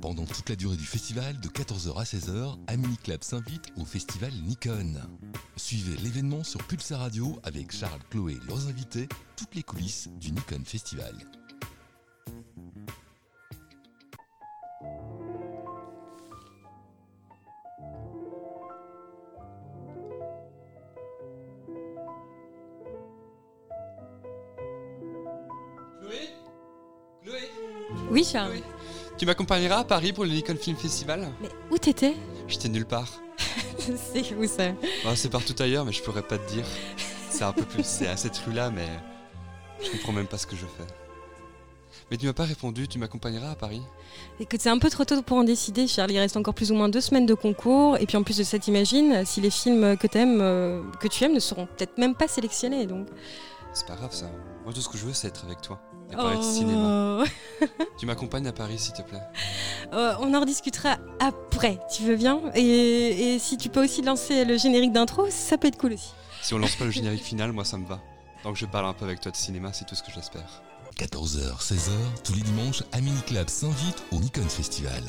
Pendant toute la durée du festival, de 14h à 16h, Amini Club s'invite au festival Nikon. Suivez l'événement sur Pulsar Radio avec Charles, Chloé et leurs invités, toutes les coulisses du Nikon Festival. Chloé? Chloé? Oui, Charles. Tu m'accompagneras à Paris pour le Nikon Film Festival Mais où t'étais? J'étais nulle part. C'est où ça Bah, c'est partout ailleurs, mais je pourrais pas te dire. C'est un peu plus. C'est à cette rue-là, mais je comprends même pas ce que je fais. Mais tu m'as pas répondu, tu m'accompagneras à Paris? Écoute, c'est un peu trop tôt pour en décider, Charles. Il reste encore plus ou moins deux semaines de concours. Et puis en plus de ça, t'imagines si les films que, t'aimes, euh, que tu aimes ne seront peut-être même pas sélectionnés. Donc... C'est pas grave ça. Moi, tout ce que je veux, c'est être avec toi. Et parler de cinéma. Oh. Tu m'accompagnes à Paris, s'il te plaît. Euh, on en rediscutera après, tu veux bien? Et, et si tu peux aussi lancer le générique d'intro, ça peut être cool aussi. Si on lance pas le générique final, moi, ça me va. Donc, je parle un peu avec toi de cinéma, c'est tout ce que j'espère. 14h, 16h, tous les dimanches, Amini Club s'invite au Nikon Festival.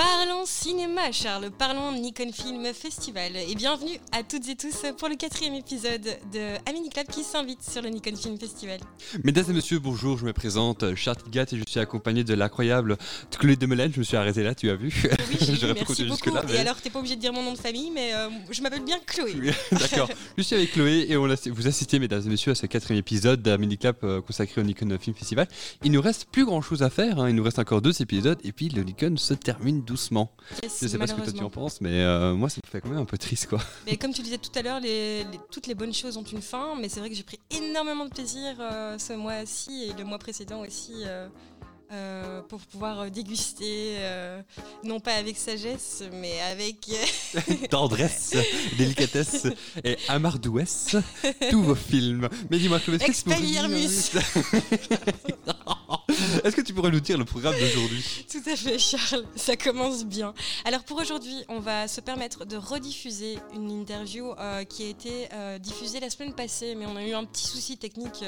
Parlons cinéma, Charles, parlons Nikon Film Festival. Et bienvenue à toutes et tous pour le quatrième épisode de Amini Club qui s'invite sur le Nikon Film Festival. Mesdames et messieurs, bonjour, je me présente, euh, Charles Tigat et je suis accompagné de l'incroyable Chloé Demelen. Je me suis arrêté là, tu as vu Oui, j'ai pu merci continuer beaucoup. jusque-là, Et alors, t'es pas obligé de dire mon nom de famille, mais euh, je m'appelle bien Chloé. Oui, D'accord. Je suis avec Chloé et on a- vous assistez, mesdames et messieurs, à ce quatrième épisode d'un mini-clap euh, consacré au Nikon Film Festival. Il nous reste plus grand chose à faire, hein. il nous reste encore deux épisodes et puis le Nikon se termine doucement. Yes, Je sais pas ce que toi tu en penses, mais euh, moi ça me fait quand même un peu triste quoi. Mais comme tu disais tout à l'heure, les- les- toutes les bonnes choses ont une fin, mais c'est vrai que j'ai pris énormément de plaisir euh, ce mois-ci et le mois précédent aussi euh, pour pouvoir déguster, euh, non pas avec sagesse, mais avec... Tendresse, délicatesse et amardouesse, tous vos films. Mais dis-moi, Chloé, est-ce que. Est-ce que tu pourrais nous dire le programme d'aujourd'hui? Tout à fait, Charles, ça commence bien. Alors pour aujourd'hui, on va se permettre de rediffuser une interview euh, qui a été euh, diffusée la semaine passée, mais on a eu un petit souci technique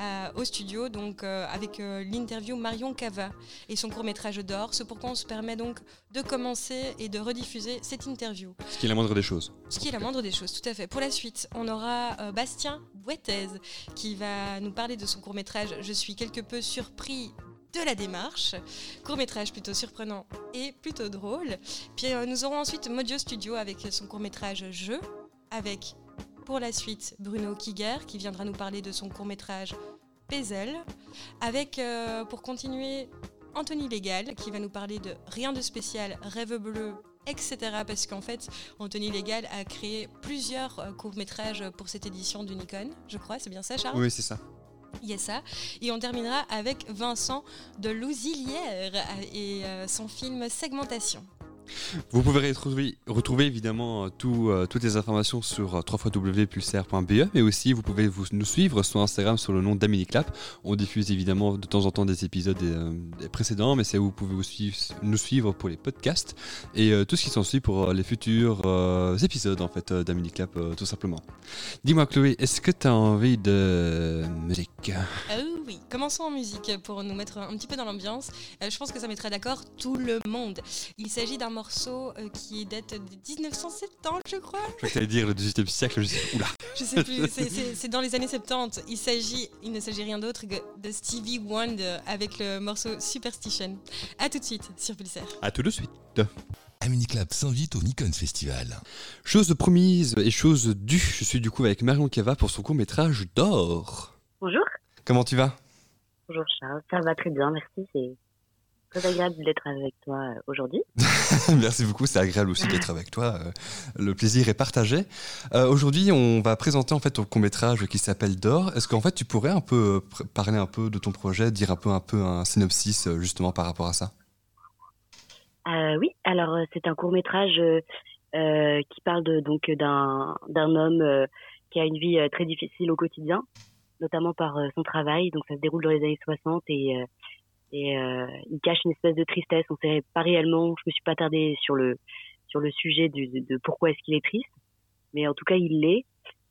euh, au studio, donc avec l'interview Marion Cava et son court métrage d'or. C'est pourquoi on se permet donc de commencer et de rediffuser cette interview. Ce qui est la moindre des choses. Ce qui est la moindre des choses, tout à fait. Pour la suite, on aura Bastien Bouettez qui va nous parler de son court-métrage Je suis quelque peu surpris de la démarche. Court-métrage plutôt surprenant et plutôt drôle. Puis euh, nous aurons ensuite Modio Studio avec son court-métrage Je, avec pour la suite Bruno Kiger qui viendra nous parler de son court-métrage Puzzle, avec euh, pour continuer Anthony Légal qui va nous parler de Rien de spécial, Rêve bleu, etc. Parce qu'en fait, Anthony Légal a créé plusieurs euh, courts-métrages pour cette édition du Nikon, je crois, c'est bien ça Charles? Oui, c'est ça. Il y a ça. Et on terminera avec Vincent de Louzilière et euh, son film Segmentation. Vous pouvez retrouver, évidemment euh, euh, toutes les informations sur euh, www.pulsar.be, mais aussi vous pouvez vous, nous suivre sur Instagram sur le nom d'Aminiclap. On diffuse évidemment de temps en temps des épisodes euh, précédents, mais c'est où vous pouvez nous suivre pour les podcasts et tout ce qui s'ensuit pour les futurs épisodes en fait d'Aminiclap tout simplement. Dis-moi Chloé, est-ce que tu as envie de musique? Ah oui, commençons en musique pour nous mettre un petit peu dans l'ambiance. Je pense que ça mettra d'accord tout le monde. Il s'agit d'un morceau euh, qui date de 1970, je crois. Je crois que t'allais dire le 18e siècle, je sais, oula. Je sais plus, c'est- dans les années 70. Il, s'agit, il ne s'agit rien d'autre que de Stevie Wonder avec le morceau Superstition. A tout de suite sur Pulsar. À tout de suite. Amini Club s'invite au Nikon Festival. Chose promise et chose due, je suis du coup avec Marion Cava pour son court métrage d'or. Bonjour. Comment tu vas? Bonjour Charles. Ça va très bien, merci. C'est très agréable d'être avec toi euh, aujourd'hui. Merci beaucoup, c'est agréable aussi d'être avec toi. euh, Le plaisir est partagé. Euh, Aujourd'hui, on va présenter en fait ton court métrage qui s'appelle D'or. Est-ce qu'en fait tu pourrais un peu parler un peu de ton projet, dire un peu un peu un synopsis justement par rapport à ça? Euh, oui, alors c'est un court métrage qui parle de, donc d'un d'un homme qui a une vie très difficile au quotidien, notamment par son travail. Donc ça se déroule dans les années 60 et, et euh, il cache une espèce de tristesse. On sait pas réellement. Je me suis pas attardée sur le sur le sujet du, de, de pourquoi est-ce qu'il est triste, mais en tout cas il l'est.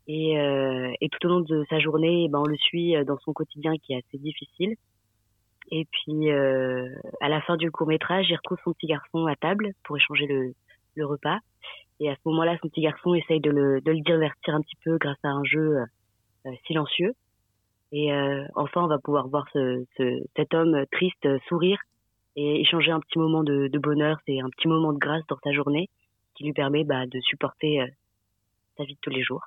Et, euh, et tout au long de sa journée, eh ben, on le suit euh, dans son quotidien qui est assez difficile. Et puis, à la fin du court métrage, il retrouve son petit garçon à table pour échanger le, le repas. Et à ce moment-là, son petit garçon essaye de le, de le divertir un petit peu grâce à un jeu silencieux. Et enfin, on va pouvoir voir ce, ce, cet homme triste sourire et échanger un petit moment de, de bonheur, c'est un petit moment de grâce dans sa journée qui lui permet bah, de supporter sa vie de tous les jours.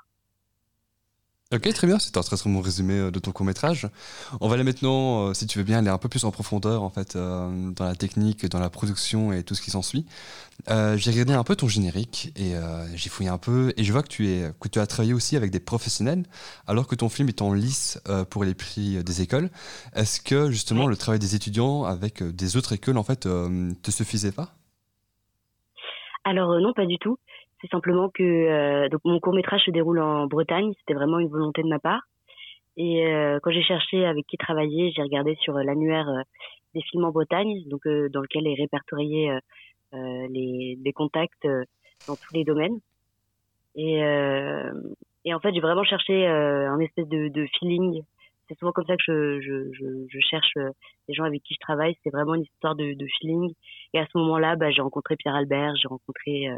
Ok, très bien, c'est un très très bon résumé euh, de ton court métrage. On va aller maintenant, euh, si tu veux bien, aller un peu plus en profondeur en fait euh, dans la technique, dans la production et tout ce qui s'ensuit. j'ai regardé un peu ton générique et j'ai fouillé un peu et je vois que tu es que tu as travaillé aussi avec des professionnels alors que ton film est en lice pour les prix des écoles. Est-ce que justement le travail des étudiants avec des autres écoles en fait te suffisait pas? Alors non, pas du tout. C'est simplement que euh, donc mon court métrage se déroule en Bretagne. C'était vraiment une volonté de ma part. Et euh, quand j'ai cherché avec qui travailler, j'ai regardé sur l'annuaire euh, des films en Bretagne, donc dans lequel est répertorié les, contacts dans tous les domaines. Et, en fait, j'ai vraiment cherché un espèce de, feeling. C'est souvent comme ça que je, cherche les gens avec qui je travaille. C'est vraiment une histoire de, de feeling. Et à ce moment-là, bah, j'ai rencontré Pierre Albert, j'ai rencontré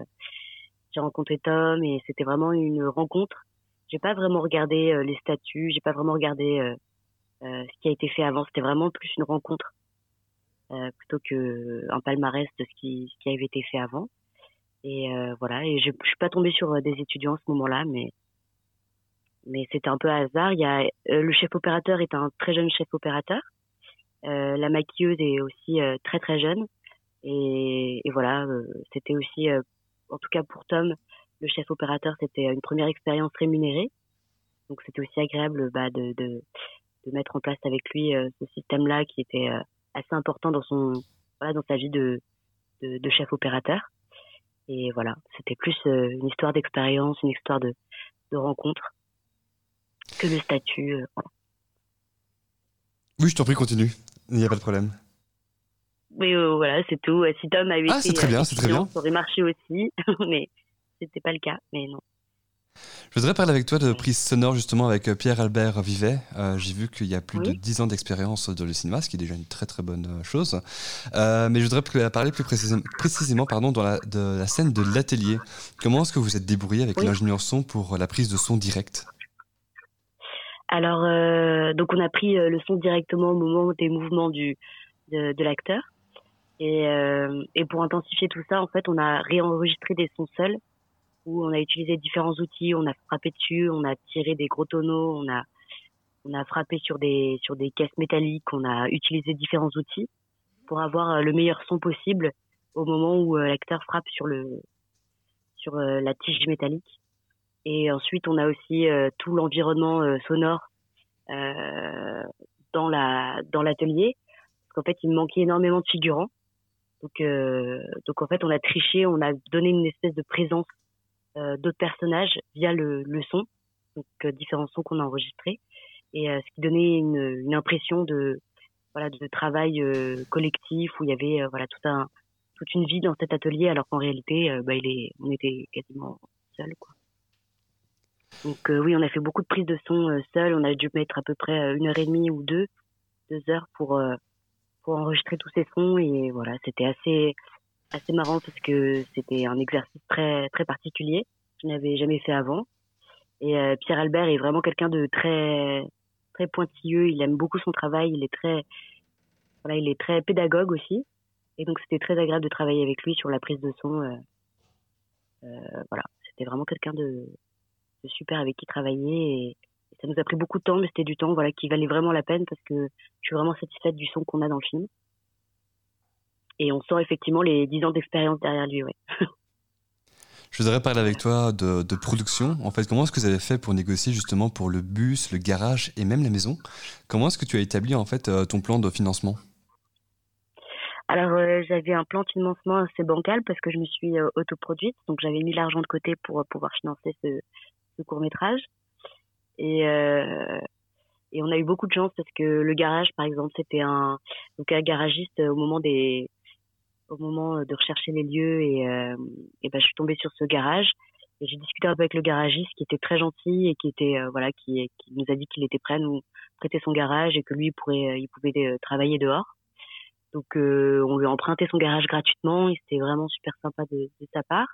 j'ai rencontré Tom et c'était vraiment une rencontre. J'ai pas vraiment regardé euh, les statuts, j'ai pas vraiment regardé euh, euh, ce qui a été fait avant. C'était vraiment plus une rencontre plutôt que un palmarès de ce qui, avait été fait avant. Et voilà. Et je, je suis pas tombée sur des étudiants à ce moment-là, mais mais c'était un peu hasard. Il y a le chef opérateur est un très jeune chef opérateur. la maquilleuse est aussi très très jeune. Et voilà, c'était aussi en tout cas pour Tom, le chef opérateur, c'était une première expérience rémunérée. Donc c'était aussi agréable bah, de, mettre en place avec lui euh, ce système-là qui était euh, assez important dans son voilà, dans sa vie de, de, de chef opérateur. Et voilà, c'était plus euh, une histoire d'expérience, une histoire de, de rencontre que le statut. Oui, je t'en prie, continue. Il n'y a pas de problème. Oui, voilà, c'est tout. Si Tom avait ah, c'est très bien, c'est très bien. Ça aurait marché aussi, mais c'était pas le cas. Mais non. Je voudrais parler avec toi de prise sonore justement avec euh, Pierre-Albert Vivet. Euh, j'ai vu qu'il y a plus de 10 ans d'expérience dans le cinéma, ce qui est déjà une très très bonne euh, chose. mais je voudrais parler plus précisément, précisément pardon, dans la, de la scène de l'atelier. Comment est-ce que vous êtes débrouillé avec l'ingénieur son pour la prise de son direct? Alors, donc on a pris le son directement au moment des mouvements du, de, de l'acteur. Et, euh, et pour intensifier tout ça, en fait, on a réenregistré des sons seuls, où on a utilisé différents outils, on a frappé dessus, on a tiré des gros tonneaux, on a on a frappé sur des sur des caisses métalliques, on a utilisé différents outils pour avoir euh, le meilleur son possible au moment où euh, l'acteur frappe sur le sur la tige métallique. Et ensuite, on a aussi tout l'environnement sonore dans la dans l'atelier, parce qu'en fait, il manquait énormément de figurants. Donc, euh, donc en fait, on a triché, on a donné une espèce de présence euh, d'autres personnages via le, le son, donc euh, différents sons qu'on a enregistrés, et ce qui donnait une, une, impression de voilà de travail collectif où il y avait voilà tout un toute une vie dans cet atelier, alors qu'en réalité, bah, il est, on était quasiment seul quoi. Donc oui, on a fait beaucoup de prises de son euh, seul. On a dû mettre à peu près une heure et demie ou deux, deux heures pour pour enregistrer tous ces sons et voilà, c'était assez assez marrant parce que c'était un exercice très très particulier je n'avais jamais fait avant. Et euh, Pierre Albert est vraiment quelqu'un de très très pointilleux, il aime beaucoup son travail, il est très voilà, il est très pédagogue aussi. Et donc c'était très agréable de travailler avec lui sur la prise de son. Euh, euh, voilà, c'était vraiment quelqu'un de, super avec qui travailler ça nous a pris beaucoup de temps, mais c'était du temps voilà, qui valait vraiment la peine parce que je suis vraiment satisfaite du son qu'on a dans le film. Et on sent effectivement les 10 ans d'expérience derrière lui. Ouais. Je voudrais parler avec toi de, de production. En fait, comment est-ce que vous avez fait pour négocier justement pour le bus, le garage et même la maison? Comment est-ce que tu as établi en fait euh, ton plan de financement? Alors euh, j'avais un plan de financement assez bancal parce que je me suis euh, autoproduite, donc j'avais mis l'argent de côté pour pouvoir financer ce, ce court métrage. Et, euh, et on a eu beaucoup de chance parce que le garage, par exemple, c'était un, donc un garagiste au moment des, au moment de rechercher les lieux et, euh, et ben, je suis tombée sur ce garage et j'ai discuté un peu avec le garagiste qui était très gentil et qui était euh, voilà qui, qui nous a dit qu'il était prêt à nous prêter son garage et que lui pourrait il pouvait travailler dehors Donc on lui a emprunté son garage gratuitement et c'était vraiment super sympa de, de sa part.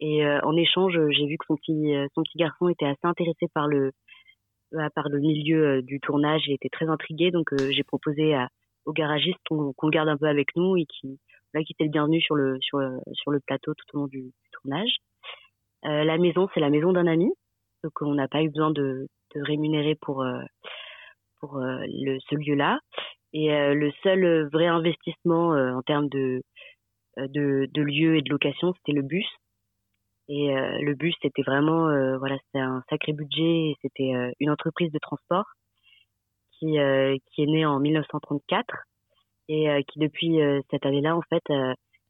Et en échange, j'ai vu que son petit son petit garçon était assez intéressé par le par le milieu du tournage, il était très intrigué. Donc j'ai proposé à, au garagiste qu'on le garde un peu avec nous et qui là qui était le bienvenu sur le sur sur le plateau tout au long du, tournage. Euh, la maison, c'est la maison d'un ami, donc on n'a pas eu besoin de, de rémunérer pour euh, pour euh, le, ce lieu-là. Et le seul vrai investissement en termes de, de de lieu et de location, c'était le bus. Et le bus, c'était vraiment voilà, c'était un sacré budget. C'était une entreprise de transport qui, euh, qui est né en 1934 et euh, qui depuis euh, cette année-là, en fait,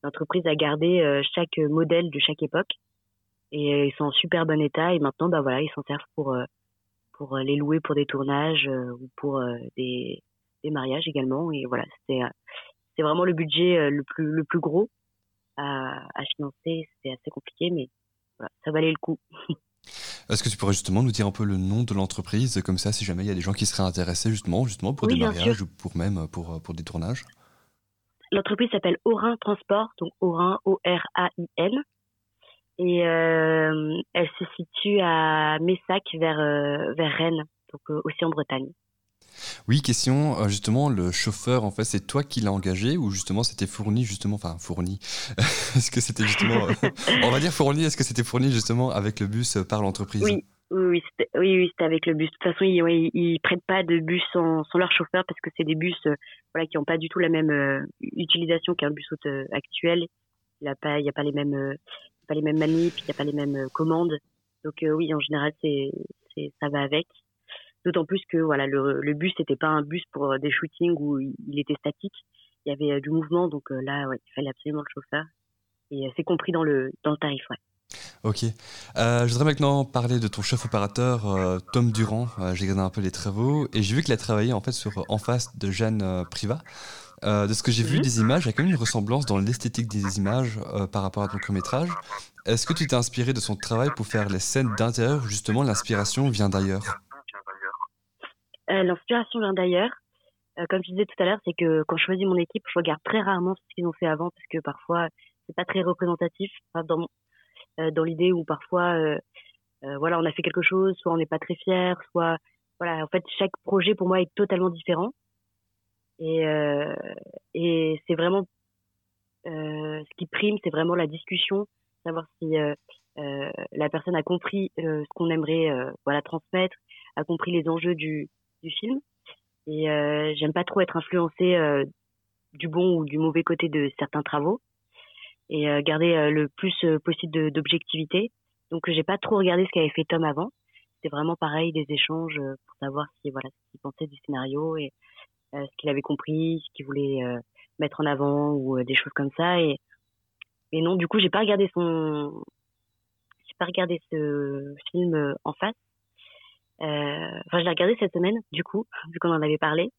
l'entreprise a gardé chaque modèle de chaque époque et ils sont en super bon état et maintenant, bah voilà, ils s'en servent pour pour les louer pour des tournages ou pour des, des mariages également et voilà, c'est c'est vraiment le budget le plus le plus gros à, à financer. C'était assez compliqué, mais voilà, ça valait le coup. Est-ce que tu pourrais justement nous dire un peu le nom de l'entreprise, comme ça, si jamais il y a des gens qui seraient intéressés justement, justement pour des mariages ou pour même pour, pour des tournages? L'entreprise s'appelle Orin Transport, donc Orin, O-R-A-I-N. Et euh, elle se situe à Messac vers, euh, vers Rennes, donc euh, aussi en Bretagne. Oui, question, euh, justement, le chauffeur, en fait, c'est toi qui l'as engagé ou justement c'était fourni, justement, enfin fourni, est-ce que c'était justement, euh, on va dire fourni, est-ce que c'était fourni justement avec le bus euh, par l'entreprise? Oui, oui, c'était oui, avec le bus. De toute façon, ils ne prêtent pas de bus sans, leur chauffeur parce que c'est des bus qui n'ont pas du tout la même utilisation qu'un bus actuel. Il n'y a, pas, les mêmes, pas les manips, il n'y a pas les mêmes commandes. Donc oui, en général, c'est, ça va avec. D'autant plus que voilà, le, le bus n'était pas un bus pour euh, des shootings où il était statique. Il y avait euh, du mouvement, donc euh, là, ouais, il fallait absolument le chauffeur. Et c'est compris dans le, dans le tarif, ouais. Ok. je voudrais maintenant parler de ton chef opérateur, Tom Durand. j'ai regardé un peu les travaux et j'ai vu qu'il a travaillé en fait sur En face de Jeanne Privat. de ce que j'ai vu mhm. des images, il y a quand même une ressemblance dans l'esthétique des images par rapport à ton court métrage. Est-ce que tu t'es inspiré de son travail pour faire les scènes d'intérieur ou justement l'inspiration vient d'ailleurs? L'inspiration vient d'ailleurs. Euh, comme je disais tout à l'heure, c'est que quand je choisis mon équipe, je regarde très rarement ce qu'ils ont fait avant parce que parfois c'est pas très représentatif. dans euh, dans l'idée où parfois voilà on a fait quelque chose, soit on n'est pas très fier, soit voilà en fait chaque projet pour moi est totalement différent et et c'est vraiment ce qui prime, c'est vraiment la discussion, savoir si la personne a compris ce qu'on aimerait voilà transmettre, a compris les enjeux du du film. Et euh, j'aime pas trop être influencée euh, du bon ou du mauvais côté de certains travaux et euh, garder le plus possible d'objectivité. Donc j'ai pas trop regardé ce qu'avait fait Tom avant. C'était vraiment pareil des échanges pour savoir si voilà ce qu'il pensait du scénario et ce qu'il avait compris, ce qu'il voulait mettre en avant ou des choses comme ça. Et, et non, du coup j'ai pas regardé son, j'ai pas regardé ce film en face. Euh, enfin, je l'ai regardé cette semaine, du coup, vu qu'on en avait parlé.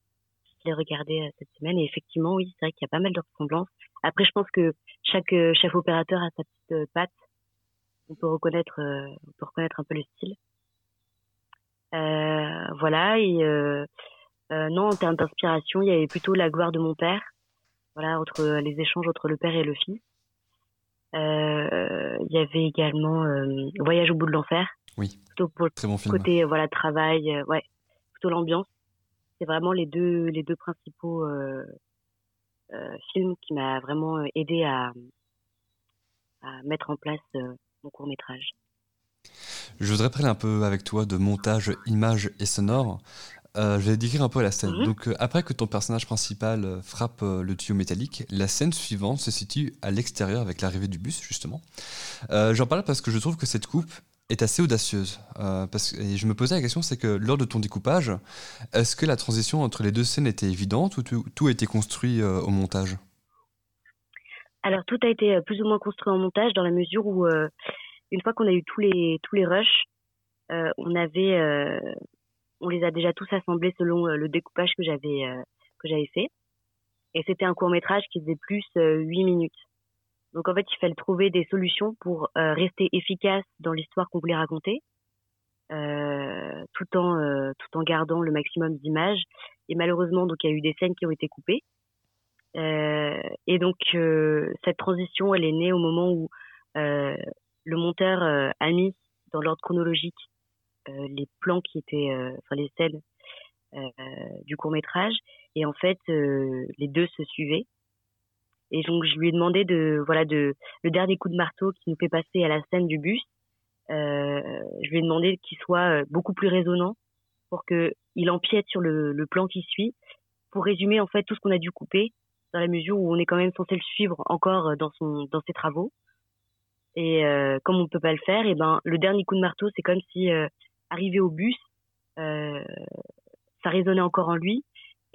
Je l'ai regardé euh, cette semaine et effectivement, oui, c'est vrai qu'il y a pas mal de ressemblances. Après, je pense que chaque euh, chef opérateur a sa petite patte. On peut reconnaître, on peut reconnaître un peu le style. voilà. Et non, en termes d'inspiration, il y avait plutôt la gloire de mon père. Voilà, entre les échanges entre le père et le fils. il y avait également Voyage au bout de l'enfer oui. Plutôt pour Très bon film. côté voilà travail, euh, ouais, plutôt l'ambiance. C'est vraiment les deux les deux principaux euh, euh, films qui m'a vraiment aidé à, à mettre en place mon court métrage. Je voudrais parler un peu avec toi de montage, image et sonore. je vais décrire un peu la scène. Mhm. Donc, après que ton personnage principal frappe le tuyau métallique, la scène suivante se situe à l'extérieur avec l'arrivée du bus, justement. J'en parle parce que je trouve que cette coupe est assez audacieuse. Euh, parce, et je me posais la question, c'est que lors de ton découpage, est-ce que la transition entre les deux scènes était évidente ou tout, a été construit euh, au montage? Alors tout a été euh, plus ou moins construit en montage dans la mesure où une fois qu'on a eu tous les tous les rushs, on avait on les a déjà tous assemblés selon le découpage que j'avais que j'avais fait. Et c'était un court métrage qui faisait plus 8 minutes. Donc en fait, il fallait trouver des solutions pour euh, rester efficace dans l'histoire qu'on voulait raconter, euh, tout en euh, tout en gardant le maximum d'images. Et malheureusement, donc il y a eu des scènes qui ont été coupées et donc cette transition, elle est née au moment où le monteur a mis dans l'ordre chronologique les plans qui étaient, enfin les scènes du court métrage, et en fait les deux se suivaient. Et donc je lui ai demandé de voilà de le dernier coup de marteau qui nous fait passer à la scène du bus. Euh, je lui ai demandé qu'il soit euh, beaucoup plus résonnant pour que il empiète sur le, le plan qui suit pour résumer en fait tout ce qu'on a dû couper dans la mesure où on est quand même censé le suivre encore euh, dans son dans ses travaux. Et euh, comme on peut pas le faire, et ben le dernier coup de marteau c'est comme si euh, arrivé au bus, euh, ça résonnait encore en lui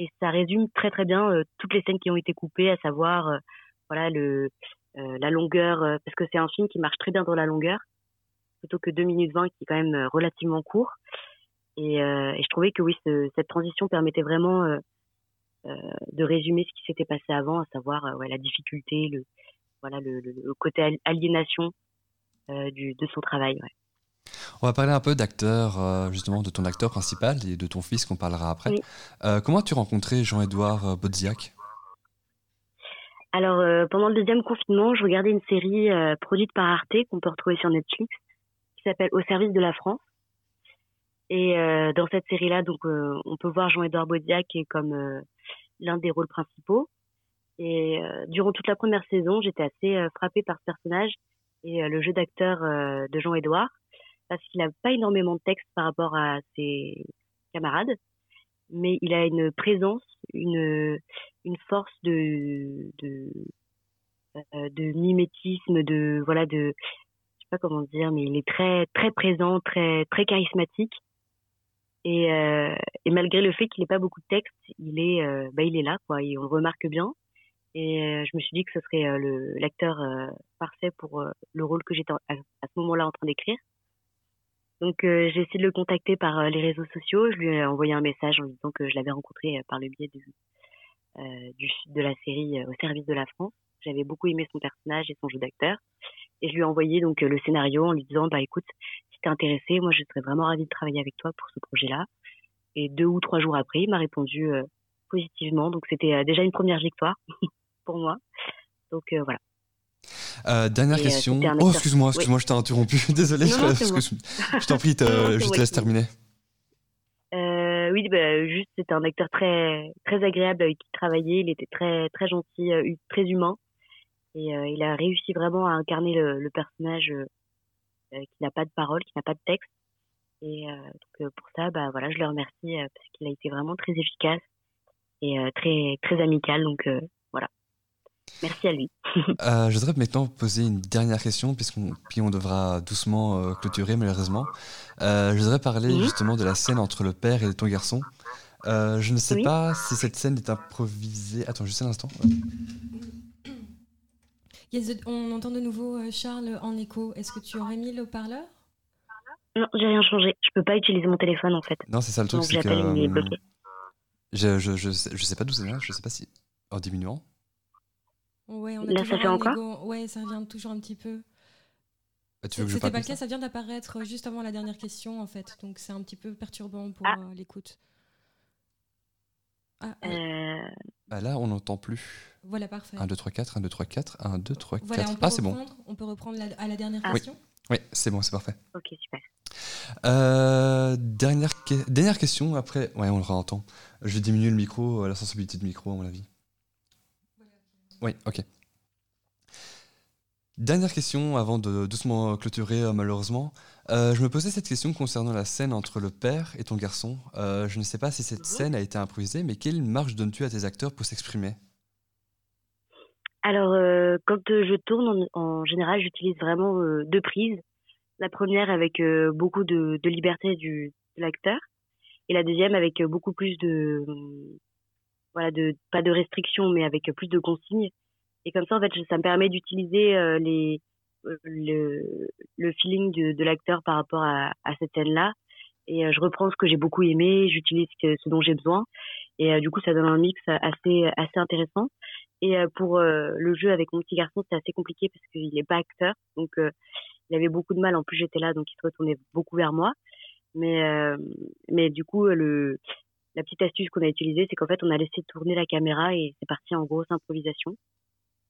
et ça résume très très bien euh, toutes les scènes qui ont été coupées, à savoir euh, voilà le euh, la longueur, parce que c'est un film qui marche très bien dans la longueur, plutôt que 2 minutes 20 qui est quand même relativement court. Et, et, je trouvais que oui, ce, cette transition permettait vraiment de résumer ce qui s'était passé avant, à savoir ouais, la difficulté, le voilà le, le côté aliénation du, de son travail. Ouais. On va parler un peu d'acteur, euh, justement, de ton acteur principal et de ton fils qu'on parlera après. Oui. Euh, comment as-tu rencontré Jean-Édouard euh, Bodziak Alors, euh, pendant le deuxième confinement, je regardais une série euh, produite par Arte qu'on peut retrouver sur Netflix qui s'appelle Au service de la France. Et dans cette série-là, donc, on peut voir Jean-Édouard Bodziak comme l'un des rôles principaux. Et durant toute la première saison, j'étais assez frappée par ce personnage et le jeu d'acteur de Jean-Édouard parce qu'il n'a pas énormément de texte par rapport à ses camarades, mais il a une présence, une, une force de, euh, de mimétisme, de, voilà, de, je sais pas comment dire, mais il est très, très présent, très, très charismatique. Et, euh, et malgré le fait qu'il n'ait pas beaucoup de texte, il est, euh, bah, il est là, quoi, et on le remarque bien. Et euh, je me suis dit que ce serait l'acteur parfait pour le rôle que j'étais à, ce moment-là en train d'écrire. Donc euh, j'ai essayé de le contacter par euh, les réseaux sociaux. Je lui ai envoyé un message en disant que je l'avais rencontré euh, par le biais du, du, de la série Au service de la France. J'avais beaucoup aimé son personnage et son jeu d'acteur. Et je lui ai envoyé donc le scénario en lui disant bah écoute, si t'es intéressé, moi je serais vraiment ravie de travailler avec toi pour ce projet-là. Et deux ou trois jours après, il m'a répondu positivement. Donc c'était déjà une première victoire pour moi. Donc voilà. Euh, dernière et question. Euh, oh, excuse-moi, excuse-moi, oui. je t'ai interrompu. Désolé, je, je t'en prie, je te laisse terminer. Euh, oui, bah, juste, c'était un acteur très, très agréable avec qui travailler. Il était très, très gentil, euh, très humain. Et euh, il a réussi vraiment à incarner le, le personnage qui n'a pas de parole, qui n'a pas de texte. Et donc, pour ça, bah, voilà, je le remercie parce qu'il a été vraiment très efficace et très, très amical. Donc. Merci à lui. euh, je voudrais maintenant poser une dernière question, puisqu'on, puis on devra doucement euh, clôturer malheureusement. Euh, je voudrais parler mmh. justement de la scène entre le père et ton garçon. Euh, je ne sais oui. pas si cette scène est improvisée. Attends, juste un instant. Yes, on entend de nouveau Charles en écho. Est-ce que tu aurais mis le haut-parleur Non, j'ai rien changé. Je peux pas utiliser mon téléphone en fait. Non, c'est ça le truc. Donc c'est que, je, je, je, sais, je sais pas d'où ça vient. Je sais pas si. En diminuant. Ouais, on a Là, ça fait encore égo... Ouais, ça vient toujours un petit peu. Bah, tu veux que je C'était pas le cas, ça vient d'apparaître juste avant la dernière question en fait, donc c'est un petit peu perturbant pour ah. euh, l'écoute. Ah, euh... bah là, on n'entend plus. Voilà, parfait. 1, 2, 3, 4, 1, 2, 3, 4, 1, 2, 3, voilà, 4. ah, c'est bon. On peut reprendre la, à la dernière ah. question Oui, oui c'est bon, c'est parfait. Ok, super. Euh, dernière, que... dernière question, après, ouais, on le réentend. Je vais diminuer le micro, la sensibilité du micro, à mon avis. Oui, ok. Dernière question avant de doucement clôturer euh, malheureusement. Euh, je me posais cette question concernant la scène entre le père et ton garçon. Euh, je ne sais pas si cette scène a été improvisée, mais quelle marge donnes-tu à tes acteurs pour s'exprimer? Alors, quand je tourne, en, général, j'utilise vraiment deux prises. La première avec beaucoup de, de, liberté du, de l'acteur, et la deuxième avec beaucoup plus de, voilà, de pas de restrictions, mais avec plus de consignes. Et comme ça, en fait, ça me permet d'utiliser euh, les le, le feeling de, de l'acteur par rapport à, à cette scène-là. Et euh, je reprends ce que j'ai beaucoup aimé, j'utilise ce, ce dont j'ai besoin. Et euh, du coup, ça donne un mix assez assez intéressant. Et pour le jeu avec mon petit garçon, c'est assez compliqué parce qu'il n'est pas acteur, donc il avait beaucoup de mal. En plus, j'étais là, donc il se retournait beaucoup vers moi. Mais mais du coup, le la petite astuce qu'on a utilisée, c'est qu'en fait, on a laissé tourner la caméra et c'est parti en grosse improvisation.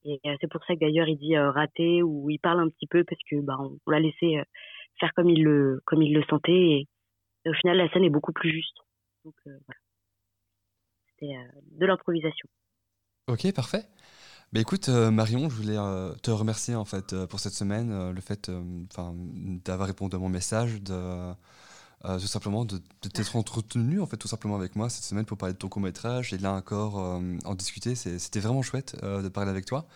Et c'est pour ça que d'ailleurs il dit raté ou il parle un petit peu parce que bah, on, l'a laissé faire comme il le comme il le sentait et, au final la scène est beaucoup plus juste. Donc voilà, c'était de l'improvisation. Ok, parfait. Bah écoute, Marion, je voulais te remercier en fait pour cette semaine, le fait d'avoir répondu à mon message, de, euh, tout simplement de, t'être entretenu en fait tout simplement avec moi cette semaine pour parler de ton court métrage et là encore euh, en discuter. C'était vraiment chouette euh, de parler avec toi.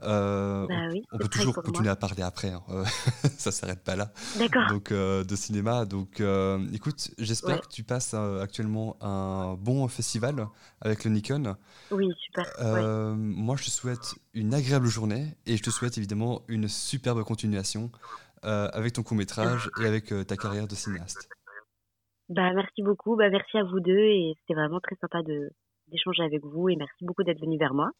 Bah on, peut toujours continuer à parler après hein. ça s'arrête pas là. Donc de cinéma. Donc écoute j'espère que tu passes actuellement un bon festival avec le Nikon. Oui super moi je te souhaite une agréable journée et je te souhaite évidemment une superbe continuation avec ton court métrage et avec ta carrière de cinéaste bah, merci beaucoup. Bah, merci à vous deux et c'était vraiment très sympa de d'échanger avec vous et merci beaucoup d'être venu vers moi.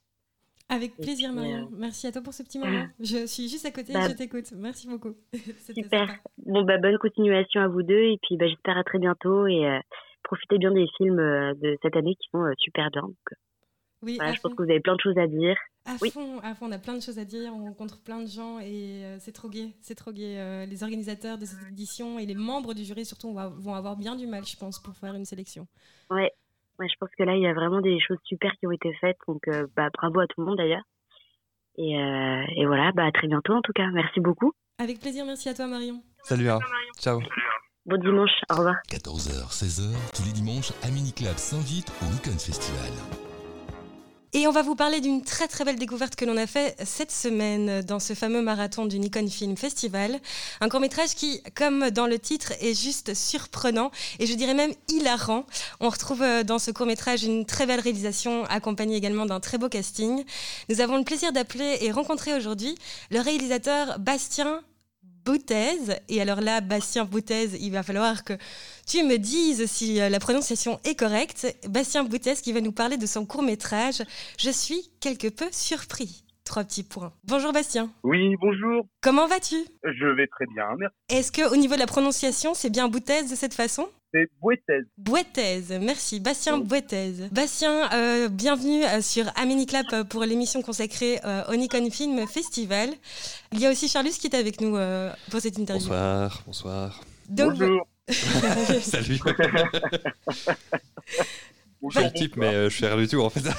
Avec plaisir, Marion. Euh, merci à toi pour ce petit moment. Je suis juste à côté et bah je t'écoute. Merci beaucoup. Super. Bon, bah, bonne continuation à vous deux et puis bah, j'espère à très bientôt et euh, profitez bien des films euh, de cette année qui sont super bien. Oui, je pense que vous avez plein de choses à dire. À fond, à fond, on a plein de choses à dire, on rencontre plein de gens et euh, c'est trop gai, c'est trop gai. Euh, les organisateurs de cette édition et les membres du jury surtout vont avoir bien du mal, je pense, pour faire une sélection. Ouais, ouais je pense que là, il y a vraiment des choses super qui ont été faites, donc euh, bah, bravo à tout le monde d'ailleurs. Et, et, voilà, bah, à très bientôt en tout cas, merci beaucoup. Avec plaisir, merci à toi Marion. Salut, hein. ciao. Bon dimanche, au revoir. 14h, 16h, tous les dimanches, à Club s'invite au Nikon Festival. Et on va vous parler d'une très très belle découverte que l'on a fait cette semaine dans ce fameux marathon du Nikon Film Festival. Un court métrage qui, comme dans le titre, est juste surprenant et je dirais même hilarant. On retrouve euh, dans ce court métrage une très belle réalisation accompagnée également d'un très beau casting. Nous avons le plaisir d'appeler et rencontrer aujourd'hui le réalisateur Bastien Boutez. Et alors là, Bastien Boutez, il va falloir que tu me dises si euh, la prononciation est correcte. Bastien Boutez qui va nous parler de son court métrage. Je suis quelque peu surpris. Trois petits points. Bonjour Bastien. Oui, bonjour. Comment vas-tu? Je vais très bien, merci. Est-ce que au niveau de la prononciation, c'est bien Boutez de cette façon? C'est Bouettez. Bouettez, merci. Bastien Bouettez. Bastien, euh, bienvenue euh, sur Amini Clap pour l'émission consacrée au Nikon Film Festival. Il y a aussi Charlus qui est avec nous pour cette interview. Bonsoir, bonsoir. Bonjour. Salut. Bonjour, type, mais euh, je suis rien du tout en fait.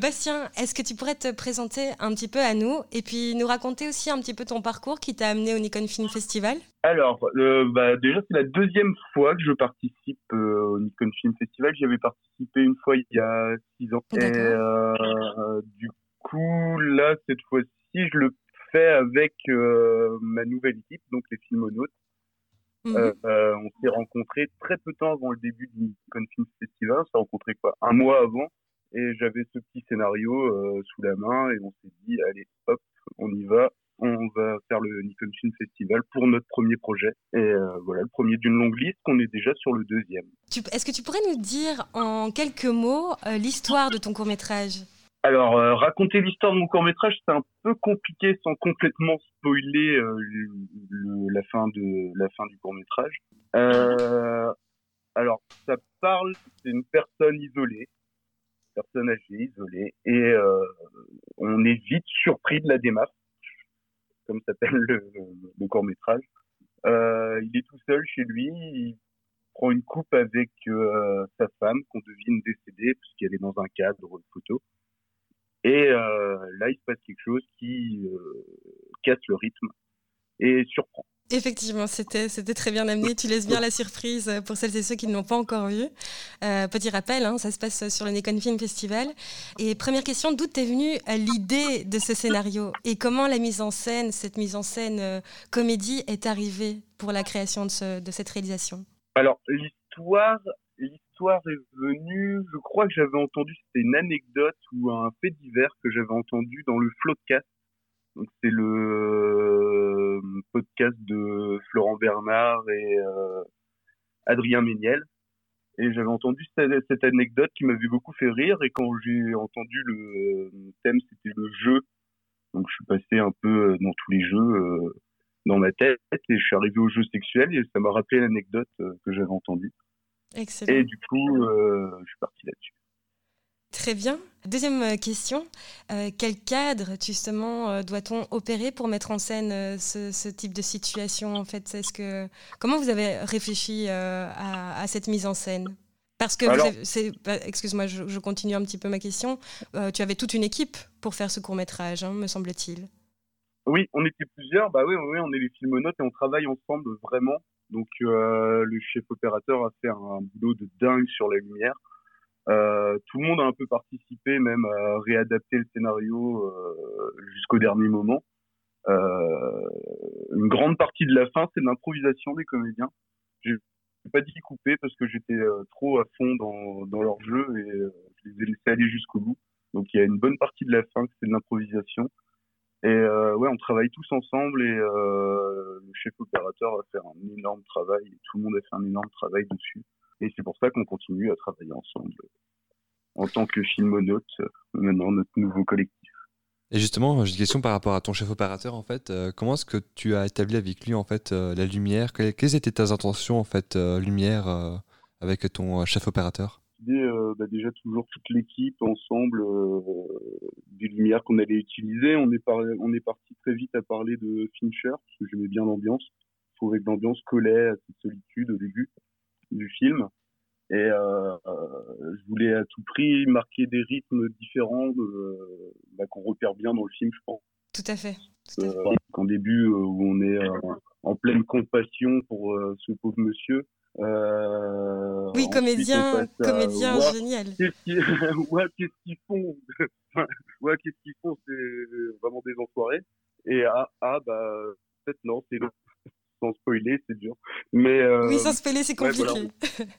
Bastien, est-ce que tu pourrais te présenter un petit peu à nous et puis nous raconter aussi un petit peu ton parcours qui t'a amené au Nikon Film Festival? Alors, euh, bah, déjà, c'est la deuxième fois que je participe euh, au Nikon Film Festival. J'y avais participé une fois il y a six ans. Et du coup, là, cette fois-ci, je le fait avec euh, ma nouvelle équipe, donc les Filmonautes. Euh, euh, on s'est rencontrés très peu de temps avant le début du Film Festival. On s'est rencontrés quoi, un mois avant. Et j'avais ce petit scénario sous la main et on s'est dit, allez, hop, on y va. On va faire le Nikon Film Festival pour notre premier projet. Et voilà, le premier d'une longue liste, qu'on est déjà sur le deuxième. Est-ce que tu pourrais nous dire en quelques mots l'histoire de ton court métrage alors, euh, raconter l'histoire de mon court métrage, c'est un peu compliqué sans complètement spoiler euh, la fin de la fin du court métrage. Euh, alors, ça parle, c'est une personne isolée, personne âgée, isolée, et on est vite surpris de la démarche, comme s'appelle le, court métrage. il est tout seul chez lui, il prend une coupe avec sa femme qu'on devine décédée puisqu'elle est dans un cadre photo. Et euh, là, il se passe quelque chose qui euh, casse le rythme et surprend. Effectivement, c'était, très bien amené. Tu laisses bien la surprise pour celles et ceux qui ne l'ont pas encore vu. Euh, petit rappel, hein, ça se passe sur le Nikon Film Festival. Et première question, d'où t'es venue l'idée de ce scénario? Et comment la mise en scène, cette mise en scène comédie, est arrivée pour la création de, cette réalisation? Alors, l'histoire, l'histoire est venue, je crois que j'avais entendu, c'était une anecdote ou un fait divers que j'avais entendu dans le Floodcast. C'est le euh, podcast de Florent Bernard et euh, Adrien Méniel. Et j'avais entendu cette, anecdote qui m'avait beaucoup fait rire. Et quand j'ai entendu le thème, c'était le jeu. Donc je suis passé un peu dans tous les jeux euh, dans ma tête et je suis arrivé au jeu sexuel et ça m'a rappelé l'anecdote que j'avais entendue. Excellent. Et du coup, euh, je suis parti là-dessus. Très bien. Deuxième euh, question. Euh, quel cadre, justement, euh, doit-on opérer pour mettre en scène euh, ce, ce type de situation en fait? Est-ce que comment vous avez réfléchi à, à cette mise en scène? Parce que, Alors- bah, excuse-moi, je, je continue un petit peu ma question. Tu avais toute une équipe pour faire ce court métrage, me semble-t-il. Oui, on était plusieurs. Bah oui, oui, on est les filmonautes et on travaille ensemble vraiment. Donc le chef opérateur a fait un boulot de dingue sur la lumière. Euh, tout le monde a un peu participé, même à réadapter le scénario euh, jusqu'au dernier moment. Euh, une grande partie de la fin, c'est de l'improvisation des comédiens. J'ai pas dit couper parce que j'étais euh, trop à fond dans, leur jeu et euh, je les ai laissés aller jusqu'au bout. Donc il y a une bonne partie de la fin c'est de l'improvisation. Et euh, ouais, on travaille tous ensemble et euh, le chef opérateur a fait un énorme travail. Et tout le monde a fait un énorme travail dessus. Et c'est pour ça qu'on continue à travailler ensemble en tant que filmonaute, euh, maintenant notre nouveau collectif. Et justement, j'ai une question par rapport à ton chef opérateur en fait. Euh, comment est-ce que tu as établi avec lui en fait euh, la lumière? Quelles, quelles étaient tes intentions en fait euh, lumière avec ton chef opérateur? Bah, déjà toujours toute l'équipe ensemble des lumières qu'on allait utiliser. On est, par- on est parti très vite à parler de Fincher parce que j'aimais bien l'ambiance. Je trouvais que l'ambiance collait à cette solitude au début du film. Et euh, je voulais à tout prix marquer des rythmes différents bah, qu'on repère bien dans le film, je pense. Tout à fait. Tout à fait. Euh, qu'en début euh, où on est en pleine compassion pour ce pauvre monsieur. Oui, comédien, à, comédien Ouah, génial. qu'est-ce qu'ils font Ouais, qu'est-ce qu'ils font C'est vraiment des enfoirés. Et ah, ah bah, peut-être non, c'est. Sans spoiler, c'est dur. Mais euh, Oui, sans spoiler, c'est ouais, compliqué. voilà.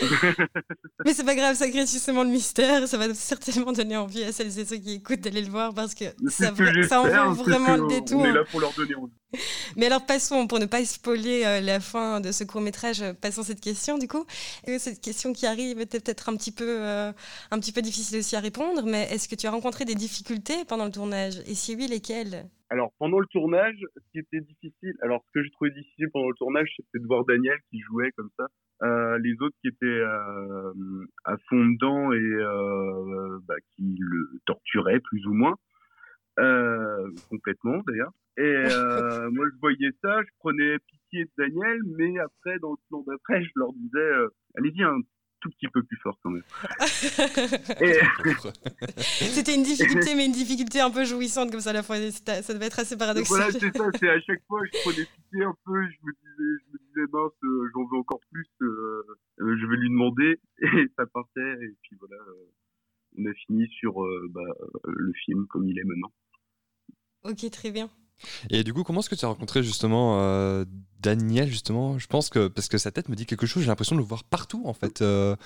Mais c'est pas grave, ça crée justement le mystère. Ça va certainement donner envie à celles et ceux qui écoutent d'aller le voir parce que ça, que ça en vaut vraiment le détour. On est là pour leur donner envie. Mais alors passons, pour ne pas spoiler euh, la fin de ce court métrage, passons cette question du coup. Et cette question qui arrive était peut-être un petit peu, euh, un petit peu difficile aussi à répondre, mais est-ce que tu as rencontré des difficultés pendant le tournage? Et si oui, lesquelles? Alors, pendant le tournage, ce qui était difficile, alors ce que j'ai trouvé difficile pendant le tournage, c'était de voir Daniel qui jouait comme ça. Euh, les autres qui étaient euh, à fond dedans et euh, bah, qui le torturaient plus ou moins, euh, complètement d'ailleurs. Et euh, moi, je voyais ça, je prenais pitié de Daniel, mais après, dans le plan d'après, je leur disais, euh, allez-y un tout petit peu plus fort quand même. Et, C'était une difficulté, mais une difficulté un peu jouissante comme ça à la fois. Ça devait être assez paradoxal. Voilà, c'est ça, c'est à chaque fois, je prenais pitié un peu, je me disais, je me disais, mince, euh, j'en veux encore plus, euh, euh, je vais lui demander, et ça partait, et puis voilà, on a fini sur bah, le film comme il est maintenant. ok, très bien. Et du coup, comment est-ce que tu as rencontré justement euh, Daniel justement? Je pense que parce que sa tête me dit quelque chose. J'ai l'impression de le voir partout en fait. Euh,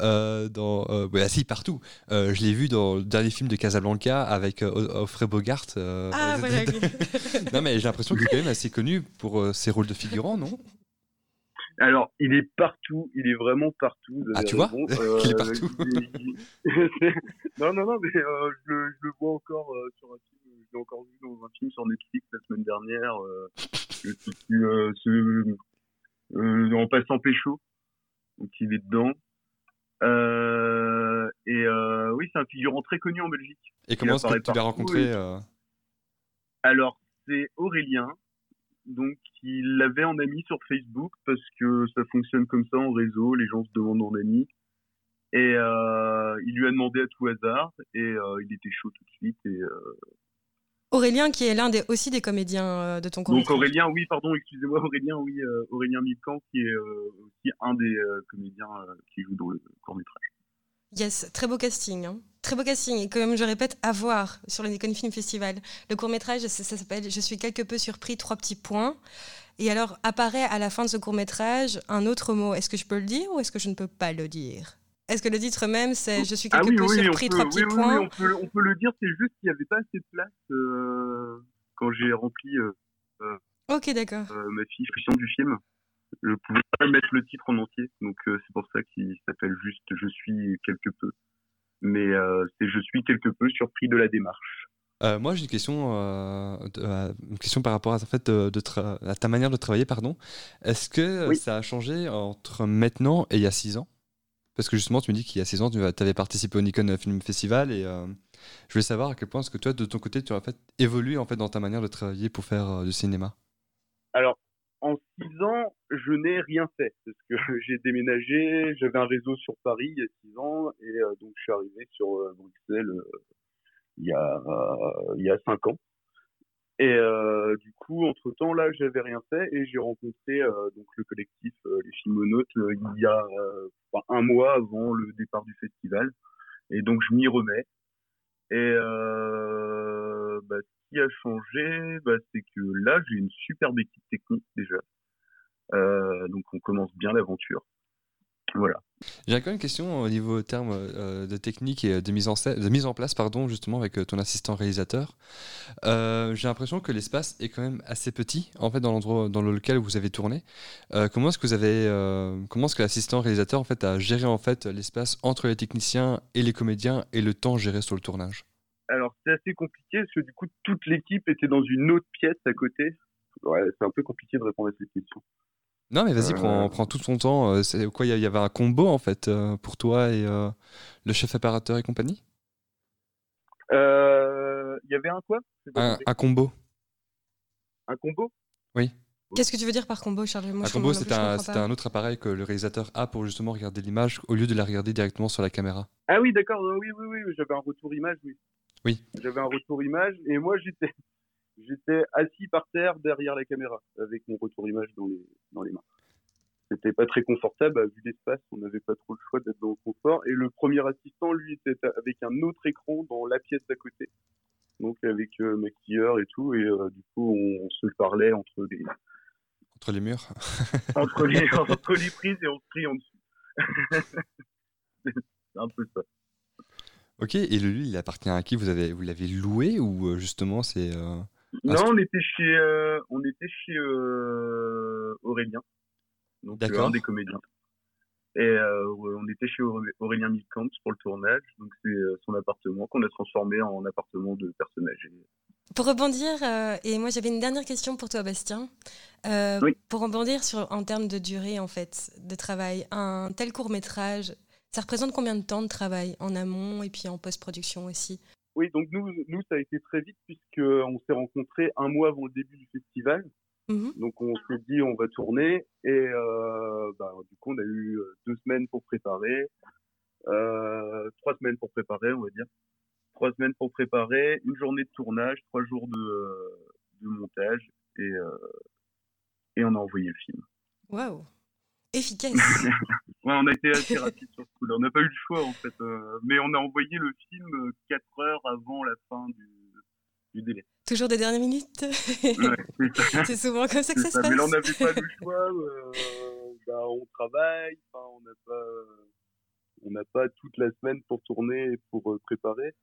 euh, dans, euh, ouais, ah, si partout. Euh, je l'ai vu dans le dernier film de Casablanca avec euh, Offrey Bogart. euh, Ah, voilà. non mais j'ai l'impression qu'il est quand même assez connu pour euh, ses rôles de figurant, non? Alors, il est partout, il est vraiment partout. Ah, tu vois. Qu'il est partout. il- il- non, non, non, mais euh, je, le- je le vois encore euh, sur un film, encore vu dans un film sur Netflix la semaine dernière, euh, euh, ce- euh, en passant pécho, donc il est dedans. Euh, et euh, oui, c'est un figurant très connu en Belgique. Et comment est-ce que tu l'as rencontré euh, Alors, c'est Aurélien. Donc, il l'avait en ami sur Facebook parce que ça fonctionne comme ça en réseau. Les gens se demandent en ami. Et il lui a demandé à tout hasard et il était chaud tout de suite. Et, Aurélien, qui est l'un des, aussi des comédiens euh, de ton cours. donc Aurélien, oui, pardon, excusez-moi, Aurélien, oui, euh, Aurélien Milcan qui est euh, aussi un des comédiens qui joue dans le court métrage. Yes, très beau casting. hein. Très beau casting. Et comme je répète, à voir sur le Nikon Film Festival. Le court-métrage, ça, ça s'appelle Je suis quelque peu surpris, trois petits points. Et alors, apparaît à la fin de ce court-métrage un autre mot. Est-ce que je peux le dire ou est-ce que je ne peux pas le dire? Est-ce que le titre même, c'est Je suis quelque Ah oui, peu oui, surpris, peut, trois petits oui, points oui, on, peut, on peut le dire, c'est juste qu'il n'y avait pas assez de place euh, quand j'ai rempli euh, Ok, d'accord. euh, ma fiche du film. Je pouvais pas mettre le titre en entier, donc euh, c'est pour ça qu'il s'appelle juste Je suis quelque peu. Mais euh, c'est Je suis quelque peu surpris de la démarche. Euh, moi, j'ai une question, euh, euh, une question par rapport à, en fait, de, de tra- à ta manière de travailler. pardon. Est-ce que euh, Oui. ça a changé entre maintenant et il y a 6 ans? Parce que justement, tu me dis qu'il y a 6 ans, tu avais participé au Nikon Film Festival et euh, je voulais savoir à quel point est-ce que toi, de ton côté, tu as fait évolué en fait, dans ta manière de travailler pour faire euh, du cinéma? Alors, en six ans, je n'ai rien fait parce que j'ai déménagé, j'avais un réseau sur Paris il y a six ans et euh, donc je suis arrivé sur Bruxelles il y a euh, il y a cinq ans. Et euh, du coup, entre temps, là, j'avais rien fait et j'ai rencontré euh, donc le collectif euh, les Filmonautes euh, il y a euh, enfin, un mois avant le départ du festival. Et donc, je m'y remets. Et euh, bah, ce qui a changé, bah, c'est que là, j'ai une superbe équipe technique déjà. Donc, on commence bien l'aventure. J'ai encore une question au niveau terme euh, de technique et de mise en, de mise en place, pardon, justement, avec euh, ton assistant réalisateur. Euh, J'ai l'impression que l'espace est quand même assez petit, en fait, dans l'endroit dans lequel vous avez tourné. Euh, comment est-ce que vous avez, euh, comment est-ce que l'assistant réalisateur, en fait, a géré en fait l'espace entre les techniciens et les comédiens et le temps géré sur le tournage? Alors, c'est assez compliqué parce que du coup, toute l'équipe était dans une autre pièce à côté. Ouais, c'est un peu compliqué de répondre à cette question. Non, mais vas-y, Euh. prends, prends tout ton temps. Euh, C'est quoi Il y avait un combo, en fait, euh, pour toi et euh, le chef apparateur et compagnie? Euh, Il y avait un quoi? Un, combo. Un combo? Qu'est-ce que tu veux dire par combo, Charles Moi, Un combo, c'est un, un autre appareil que le réalisateur a pour justement regarder l'image au lieu de la regarder directement sur la caméra. Ah oui, d'accord. Oui, oui, oui. J'avais un retour image, oui. Oui. J'avais un retour image et moi, j'étais, j'étais assis par terre derrière la caméra avec mon retour image dans les, dans les mains. C'était pas très confortable, vu l'espace, on n'avait pas trop le choix d'être dans le confort. Et le premier assistant, lui, était avec un autre écran dans la pièce d'à côté. Donc avec euh, maquilleur et tout, et euh, du coup on, on se parlait entre les Entre les murs. entre les entre les prises et on se crie en dessous. C'est un peu ça. Ok, et le lieu, il appartient à qui? Vous avez, vous l'avez loué ou euh, justement c'est. euh, Non, on était chez, euh, on était chez euh, Aurélien, donc euh, un des comédiens. Et euh, on était chez Auré- Aurélien Milkamp pour le tournage, donc c'est euh, son appartement qu'on a transformé en appartement de personnes âgées. Pour rebondir, euh, et moi j'avais une dernière question pour toi, Bastien. Euh, Oui. Pour rebondir sur, en termes de durée en fait de travail, un tel court métrage, ça représente combien de temps de travail en amont et puis en post-production aussi? Oui, donc nous, nous ça a été très vite puisque on s'est rencontrés un mois avant le début du festival. Mhm. Donc on s'est dit on va tourner et euh, bah, du coup on a eu euh, deux semaines pour préparer, euh, trois semaines pour préparer on va dire, trois semaines pour préparer, une journée de tournage, trois jours de, euh, de montage et euh, et on a envoyé le film. Waouh Efficace Ouais, on a été assez rapide sur ce coup-là. On n'a pas eu le choix en fait, euh, mais on a envoyé le film euh, quatre heures avant la fin du, du délai. Toujours des dernières minutes? Ouais, c'est souvent comme ça que ça, se ça, mais là, on passe. n'avait pas le choix. euh, bah, on travaille. On n'a pas, on n'a pas toute la semaine pour tourner et pour euh, préparer.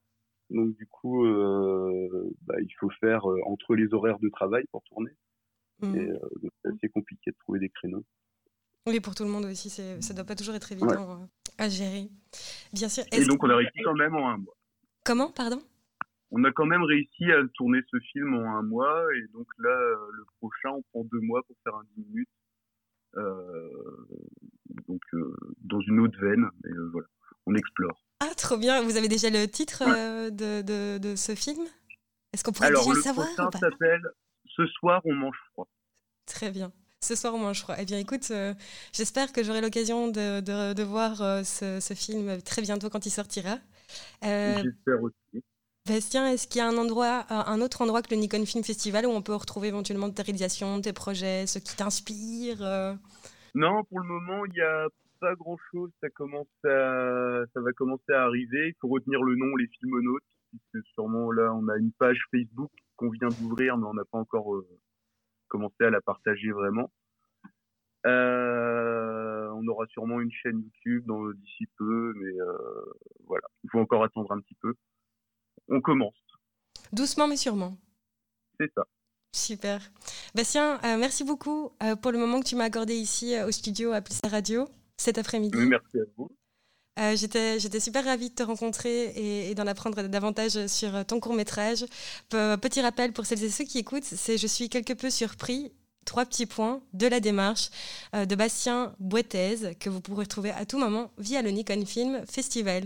Donc du coup, euh, bah, il faut faire euh, entre les horaires de travail pour tourner. Euh, donc, c'est assez compliqué de trouver des créneaux. Oui, pour tout le monde aussi, ça doit pas toujours être évident euh, à gérer. Bien sûr. Et donc on a réussi quand même en un mois. Comment, pardon? On a quand même réussi à tourner ce film en un mois. Et donc là, euh, le prochain, on prend deux mois pour faire un 10 minutes. Euh, donc euh, dans une autre veine. Mais euh, voilà, on explore. Ah, trop bien. Vous avez déjà le titre de, de, de ce film? Est-ce qu'on pourrait Alors, déjà le le savoir prochain ou pas? s'appelle Ce soir, on mange froid. Très bien. Ce soir, au moins, je crois. Eh bien, écoute, euh, j'espère que j'aurai l'occasion de, de, de voir euh, ce, ce film très bientôt quand il sortira. Euh, J'espère aussi. Bastien, est-ce qu'il y a un endroit, un autre endroit que le Nikon Film Festival où on peut retrouver éventuellement tes réalisations, tes projets, ce qui t'inspire Non, pour le moment, il n'y a pas grand-chose. Ça commence à, ça va commencer à arriver. Il faut retenir le nom, les filmonautes, puisque sûrement là, on a une page Facebook qu'on vient d'ouvrir, mais on n'a pas encore euh, commencé à la partager vraiment. Euh, on aura sûrement une chaîne YouTube dans d'ici peu, mais euh, voilà, il faut encore attendre un petit peu. On commence, Doucement mais sûrement. c'est ça. Super. Bastien, euh, merci beaucoup pour le moment que tu m'as accordé ici au studio à Plus Radio cet après-midi. Oui, merci à vous. Euh, J'étais super ravie de te rencontrer et, et d'en apprendre davantage sur ton court métrage. petit rappel pour celles et ceux qui écoutent, c'est je suis quelque peu surpris trois petits points de la démarche euh, de Bastien Boitez que vous pourrez retrouver à tout moment via le Nikon Film Festival.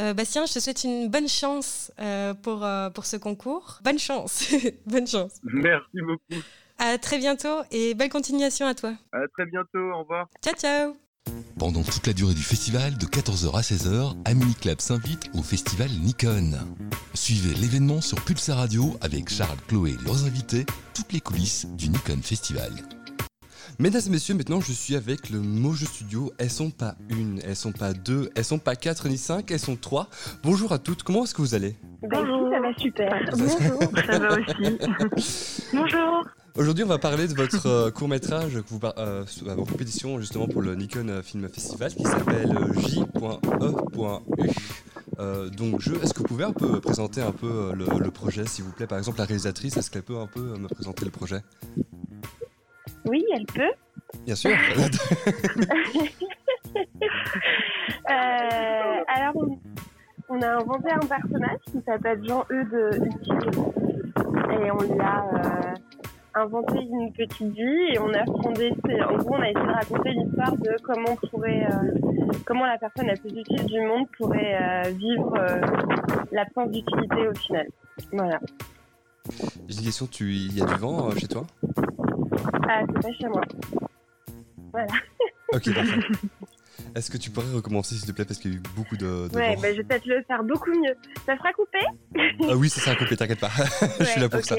Euh, Bastien, je te souhaite une bonne chance euh, pour, pour ce concours. Bonne chance. bonne chance. Merci beaucoup. À très bientôt et belle continuation à toi. À très bientôt. Au revoir. Ciao, ciao. Pendant toute la durée du festival, de 14h à 16h, Amini Club s'invite au festival Nikon. Suivez l'événement sur Pulsar Radio avec Charles, Chloé et leurs invités, toutes les coulisses du Nikon Festival. Mesdames et messieurs, maintenant je suis avec le Mojo Studio. Elles sont pas une, elles sont pas deux, elles sont pas quatre ni cinq, elles sont trois. Bonjour à toutes, comment est-ce que vous allez? Bonjour, ça va super. Bonjour, ça va aussi. Bonjour. Aujourd'hui, on va parler de votre euh, court métrage que vous euh, en compétition justement pour le Nikon euh, Film Festival qui s'appelle J.E.U. Euh, donc, je, est-ce que vous pouvez un peu présenter un peu le, projet, s'il vous plaît? Par exemple, la réalisatrice, est-ce qu'elle peut un peu me présenter le projet? Oui, elle peut. Bien sûr. alors, on, a inventé un personnage qui s'appelle Jean-Eudes et on l'a inventé une petite vie et on a fondé, en gros, on a essayé de raconter l'histoire de comment pourrait, euh, comment la personne la plus utile du monde pourrait euh, vivre euh, l'absence d'utilité au final. Voilà. J'ai une question, tu, il y a du vent chez toi? Ah, c'est pas chez moi. Voilà. Ok, parfait. Est-ce que tu pourrais recommencer s'il te plaît parce qu'il y a eu beaucoup de, de ouais, bah, je vais peut-être le faire beaucoup mieux. Ça sera coupé? Ah oui, ça sera coupé, t'inquiète pas. je suis là pour ça.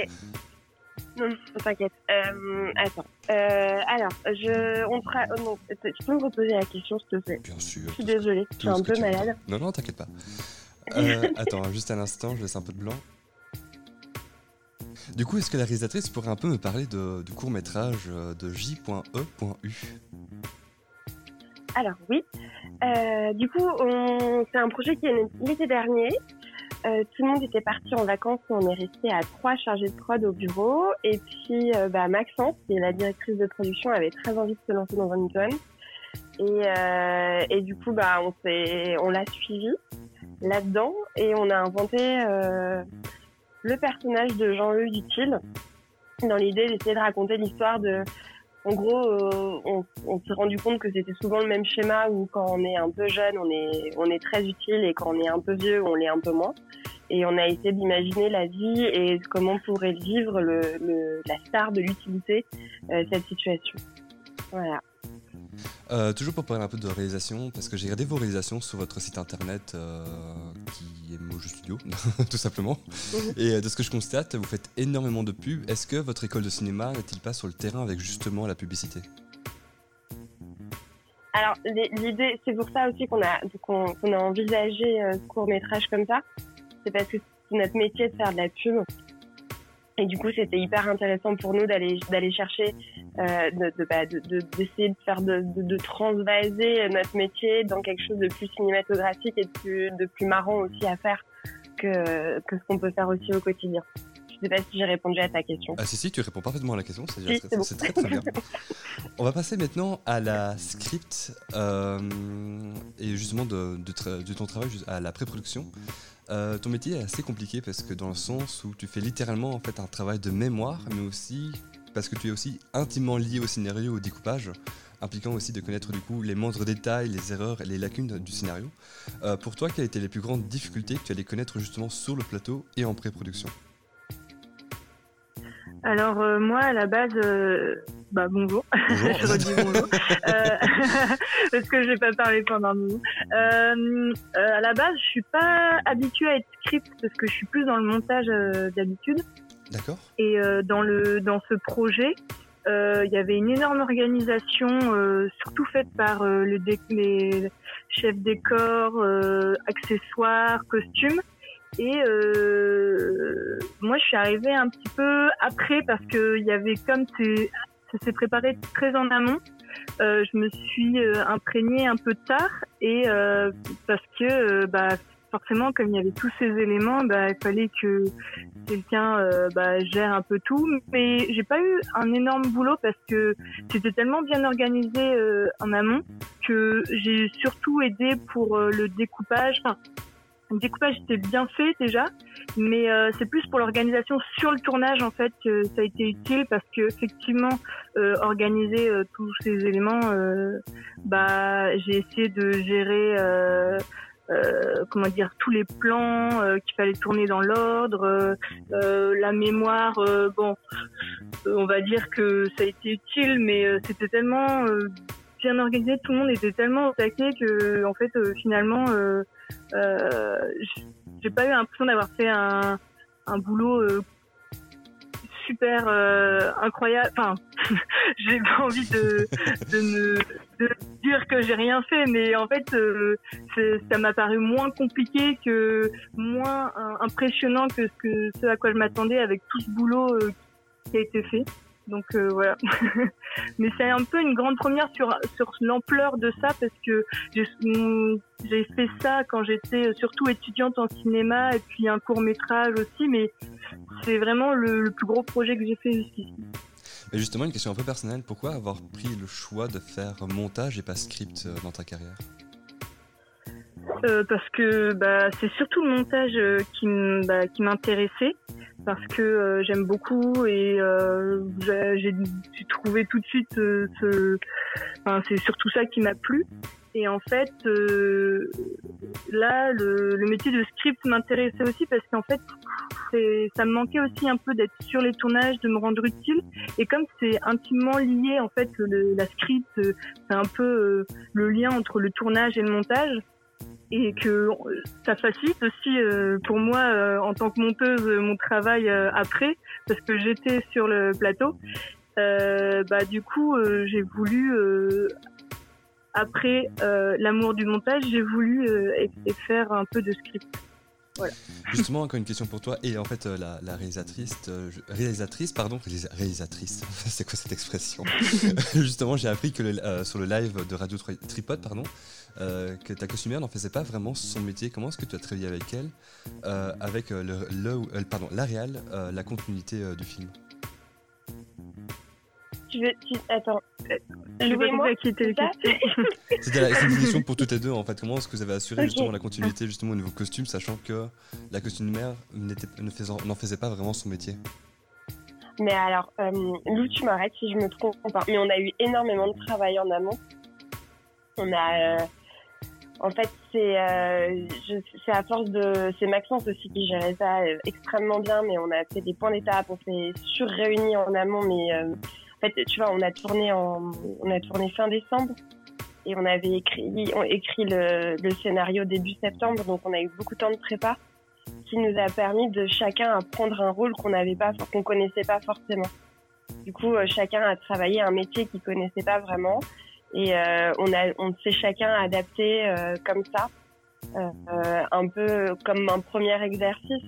Non, t'inquiète. Euh, attends. Euh, alors, je, on fera. Oh non, tu peux me reposer la question, s'il te plaît Bien sûr. Je suis désolée, je suis un peu malade. Non, non, t'inquiète pas. Euh, attends, juste un instant, je laisse un peu de blanc. Du coup, est-ce que la réalisatrice pourrait un peu me parler de, du court métrage de J.E.U Alors oui. Euh, du coup, c'est un projet qui est né l'été dernier. Euh, tout le monde était parti en vacances et on est resté à trois chargés de prod au bureau. Et puis euh, bah, Maxence, qui est la directrice de production, avait très envie de se lancer dans un euh, et du coup, bah, on, l'a suivi là-dedans et on a inventé le personnage de Jean-Eudes Utile dans l'idée d'essayer de raconter l'histoire de en gros, euh, on, on s'est rendu compte que c'était souvent le même schéma où quand on est un peu jeune, on est, on est très utile et quand on est un peu vieux, on l'est un peu moins. Et on a essayé d'imaginer la vie et comment pourrait vivre le, le la star de l'utilité euh, cette situation. Voilà. Euh, toujours pour parler un peu de réalisation, parce que j'ai regardé vos réalisations sur votre site internet euh, qui est Mojo Studio, tout simplement. Mhm. Et euh, de ce que je constate, vous faites énormément de pubs. Est-ce que votre école de cinéma n'est-il pas sur le terrain avec justement la publicité? Alors l'idée, c'est pour ça aussi qu'on a, qu'on, a envisagé ce court métrage comme ça. C'est parce que c'est notre métier de faire de la pub. Et du coup, c'était hyper intéressant pour nous d'aller d'aller chercher, euh, de, de, bah, de, d'essayer de, faire de, de, transvaser notre métier dans quelque chose de plus cinématographique et de plus, de plus marrant aussi à faire que, que ce qu'on peut faire aussi au quotidien. Je sais pas si j'ai répondu à ta question. Ah si si, tu réponds parfaitement à la question, c'est, très très bien. On va passer maintenant à la script euh, et justement de, de, ton travail à la pré-production. Euh, ton métier est assez compliqué parce que dans le sens où tu fais littéralement en fait un travail de mémoire, mais aussi parce que tu es aussi intimement lié au scénario, au découpage, impliquant aussi de connaître du coup les moindres détails, les erreurs et les lacunes du scénario. Euh, pour toi, quelles étaient les plus grandes difficultés que tu allais connaître justement sur le plateau et en pré-production? Alors euh, moi à la base, euh, bah bonjour, bonjour. je redis bonjour, euh, parce que je vais pas parler pendant un moment. à la base, je suis pas habituée à être script parce que je suis plus dans le montage d'habitude. D'accord. Et dans le dans ce projet, il y avait une énorme organisation, surtout faite par le les chefs décor, accessoires, costumes. Et euh, moi, je suis arrivée un petit peu après parce qu'il y avait comme ça s'est préparé très en amont. Euh, je me suis euh, imprégnée un peu tard et euh, parce que euh, bah, forcément, comme il y avait tous ces éléments, bah, il fallait que quelqu'un euh, bah, gère un peu tout. Mais j'ai pas eu un énorme boulot parce que c'était tellement bien organisé euh, en amont que j'ai surtout aidé pour le découpage. Le découpage était bien fait déjà, mais euh, c'est plus pour l'organisation sur le tournage en fait que ça a été utile parce que effectivement euh, organiser euh, tous ces éléments, bah j'ai essayé de gérer comment dire tous les plans qu'il fallait tourner dans l'ordre, la mémoire. bon, on va dire que ça a été utile, mais c'était tellement bien organisé, tout le monde était tellement au taquet que en fait finalement euh, j'ai pas eu l'impression d'avoir fait un, boulot euh, super euh, incroyable. Enfin, j'ai pas envie de, me, dire que j'ai rien fait, mais en fait, euh, ça m'a paru moins compliqué que moins impressionnant que ce à quoi je m'attendais avec tout ce boulot qui a été fait. Donc euh, voilà. Mais c'est un peu une grande première sur, sur l'ampleur de ça parce que j'ai fait ça quand j'étais surtout étudiante en cinéma et puis un court métrage aussi, mais c'est vraiment le, plus gros projet que j'ai fait jusqu'ici. Justement, une question un peu personnelle, pourquoi avoir pris le choix de faire montage et pas script euh, dans ta carrière? Euh, parce que bah, c'est surtout le montage bah, qui m'intéressait parce que euh, j'aime beaucoup et euh, j'ai trouvé tout de suite euh, ce, enfin, c'est surtout ça qui m'a plu. Et en fait, là, le, le, métier de script m'intéressait aussi parce qu'en fait, ça me manquait aussi un peu d'être sur les tournages, de me rendre utile. Et comme c'est intimement lié, en fait, le, la script, c'est un peu le lien entre le tournage et le montage et que ça facilite aussi euh, pour moi euh, en tant que monteuse mon travail euh, après parce que j'étais sur le plateau. Bah du coup j'ai voulu après l'amour du montage j'ai voulu faire un peu de script Justement, encore une question pour toi. Et en fait, euh, la, réalisatrice, euh, réalisatrice, pardon, réalisatrice, c'est quoi cette expression Justement, j'ai appris que euh, sur le live de Radio Tripod, pardon, que ta costumière n'en faisait pas vraiment son métier. Comment est-ce que tu as travaillé avec elle, avec le, pardon, la réal, la continuité du film? Tu veux, attends. Moi C'était une question pour toutes les deux en fait. Comment est-ce que vous avez assuré justement la continuité justement au niveau costume, sachant que la costumière n'en faisait pas vraiment son métier? Mais alors, euh, Lou, tu m'arrêtes si je me trompe pas. Mais on a eu énormément de travail en amont. On a, euh, en fait, c'est euh, à force de, c'est Maxence aussi qui gérait ça euh, extrêmement bien. Mais on a fait des points d'étape, on s'est surréunis en amont, mais en fait, tu vois, on a tourné on a tourné fin décembre et on avait écrit, on écrit le, scénario début septembre, donc on a eu beaucoup de temps de prépa, qui nous a permis de chacun prendre un rôle qu'on n'avait pas, qu'on connaissait pas forcément. Du coup, euh, chacun a travaillé un métier qu'il connaissait pas vraiment, et euh, on a, on s'est chacun adapté euh, comme ça, un peu comme un premier exercice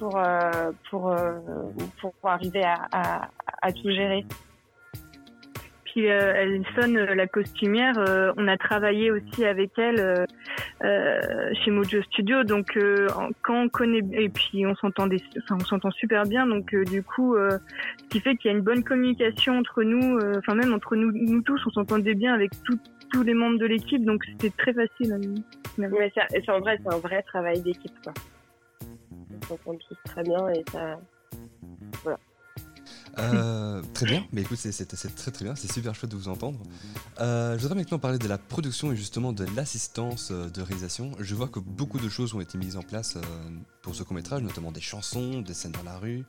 pour, euh, pour, euh, pour, arriver à, à, à, tout gérer. Puis euh, Alison, la costumière, on a travaillé aussi avec elle chez Mojo Studio, donc quand on connaît et puis on s'entendait, enfin on s'entend super bien, donc du coup, ce qui fait qu'il y a une bonne communication entre nous, enfin même entre nous, nous tous, on s'entendait bien avec tous les membres de l'équipe, donc c'était très facile. Mais c'est en vrai, c'est un vrai travail d'équipe, quoi s'entend tous très bien et ça. Voilà. Euh, très bien, mais écoute, c'est très très bien, c'est super chouette de vous entendre. Euh, je voudrais maintenant parler de la production et justement de l'assistance euh, de réalisation. Je vois que beaucoup de choses ont été mises en place pour ce court métrage, notamment des chansons, des scènes dans la rue,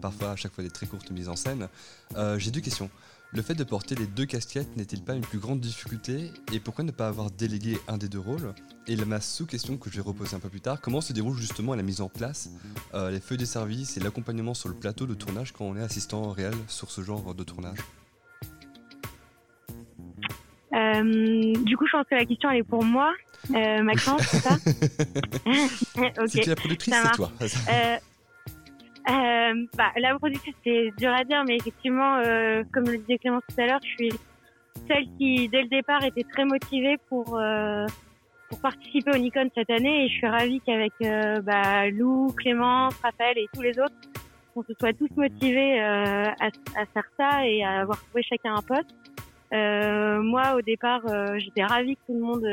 parfois à chaque fois des très courtes mises en scène. J'ai deux questions. Le fait de porter les deux casquettes n'est-il pas une plus grande difficulté Et pourquoi ne pas avoir délégué un des deux rôles? Et ma sous-question que je vais reposer un peu plus tard, comment se déroule justement la mise en place, euh, les feuilles de service et l'accompagnement sur le plateau de tournage quand on est assistant réel sur ce genre de tournage? Euh, du coup, je pense que la question elle est pour moi, euh, Maxence, c'est ça okay. C'est la productrice, c'est toi. Euh, bah, la c'est dur à dire, mais effectivement, euh, comme le disait Clémence tout à l'heure, je suis celle qui, dès le départ, était très motivée pour, euh, pour participer au Nikon cette année et je suis ravie qu'avec euh, bah, Lou, Clémence, Raphaël et tous les autres, on se soit tous motivés euh, à, à, faire ça et à avoir trouvé chacun un poste. Euh, moi, au départ, euh, j'étais ravie que tout le monde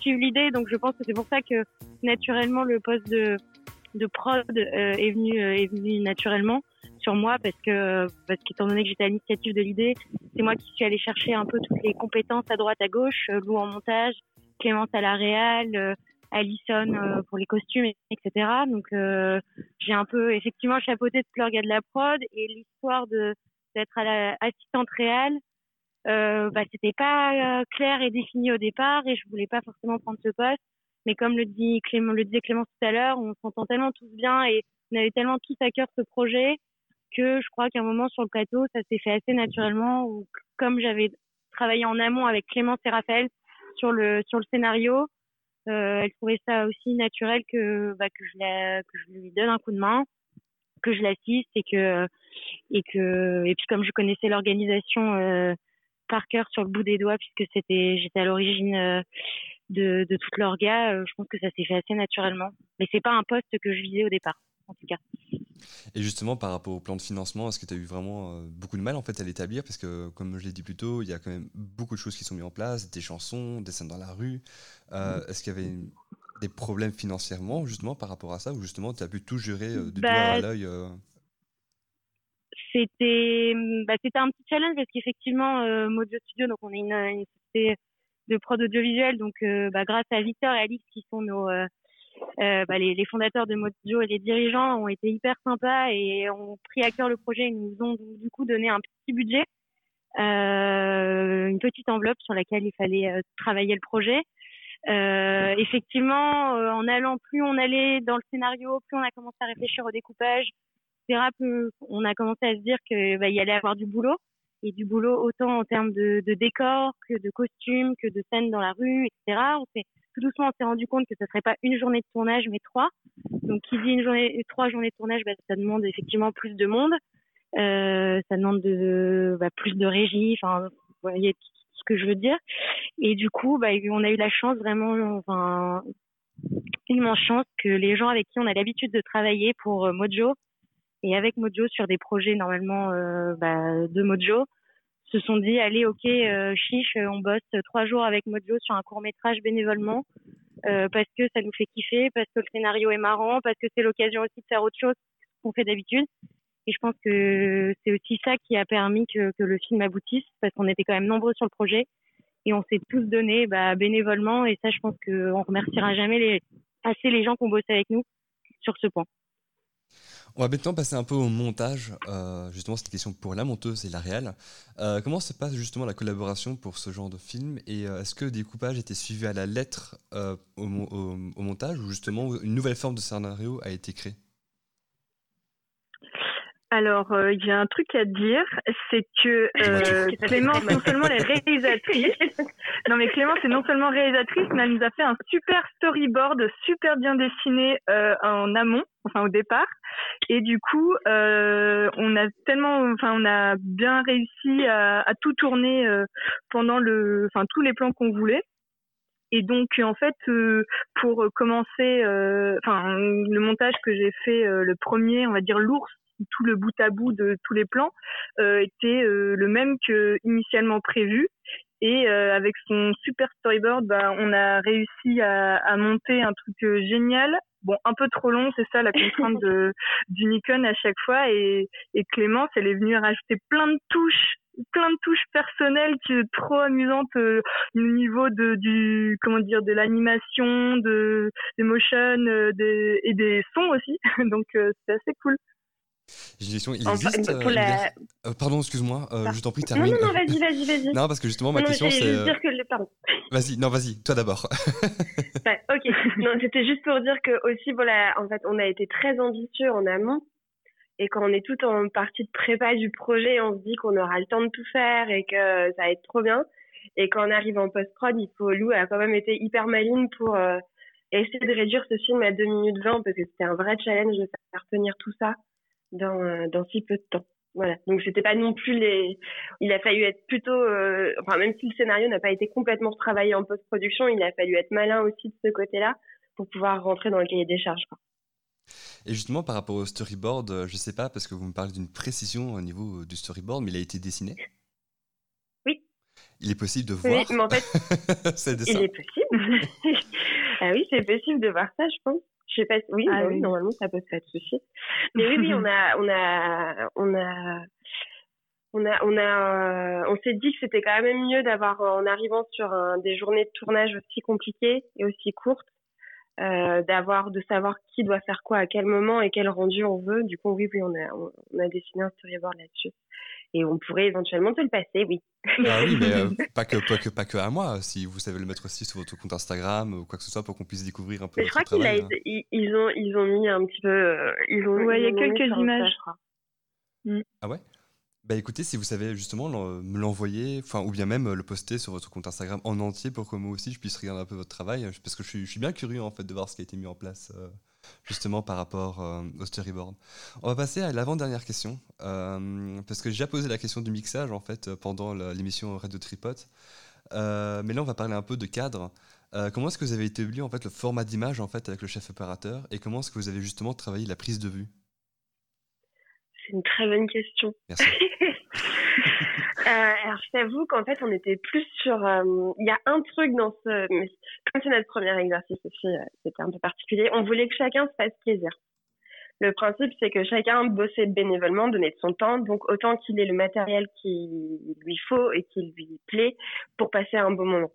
suive l'idée, donc je pense que c'est pour ça que naturellement le poste de, de prod est venu est venu naturellement sur moi parce que parce qu'étant donné que j'étais à l'initiative de l'idée, c'est moi qui suis allée chercher un peu toutes les compétences à droite à gauche, Lou en montage, Clémence à la réal, euh, Alison euh, pour les costumes, etc. Donc euh, j'ai un peu effectivement chapeauté toute l'orga de la prod et l'histoire de d'être à la assistante réelle, euh, bah, c'était pas clair et défini au départ et je voulais pas forcément prendre ce poste. Mais comme le dit Clément, le disait Clément tout à l'heure, on s'entend tellement tous bien et on avait tellement tous à cœur ce projet que je crois qu'à un moment sur le plateau, ça s'est fait assez naturellement. Ou comme j'avais travaillé en amont avec Clément et Raphaël, sur le sur le scénario. Euh, elle trouvait ça aussi naturel que bah, que je la, que je lui donne un coup de main, que je l'assiste et que et que et puis comme je connaissais l'organisation euh, par cœur sur le bout des doigts puisque c'était j'étais à l'origine euh, de, de toute l'orga, euh, je pense que ça s'est fait assez naturellement. Mais c'est pas un poste que je visais au départ, en tout cas. Et justement, par rapport au plan de financement, est-ce que tu as eu vraiment euh, beaucoup de mal en fait à l'établir? Parce que, comme je l'ai dit plus tôt, il y a quand même beaucoup de choses qui sont mises en place, des chansons, des scènes dans la rue. Euh, est-ce qu'il y avait des problèmes financièrement, justement, par rapport à ça? Ou justement, tu as pu tout gérer euh, du doigt à bah, l'œil C'était bah, un petit challenge parce qu'effectivement, Mojo Studio, donc on est une, une, société de prod audiovisuel, donc bah, grâce à Victor et Alix qui sont nos euh, bah, les, les, fondateurs de Mojo et les dirigeants ont été hyper sympas et ont pris à cœur le projet. Ils nous ont du coup donné un petit budget, euh, une petite enveloppe sur laquelle il fallait euh, travailler le projet. Euh, effectivement, euh, en allant plus on allait dans le scénario, plus on a commencé à réfléchir au découpage, etc. Plus on a commencé à se dire qu'il bah, y allait avoir du boulot et du boulot autant en termes de, de décor que de costumes, que de scènes dans la rue, etc. On s'est tout doucement, on s'est rendu compte que ce serait pas une journée de tournage, mais trois. Donc, qui dit une journée, trois journées de tournage, bah, ça demande effectivement plus de monde. Euh, ça demande de, bah, plus de régie. Enfin, vous voyez ce que je veux dire. Et du coup, bah, on a eu la chance vraiment, enfin, immense chance que les gens avec qui on a l'habitude de travailler pour euh, Mojo et avec Mojo sur des projets normalement euh, bah, de Mojo, se sont dit allez ok euh, chiche on bosse trois jours avec Mojo sur un court métrage bénévolement euh, parce que ça nous fait kiffer parce que le scénario est marrant parce que c'est l'occasion aussi de faire autre chose qu'on fait d'habitude. Et je pense que c'est aussi ça qui a permis que, que le film aboutisse parce qu'on était quand même nombreux sur le projet. Et on s'est tous donné bah, bénévolement. Et ça je pense qu'on remerciera jamais les, assez les gens qui ont bossé avec nous sur ce point. On va maintenant passer un peu au montage. Euh, justement, cette question pour la monteuse et la réelle. Euh, comment se passe justement la collaboration pour ce genre de film Et euh, est-ce que des coupages étaient suivis à la lettre au, montage ou justement une nouvelle forme de scénario a été créée? Alors, euh, il y a un truc à dire, c'est que euh, Clémence, non seulement elle est réalisatrice, non mais Clémence est non seulement réalisatrice, mais elle nous a fait un super storyboard, super bien dessiné euh, en amont, enfin au départ, et du coup, euh, on a tellement, enfin, on a bien réussi à, à tout tourner euh, pendant le, enfin tous les plans qu'on voulait. Et donc, en fait, euh, pour commencer, enfin, le montage que j'ai fait, le premier, on va dire l'ours, tout le bout à bout de tous les plans euh, était euh, le même que initialement prévu. Et euh, avec son super storyboard, bah, on a réussi à, à monter un truc génial. Bon, un peu trop long, c'est ça la contrainte de, du Nikon à chaque fois. Et, et Clémence, elle est venue rajouter plein de touches plein de touches personnelles qui est trop amusantes au niveau de du comment dire de l'animation de des motions de, et des sons aussi donc c'est assez cool Il existe. Euh, la... euh, pardon, excuse-moi. Euh, je t'en prie, termine. Non, non, non, vas-y, vas-y, vas-y. non, parce que justement, ma non, question, c'est. dire que. Pardon. Vas-y, non, vas-y, toi d'abord. ok. Non, c'était juste pour dire que aussi, voilà, en fait, on a été très ambitieux en amont. Et quand on est tout en partie de prépa du projet, on se dit qu'on aura le temps de tout faire et que ça va être trop bien. Et quand on arrive en post-prod, il faut, Lou a quand même été hyper maline pour essayer de réduire ce film à 2 minutes 20 parce que c'était un vrai challenge de faire tenir tout ça dans, euh, dans si peu de temps. Voilà. Donc c'était pas non plus les. Il a fallu être plutôt. euh, Enfin, même si le scénario n'a pas été complètement travaillé en post-production, il a fallu être malin aussi de ce côté-là pour pouvoir rentrer dans le cahier des charges. quoi. Et justement, par rapport au storyboard, euh, je sais pas, parce que vous me parlez d'une précision au niveau du storyboard, mais il a été dessiné? Oui. Il est possible de Oui, voir? mais en fait, il est possible. ah oui, c'est possible de voir ça, je pense. Je sais pas. si- Oui, Ah bah oui, oui. normalement, ça pose pas de souci. Mais oui, oui, on a, on a, on a, on a, on a, euh, on s'est dit que c'était quand même mieux d'avoir, euh, en arrivant sur un- des journées de tournage aussi compliquées et aussi courtes, euh, d'avoir, de savoir qui doit faire quoi à quel moment et quel rendu on veut. Du coup, oui, oui, on a, on, on a dessiné un storyboard là-dessus. Et on pourrait éventuellement te le passer, oui. Ah oui, mais euh, pas, que, pas, que, pas que à moi, si vous savez le mettre aussi sur votre compte Instagram ou quoi que ce soit pour qu'on puisse découvrir un peu Mais je votre crois qu'il a travail. hein. ils, ont, ils ont mis un petit peu, euh, ils ont. Ouais, il y a quelques images. je crois. Ah ouais? Bah écoutez, si vous savez justement me l'envoyer, enfin ou bien même le poster sur votre compte Instagram en entier pour que moi aussi je puisse regarder un peu votre travail, euh, parce que je suis, je suis bien curieux en fait de voir ce qui a été mis en place euh, justement par rapport euh, au storyboard. On va passer à l'avant-dernière question, euh, parce que j'ai déjà posé la question du mixage en fait pendant l'émission Radio Tripote, Euh, mais là on va parler un peu de cadre. Comment est-ce que vous avez établi en fait le format d'image en fait avec le chef opérateur et comment est-ce que vous avez justement travaillé la prise de vue? C'est une très bonne question. Merci. Alors, je t'avoue qu'en fait, on était plus sur. Il y a un truc dans ce. Mais comme c'est notre premier exercice aussi, euh, c'était un peu particulier. On voulait que chacun se fasse plaisir. Le principe, c'est que chacun bossait bénévolement, donnait de son temps, donc autant qu'il ait le matériel qu'il lui faut et qu'il lui plaît pour passer un bon moment.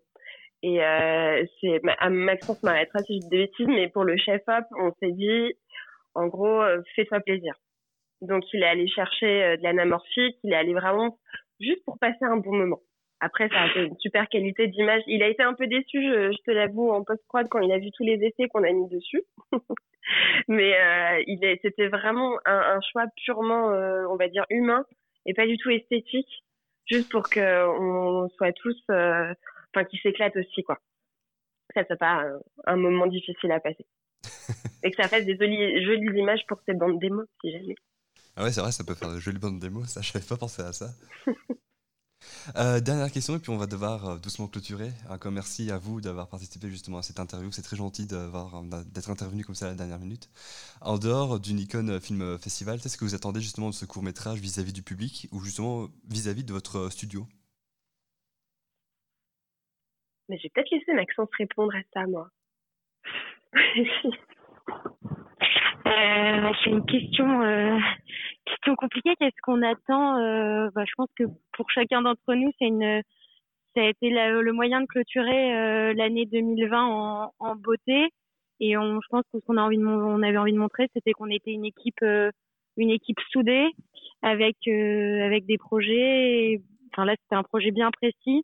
Et euh, c'est Ma- Maxence m'arrêtera si je dis des bêtises, mais pour le chef-op, on s'est dit, en gros, euh, fais-toi plaisir. Donc il est allé chercher euh, de l'anamorphique, il est allé vraiment juste pour passer un bon moment. Après, ça a fait une super qualité d'image. Il a été un peu déçu, je, je te l'avoue, en post-prod quand il a vu tous les essais qu'on a mis dessus. Mais euh, il est, c'était vraiment un, un choix purement, euh, on va dire, humain et pas du tout esthétique, juste pour que on soit tous, euh, enfin, qu'ils s'éclatent aussi, quoi. Que ça soit pas un, un moment difficile à passer. et que ça fasse des jolies, jolies images pour ces bandes démos, si jamais. Ah ouais, c'est vrai, ça peut faire de jolies bandes démos, ça, j'avais pas pensé à ça. Euh, dernière question, et puis on va devoir euh, doucement clôturer. Encore merci à vous d'avoir participé justement à cette interview. C'est très gentil d'avoir, euh, d'être intervenu comme ça à la dernière minute. En dehors du Nikon Film Festival, qu'est-ce que vous attendez justement de ce court métrage vis-à-vis du public ou justement vis-à-vis de votre studio? Mais j'ai peut-être laissé Maxence répondre à ça, moi. Euh, c'est une question, euh, question compliquée. Qu'est-ce qu'on attend euh, bah, Je pense que pour chacun d'entre nous, c'est une, ça a été le moyen de clôturer euh, l'année 2020 en, en beauté. Et on, je pense que ce qu'on a envie de, on avait envie de montrer, c'était qu'on était une équipe, euh, une équipe soudée avec euh, avec des projets. Enfin là, c'était un projet bien précis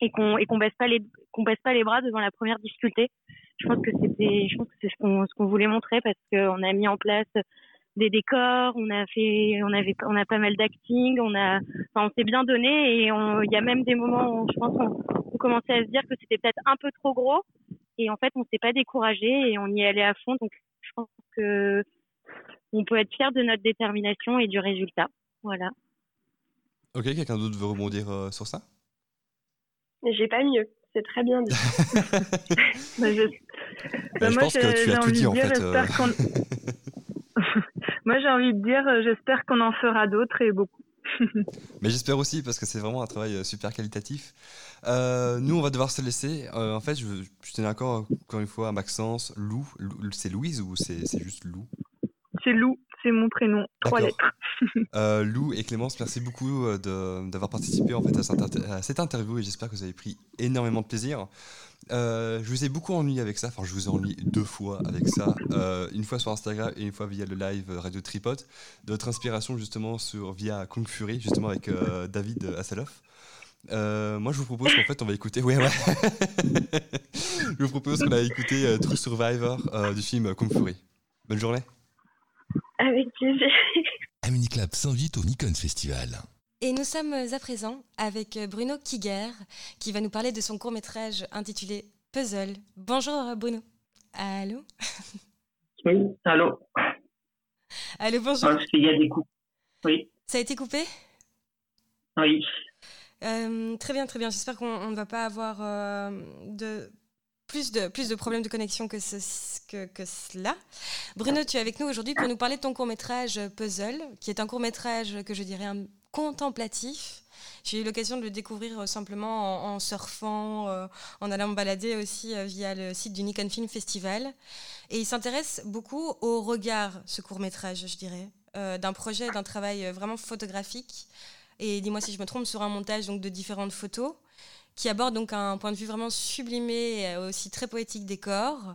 et qu'on et qu'on baisse pas les qu'on baisse pas les bras devant la première difficulté je pense que c'était je pense que c'est ce qu'on ce qu'on voulait montrer parce qu'on a mis en place des décors on a fait on avait on a pas mal d'acting on a enfin, on s'est bien donné et il y a même des moments où je pense qu'on on commençait à se dire que c'était peut-être un peu trop gros et en fait on s'est pas découragé et on y est allé à fond donc je pense que on peut être fier de notre détermination et du résultat voilà Ok, quelqu'un d'autre veut rebondir euh, sur ça? Mais j'ai pas mieux. C'est très bien dit. Bah, je... Bah, Bah, Je moi, pense que j'ai- tu as tout envie dit de en fait. Moi, j'ai envie de dire, euh, j'espère qu'on en fera d'autres et beaucoup. Mais j'espère aussi parce que c'est vraiment un travail euh, super qualitatif. Euh, nous, on va devoir se laisser. Euh, en fait, je, je tenais encore, encore une fois à Maxence, Lou. Lou- c'est Louise ou c'est juste Lou? C'est Lou, c'est mon prénom. Trois lettres. Euh, Lou et Clémence, merci beaucoup d'avoir participé en fait à cette interview et j'espère que vous avez pris énormément de plaisir. Euh, je vous ai beaucoup ennuyé avec ça, enfin je vous ai ennuyé deux fois avec ça, Euh, une fois sur Instagram et une fois via le live Radio Tripod, de votre inspiration justement sur via Kung Fury, justement avec euh, David Asseloff. Euh, moi je vous propose qu'en fait on va écouter, ouais ouais, je vous propose qu'on va écouter euh, True Survivor euh, du film Kung Fury. Bonne journée. Avec plaisir. Aminiclap s'invite au Nikon Festival. Et nous sommes à présent avec Bruno Kiger qui va nous parler de son court-métrage intitulé Puzzle. Bonjour Bruno. Allô? Oui, allô. Allô, bonjour. Parce qu'il y a des coups? Oui. Ça a été coupé? Oui. Euh, très bien, très bien. J'espère qu'on ne va pas avoir euh, de plus de, plus de problèmes de connexion que, que, que, cela. Bruno, tu es avec nous aujourd'hui pour nous parler de ton court-métrage Puzzle, qui est un court-métrage que je dirais un contemplatif. J'ai eu l'occasion de le découvrir euh, simplement en, surfant, en allant me balader aussi via le site du Nikon Film Festival. Et il s'intéresse beaucoup au regard, ce court-métrage, je dirais, d'un projet, d'un travail vraiment photographique et dis-moi si je me trompe, sur un montage donc, de différentes photos qui aborde donc un point de vue vraiment sublimé et aussi très poétique des corps.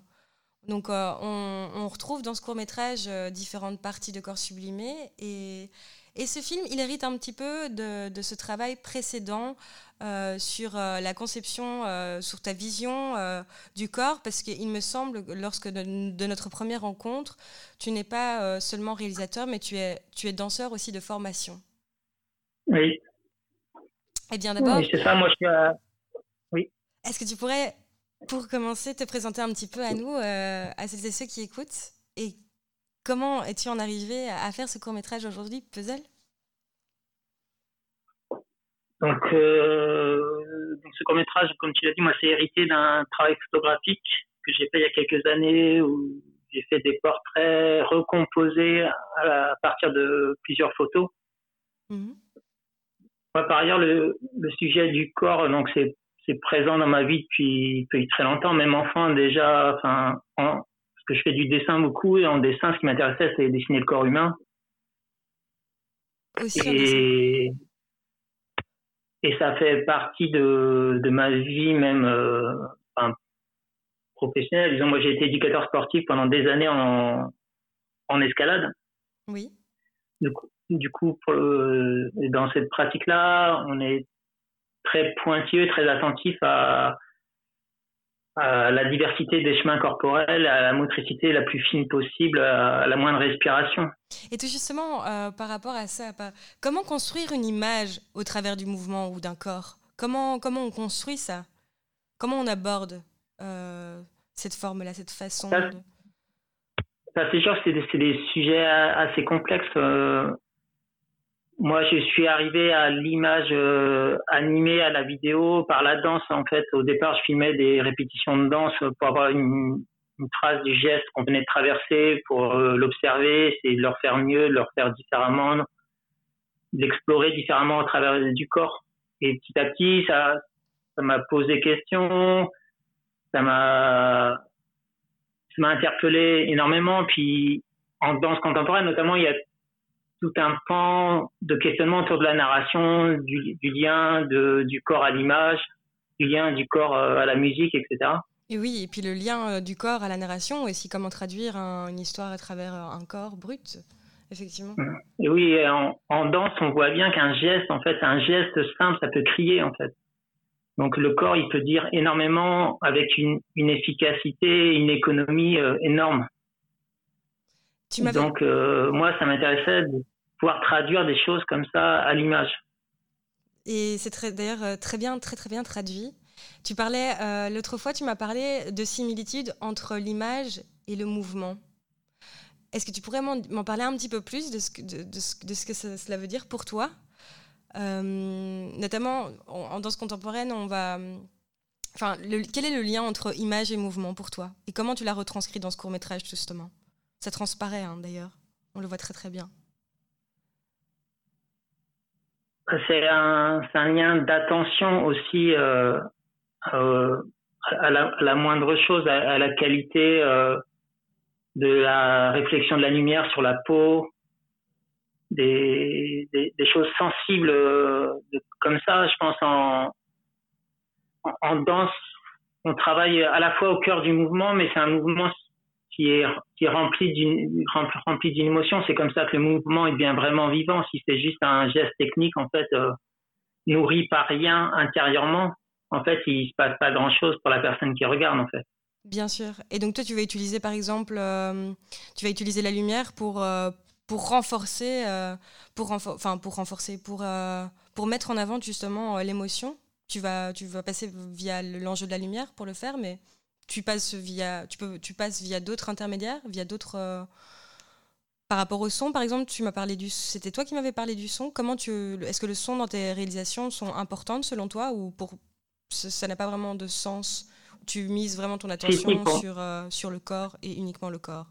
Donc euh, on, retrouve dans ce court métrage euh, différentes parties de corps sublimés et, et, ce film, il hérite un petit peu de, de ce travail précédent euh, sur la conception, sur ta vision du corps, parce qu'il me semble, lorsque de, de, notre première rencontre, tu n'es pas seulement réalisateur, mais tu es, tu es danseur aussi de formation. Oui. Eh bien, d'abord. Oui, c'est ça, moi je suis à... Oui. Est-ce que tu pourrais, pour commencer, te présenter un petit peu à nous, euh, à celles et ceux qui écoutent Et comment es-tu en arrivé à faire ce court-métrage aujourd'hui, Puzzle? Donc, euh, donc, ce court-métrage, comme tu l'as dit, moi, c'est hérité d'un travail photographique que j'ai fait il y a quelques années où j'ai fait des portraits recomposés à, partir de plusieurs photos. Mmh par ailleurs, le, le, sujet du corps, donc c'est présent dans ma vie depuis, depuis très longtemps, même enfant déjà. Enfin, que je fais du dessin beaucoup et en dessin, ce qui m'intéressait, c'est dessiner le corps humain. et, et ça fait partie de, de ma vie même euh, enfin, professionnelle. Disons, moi, j'ai été éducateur sportif pendant des années en, en escalade. Oui. Du coup, du coup, dans cette pratique-là, on est très pointilleux, très attentif à, la diversité des chemins corporels, à la motricité la plus fine possible, à la moindre respiration. Et tout justement, euh, par rapport à ça, comment construire une image au travers du mouvement ou d'un corps? Comment, comment on construit ça? Comment on aborde euh, cette forme-là, cette façon ça, c'est sûr, c'est des, des, sujets assez complexes. Euh, moi, je suis arrivé à l'image euh, animée, à la vidéo, par la danse. En fait, au départ, je filmais des répétitions de danse pour avoir une, une trace du geste qu'on venait de traverser, pour euh, l'observer, c'est de leur faire mieux, de leur faire différemment, l'explorer différemment au travers du corps. Et petit à petit, ça, ça m'a posé question, ça m'a, ça m'a interpellé énormément. Puis, en danse contemporaine, notamment, il y a tout un pan de questionnement autour de la narration, du, lien de, du corps à l'image, du lien du corps euh, à la musique, etc. Et oui, et puis le lien euh, du corps à la narration, aussi comment traduire une histoire à travers euh, un corps brut, effectivement. Mmh. Et oui, en, danse, on voit bien qu'un geste, en fait, un geste simple, ça peut crier, en fait. Donc le corps, il peut dire énormément avec une, une efficacité, une économie énorme. Donc, euh, moi, ça m'intéressait de pouvoir traduire des choses comme ça à l'image. Et c'est d'ailleurs euh, très bien, très très bien traduit. Tu parlais, euh, l'autre fois, tu m'as parlé de similitude entre l'image et le mouvement. Est-ce que tu pourrais m'en parler un petit peu plus de ce que, de, ce, que cela veut dire pour toi? Notamment, en danse contemporaine, on va... Enfin, quel est le lien entre image et mouvement pour toi? Et comment tu l'as retranscrit dans ce court métrage, justement? Ça transparaît hein, d'ailleurs. On le voit très très bien. C'est un, lien d'attention aussi euh, euh, à, la, moindre chose, à, la qualité euh, de la réflexion de la lumière sur la peau, des, choses sensibles comme ça. Je pense en, en danse, on travaille à la fois au cœur du mouvement, mais c'est un mouvement qui est, qui rempli d'une d'une émotion. C'est comme ça que le mouvement est bien vraiment vivant. Si c'est juste un geste technique, en fait, euh, nourri par rien intérieurement, en fait, il se passe pas grand chose pour la personne qui regarde, en fait. Bien sûr. Et donc toi, tu vas utiliser, par exemple, euh, tu vas utiliser la lumière pour euh, pour renforcer, pour enfin pour renforcer, pour pour mettre en avant justement l'émotion. Tu vas tu vas passer via l'enjeu de la lumière pour le faire, mais tu passes via, tu peux, tu passes via d'autres intermédiaires, via d'autres. Euh, par rapport au son, par exemple, tu m'as parlé du. C'était toi qui m'avais parlé du son. Comment tu. Est-ce que le son dans tes réalisations sont importantes selon toi ou pour ça n'a pas vraiment de sens? Tu mises vraiment ton attention sur, euh, sur le corps et uniquement le corps?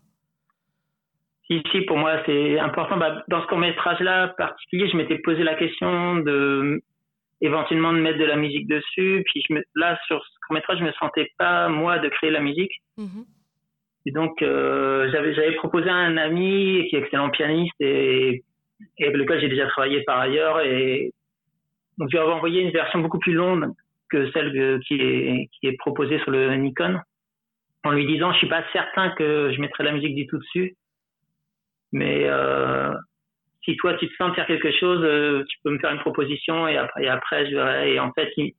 Si, si, pour moi, c'est important. Bah, dans ce court-métrage-là particulier, je m'étais posé la question de éventuellement de mettre de la musique dessus. Puis je me, là, sur ce court-métrage, je me sentais pas, moi, de créer la musique. Mmh et donc, euh, j'avais, j'avais proposé à un ami qui est excellent pianiste et, et avec lequel j'ai déjà travaillé par ailleurs. Et donc, je lui avais envoyé une version beaucoup plus longue que celle qui est, qui est proposée sur le Nikon, en lui disant, je suis pas certain que je mettrai la musique du tout dessus, mais euh, si toi tu te sens faire quelque chose, euh, tu peux me faire une proposition et après, et après je verrai. Et en fait, il,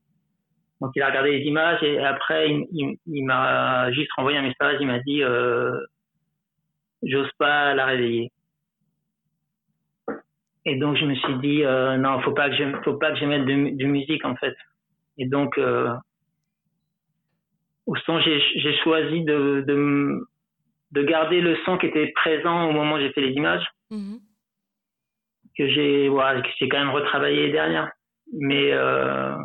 donc il a regardé les images et après il, m'a juste renvoyé un message. Il m'a dit euh, j'ose pas la réveiller. Et donc je me suis dit euh, non, faut pas que je faut pas que je mette de, musique en fait. Et donc au son j'ai choisi de, de, de garder le son qui était présent au moment où j'ai fait les images. Mm-hmm. Que j'ai voilà, j'ai quand même retravaillé derrière. Mais euh,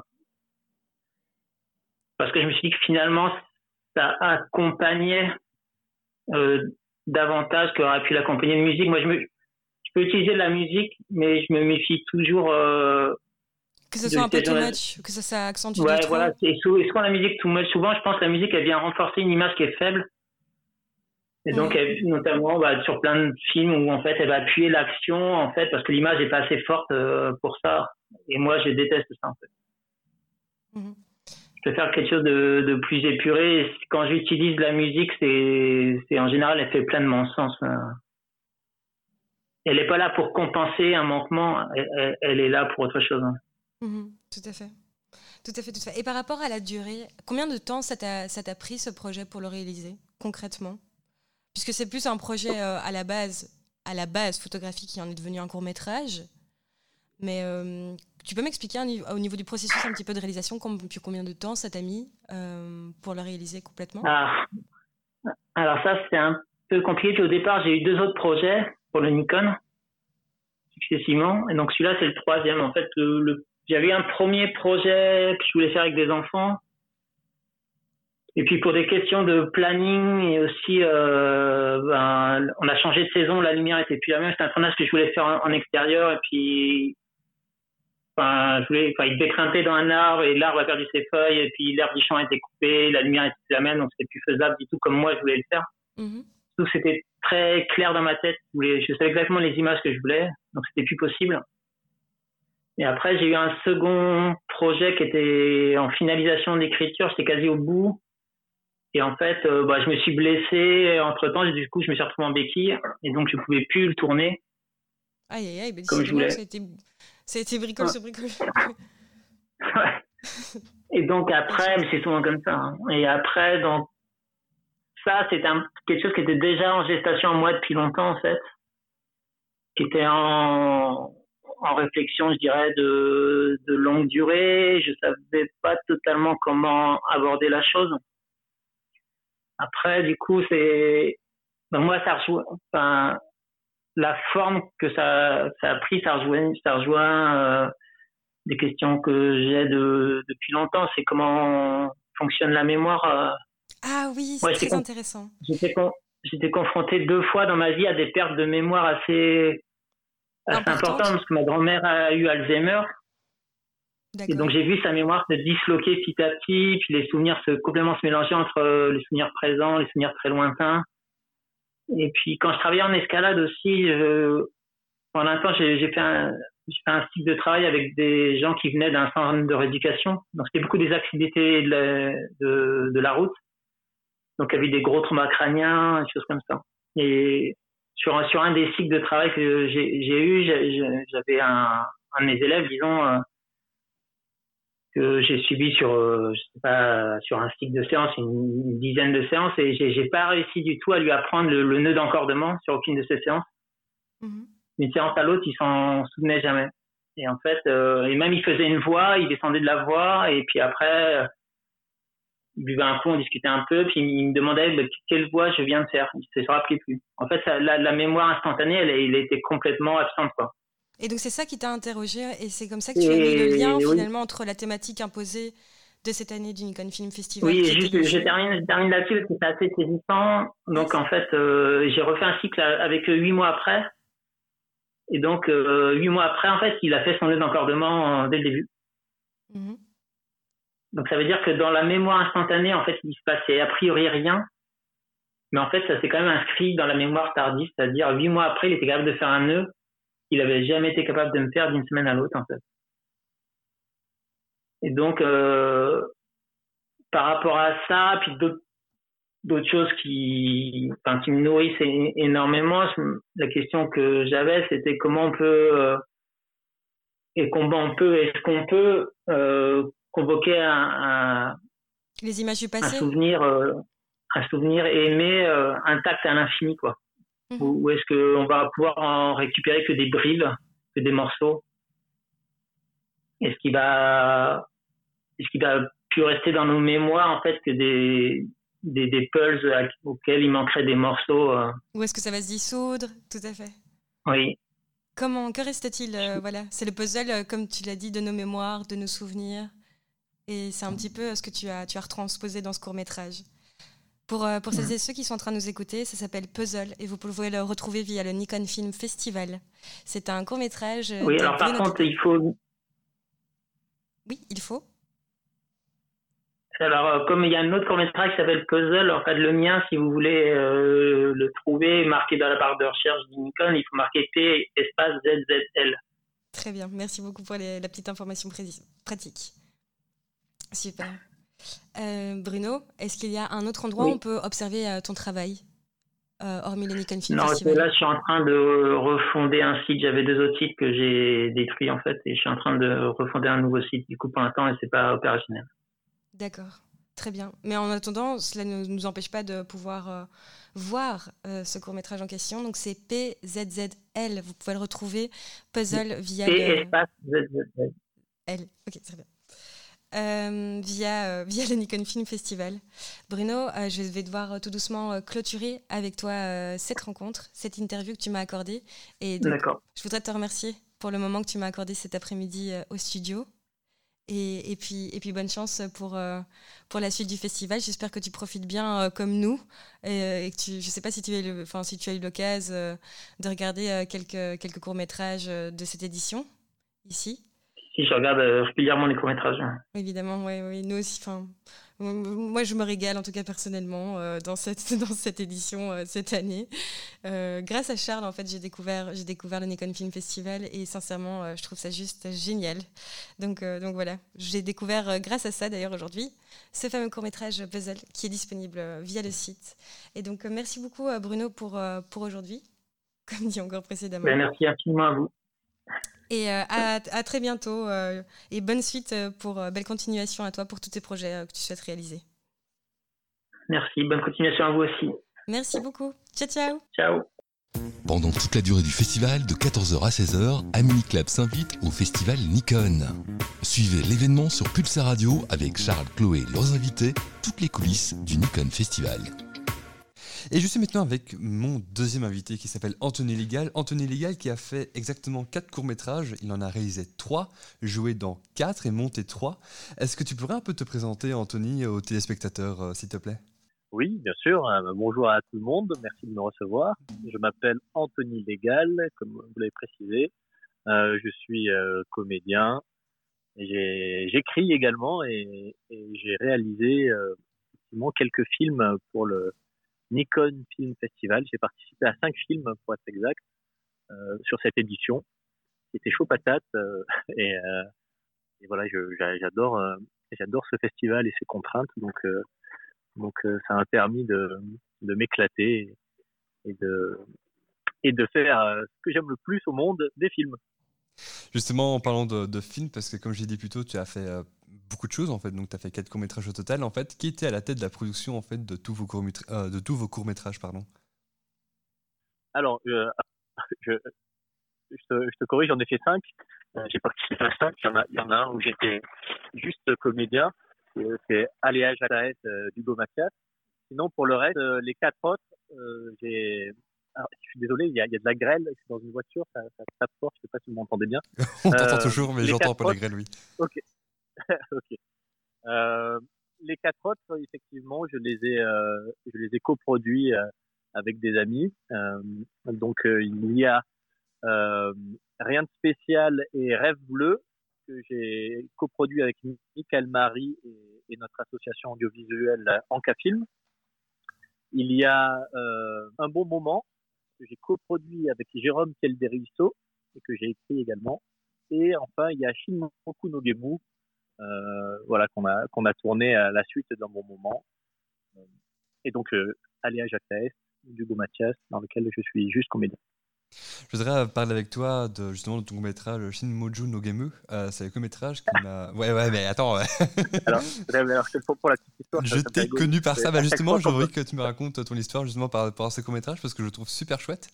parce que je me suis dit que finalement, ça accompagnait euh, davantage qu'aurait pu l'accompagner une musique. Moi, je, me, je peux utiliser de la musique, mais je me méfie toujours. Euh, que ce soit un peu too much, que ça, ça accentue Ouais, voilà. Et souvent, la musique too much, souvent, je pense que la musique, elle vient renforcer une image qui est faible. Et donc, mm. notamment bah, sur plein de films où en fait, elle va appuyer l'action, en fait, parce que l'image n'est pas assez forte euh, pour ça. Et moi, je déteste ça, en fait. Mm faire quelque chose de, de plus épuré. Quand j'utilise la musique, c'est, en général, elle fait plein de mon sens. Hein. Elle n'est pas là pour compenser un manquement, elle, est là pour autre chose. Hein. Mhm, tout à fait. Tout à fait, tout à fait. Et par rapport à la durée, combien de temps ça t'a pris ce projet pour le réaliser, concrètement? Puisque c'est plus un projet euh, à la base, à la base photographique qui en est devenu un court métrage. Mais euh, tu peux m'expliquer au niveau du processus un petit peu de réalisation, combien de temps ça t'a mis euh, pour le réaliser complètement? Ah. Alors ça, c'est un peu compliqué. Au départ, j'ai eu deux autres projets pour le Nikon, successivement. Et donc celui-là, c'est le troisième. En fait, j'avais un premier projet que je voulais faire avec des enfants. Et puis pour des questions de planning et aussi, euh, ben, on a changé de saison, la lumière était plus la même. C'était un tournage que je voulais faire en extérieur et puis Enfin, je voulais, enfin, il devait dans un arbre et l'arbre a perdu ses feuilles et puis l'herbe du champ a été coupée, la lumière était la même, donc c'était plus faisable du tout comme moi je voulais le faire. Mm c'était très clair dans ma tête. Je, voulais, je savais exactement les images que je voulais, donc c'était plus possible. Et après, j'ai eu un second projet qui était en finalisation d'écriture, j'étais quasi au bout. Et en fait, euh, bah, je me suis blessé entre temps, du coup, je me suis retrouvé en béquille et donc je pouvais plus le tourner. Aïe, aïe, aïe, comme je voulais. Bricole sur bricole. ouais. Et donc après, mais c'est souvent comme ça. Hein. Et après, donc ça, c'était quelque chose qui était déjà en gestation en moi depuis longtemps en fait, qui était en, en réflexion, je dirais, de, de longue durée. Je savais pas totalement comment aborder la chose. Après, du coup, c'est ben, moi ça rejoint. Enfin, la forme que ça, ça a pris, ça rejoint, ça rejoint euh, des questions que j'ai de, depuis longtemps. C'est comment fonctionne la mémoire. Euh. Ah oui, c'est très intéressant. J'étais confronté deux fois dans ma vie à des pertes de mémoire assez, assez importantes parce que ma grand-mère a eu Alzheimer. Et donc j'ai vu sa mémoire se disloquer petit à petit, puis les souvenirs se complètement se mélanger entre euh, les souvenirs présents, les souvenirs très lointains. Et puis quand je travaillais en escalade aussi, pendant un temps, j'ai fait un, cycle de travail avec des gens qui venaient d'un centre de rééducation. Donc c'était beaucoup des accidentés de la, route. Donc il y avait des gros traumas crâniens, des choses comme ça. Et sur un, sur un des cycles de travail que j'ai eu, j'avais un, un de mes élèves, disons, euh, que j'ai suivi sur, euh, je sais pas, sur un cycle de séance, une, dizaine de séances, et j'ai pas réussi du tout à lui apprendre le, nœud d'encordement sur aucune de ces séances. Mm-hmm. Une séance à l'autre, il s'en souvenait jamais. Et en fait, euh, et même il faisait une voix, il descendait de la voix, et puis après, buvait un coup, on discutait un peu, puis il me demandait bah, quelle voix je viens de faire? Il ne se rappelait plus. En fait, la, mémoire instantanée, elle, elle était complètement absente. Quoi. Et donc c'est ça qui t'a interrogé, et c'est comme ça que tu as mis le lien finalement entre la thématique imposée de cette année du Nikon Film Festival. Oui, juste, je termine, je termine là-dessus parce que c'est assez saisissant. Donc en fait, euh, j'ai refait un cycle avec huit mois après. Et donc euh, huit mois après, en fait, il a fait son d'encordement dès le début. Mhm. Donc ça veut dire que dans la mémoire instantanée, en fait, il se passait a priori rien. Mais en fait, ça s'est quand même inscrit dans la mémoire tardive, c'est-à-dire huit mois après, il était capable de faire un nœud qu'il avait jamais été capable de me faire d'une semaine à l'autre, en fait. Et donc, euh, par rapport à ça, puis d'autres choses qui, enfin, qui me nourrissent énormément, la question que j'avais, c'était comment on peut euh, et comment on peut, est-ce qu'on peut euh, convoquer un, les images du passé, un souvenir, un souvenir aimé intact à l'infini, quoi. Mmh. Ou, est-ce qu'on va pouvoir en récupérer que des bribes, que des morceaux? Est-ce qu'il va est-ce qu'il a pu rester dans nos mémoires en fait que des des, des pulses auxquels il manquerait des morceaux. Euh? Ou est-ce que ça va se dissoudre Tout à fait? Oui. Comment que reste-t-il euh, Voilà, c'est le puzzle, euh, comme tu l'as dit, de nos mémoires, de nos souvenirs. Et c'est un petit peu ce que tu as, tu as retransposé dans ce court métrage. Pour, pour celles et ceux qui sont en train de nous écouter, ça s'appelle Puzzle et vous pouvez le retrouver via le Nikon Film Festival. C'est un court métrage. Oui, alors par contre, il faut. Oui, il faut. Alors, euh, comme il y a un autre court-métrage qui s'appelle Puzzle, en fait, le mien, si vous voulez euh, le trouver, marqué dans la barre de recherche d'Inicon, il faut marquer P espace ZZL. Très bien, merci beaucoup pour la petite information pratique. Super. Euh, Bruno, est-ce qu'il y a un autre endroit où on peut observer ton travail, hormis le Nikon Film non, là, je suis en train de refonder un site. J'avais deux autres sites que j'ai détruits, en fait, et je suis en train de refonder un nouveau site. Du coup, pour l'instant, et c'est pas opérationnel. D'accord, très bien. Mais en attendant, cela ne nous empêche pas de pouvoir euh, voir euh, ce court métrage en question. Donc c'est PZZL. Vous pouvez le retrouver puzzle via. le... L. Ok, très bien. Euh, via, via le Nikon Film Festival. Bruno, je vais devoir tout doucement clôturer avec toi cette rencontre, cette interview que tu m'as accordée. Et je voudrais te remercier pour le moment que tu m'as accordé cet après-midi au studio. Et, et, puis, et puis bonne chance pour, euh, pour la suite du festival. J'espère que tu profites bien euh, comme nous. Et, euh, que tu, je ne sais pas si tu, es enfin, si tu as eu l'occasion de regarder quelques, quelques courts-métrages de cette édition ici. Si, je regarde régulièrement les courts-métrages. Évidemment, oui, oui. Nous aussi. Moi, je me régale, en tout cas personnellement, euh, dans, cette, dans cette édition euh, cette année. Euh, grâce à Charles, en fait, j'ai découvert, j'ai découvert le Nikon Film Festival et sincèrement, je trouve ça juste génial. Donc, donc voilà, j'ai découvert, grâce à ça d'ailleurs aujourd'hui, ce fameux court-métrage Puzzle qui est disponible via le site. Et donc, merci beaucoup, Bruno, pour, pour aujourd'hui, comme dit encore précédemment. Ben, merci infiniment à vous. Et euh, à, très bientôt. Euh, et bonne suite euh, pour belle continuation à toi pour tous tes projets que tu souhaites réaliser. Merci. Bonne continuation à vous aussi. Merci beaucoup. Ciao, ciao. Ciao. Pendant toute la durée du festival, de 14h à 16h, Amini Club s'invite au festival Nikon. Suivez l'événement sur Pulsar Radio avec Charles, Chloé et leurs invités, toutes les coulisses du Nikon Festival. Et je suis maintenant avec mon deuxième invité qui s'appelle Anthony Légal. Anthony Légal qui a fait exactement quatre courts-métrages. Il en a réalisé trois, joué dans quatre et monté trois. Est-ce que tu pourrais un peu te présenter, Anthony, aux téléspectateurs, euh, s'il te plaît? Oui, bien sûr. Euh, bonjour à tout le monde. Merci de me recevoir. Je m'appelle Anthony Légal, comme vous l'avez précisé. Euh, je suis comédien. J'écris également et, j'ai réalisé quelques films pour le, Nikon Film Festival. J'ai participé à cinq films, pour être exact, euh, sur cette édition. C'était chaud patate euh, et, euh, et, voilà, j'adore j'adore ce festival et ses contraintes. Donc donc ça m'a permis de, de m'éclater et de et de faire ce que j'aime le plus au monde, des films. Justement, en parlant de, de films, parce que comme j'ai dit plus tôt, tu as fait beaucoup de choses en fait. Donc tu as fait quatre courts-métrages au total en fait. Qui était à la tête de la production en fait de tous vos courts-métrages euh, de tous vos courts-métrages pardon Alors je, je, te, corrige, j'en ai fait cinq. Euh, j'ai participé à cinq. Il y en a, il y en a un où j'étais juste comédien c'est Aléa Jataès d'Hugo Mathias. Sinon, pour le reste, les quatre autres, j'ai. je suis désolé, il y, a, de la grêle, je suis dans une voiture, ça, ça tape fort, je sais pas si vous m'entendez bien. On t'entend toujours, mais j'entends pas la grêle, oui. Ok. ok. les quatre autres, effectivement, je les ai, je les ai coproduits avec des amis. donc, il y a Rien de spécial et Rêve bleu que j'ai coproduit avec Michael Marie et, notre association audiovisuelle Anka Film. Il y a euh, Un bon moment que j'ai coproduit avec Jérôme Kelderisso et que j'ai écrit également. Et enfin, il y a Shinmoku no Gemu, euh, voilà, qu'on a, qu'on a tourné à la suite d'un bon moment. Et donc, euh, Aléa Jacques Hugo Mathias, dans lequel je suis juste comédien. Je voudrais parler avec toi de, justement de ton court-métrage Shin Moju no. Euh, c'est un court-métrage qui m'a. Ouais, ouais, mais attends. alors, alors pour, pour, la petite histoire. Je t'ai connu par ça. Bah, justement, je voudrais que tu me racontes ton histoire justement par rapport à ce court-métrage parce que je le trouve super chouette.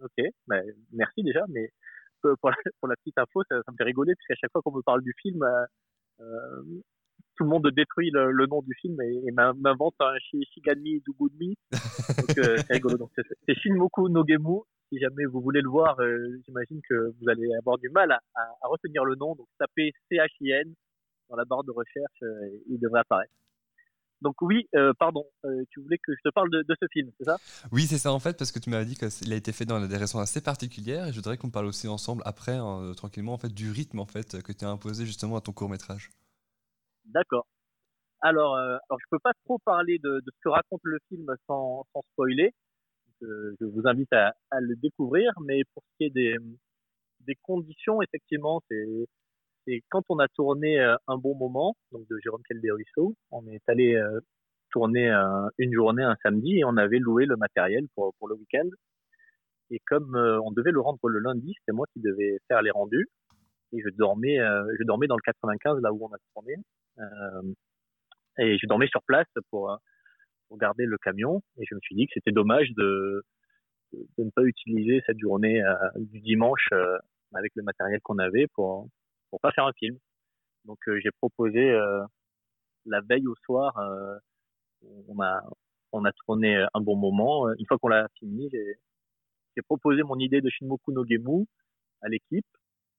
Ok, bah, merci déjà. Mais euh, pour la, pour la petite info, ça, me fait rigoler puisqu'à chaque fois qu'on me parle du film, euh, euh tout le monde détruit le, le nom du film et, et m'invente un Shigami Dugudmi. Donc euh, c'est rigolo. Donc c'est Shinmoku no Gemu si jamais vous voulez le voir, euh, j'imagine que vous allez avoir du mal à, retenir le nom. Donc tapez CHIN dans la barre de recherche, il devrait apparaître. Donc oui, euh, pardon, tu voulais que je te parle de, ce film, c'est ça? Oui, c'est ça en fait, parce que tu m'avais dit qu'il a été fait dans des raisons assez particulières, et je voudrais qu'on parle aussi ensemble après, hein, tranquillement, en fait, du rythme en fait que tu as imposé justement à ton court métrage. D'accord. Alors, alors je peux pas trop parler de, ce que raconte le film sans, sans spoiler je vous invite à, le découvrir. Mais pour ce qui est des, des conditions, effectivement, c'est c'est quand on a tourné euh, un bon moment, donc de Jérôme Calderusso, on est allé euh, tourner euh, une journée un samedi et on avait loué le matériel pour, pour le week-end. Et comme on devait le rendre le lundi, c'était moi qui devais faire les rendus. Et je dormais, je dormais dans le 95, là où on a tourné. et je dormais sur place pour, garder le camion et je me suis dit que c'était dommage de, ne pas utiliser cette journée du dimanche avec le matériel qu'on avait pour pour pas faire un film. Donc euh, j'ai proposé la veille au soir, on a on a tourné un bon moment. Une fois qu'on l'a fini, j'ai proposé mon idée de Shinmoku no Gemu à l'équipe.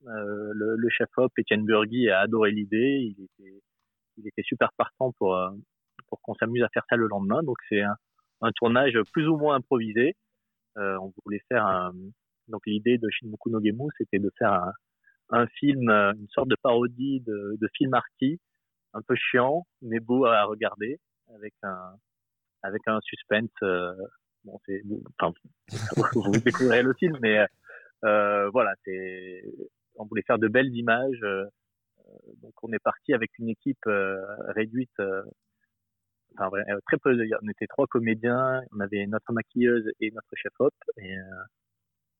le, le, chef op Etienne Burgui a adoré l'idée. Il était, il était super partant pour pour qu'on s'amuse à faire ça le lendemain. Donc c'est un, tournage plus ou moins improvisé. Euh, on voulait faire un, donc l'idée de Shinmoku no Gemu, c'était de faire un, un, film, une sorte de parodie de, de film arty, un peu chiant mais beau à regarder, avec un avec un suspense. Euh, bon, c'est enfin, vous découvrirez le film, mais euh, voilà, c'est on voulait faire de belles images. Euh, donc on est parti avec une équipe réduite enfin, euh, très peu. On était trois comédiens, on avait notre maquilleuse et notre chef-op, et, euh,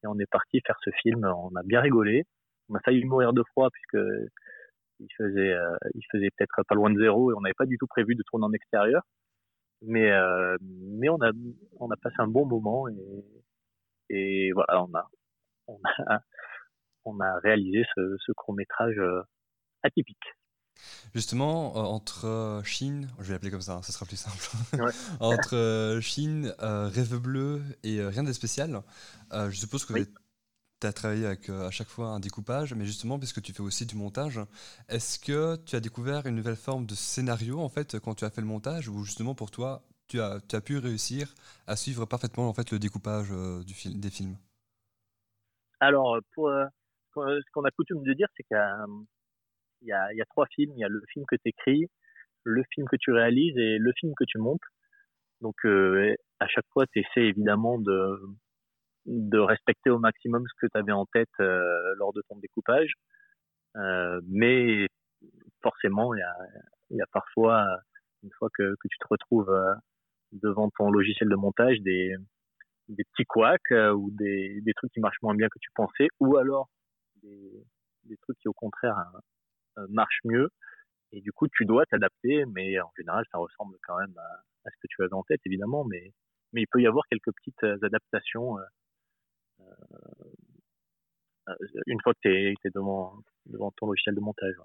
et, on est parti faire ce film. On a bien rigolé. On a failli mourir de froid puisque il faisait, euh, il faisait peut-être pas loin de zéro et on n'avait pas du tout prévu de tourner en extérieur. Mais, mais on a, on a passé un bon moment et, et voilà, on a, on a, on a réalisé ce, ce court métrage atypique. Justement, euh, entre euh, Chine, je vais l'appeler comme ça, ce sera plus simple. entre euh, Chine, Rêve bleu et Rien de spécial, je suppose que tu as travaillé avec à chaque fois un découpage, mais justement, puisque tu fais aussi du montage, est-ce que tu as découvert une nouvelle forme de scénario en fait quand tu as fait le montage, ou justement pour toi, tu as, pu réussir à suivre parfaitement en fait le découpage du film, des films? Alors, pour, ce qu'on a coutume de dire, c'est qu'il il y a, trois films. Il y a le film que tu écris, le film que tu réalises et le film que tu montes. Donc euh, à chaque fois, tu essaies évidemment de, de respecter au maximum ce que tu avais en tête euh, lors de ton découpage. Euh, mais forcément, il y a, y a, parfois, une fois que, que tu te retrouves euh, devant ton logiciel de montage, des, des petits couacs euh, ou des, des trucs qui marchent moins bien que tu pensais, ou alors des, des trucs qui au contraire euh, marche mieux. Et du coup, tu dois t'adapter, mais en général, ça ressemble quand même à, ce que tu avais en tête, évidemment. Mais, mais il peut y avoir quelques petites adaptations une fois que tu es, devant, devant ton logiciel de montage.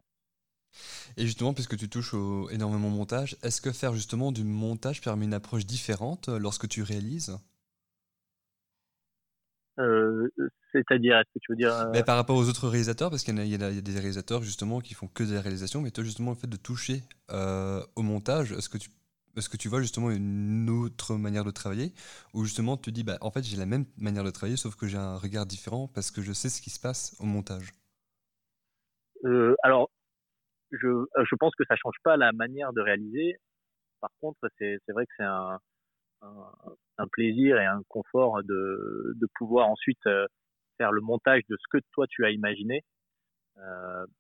Et justement, puisque tu touches au, énormément au montage, est-ce que faire justement du montage permet une approche différente euh, lorsque tu réalises? Euh, C'est-à-dire, est-ce que tu veux dire euh, Mais Par rapport aux autres réalisateurs, parce qu'il y, y, a des réalisateurs justement qui font que des réalisations, mais toi justement le fait de toucher au montage, est-ce que tu est-ce que tu vois justement une autre manière de travailler ou justement tu dis bah en fait j'ai la même manière de travailler sauf que j'ai un regard différent parce que je sais ce qui se passe au montage euh, Alors je, euh, je pense que ça change pas la manière de réaliser. Par contre c'est vrai que c'est un, un, plaisir et un confort de, de pouvoir ensuite euh, faire le montage de ce que toi tu as imaginé.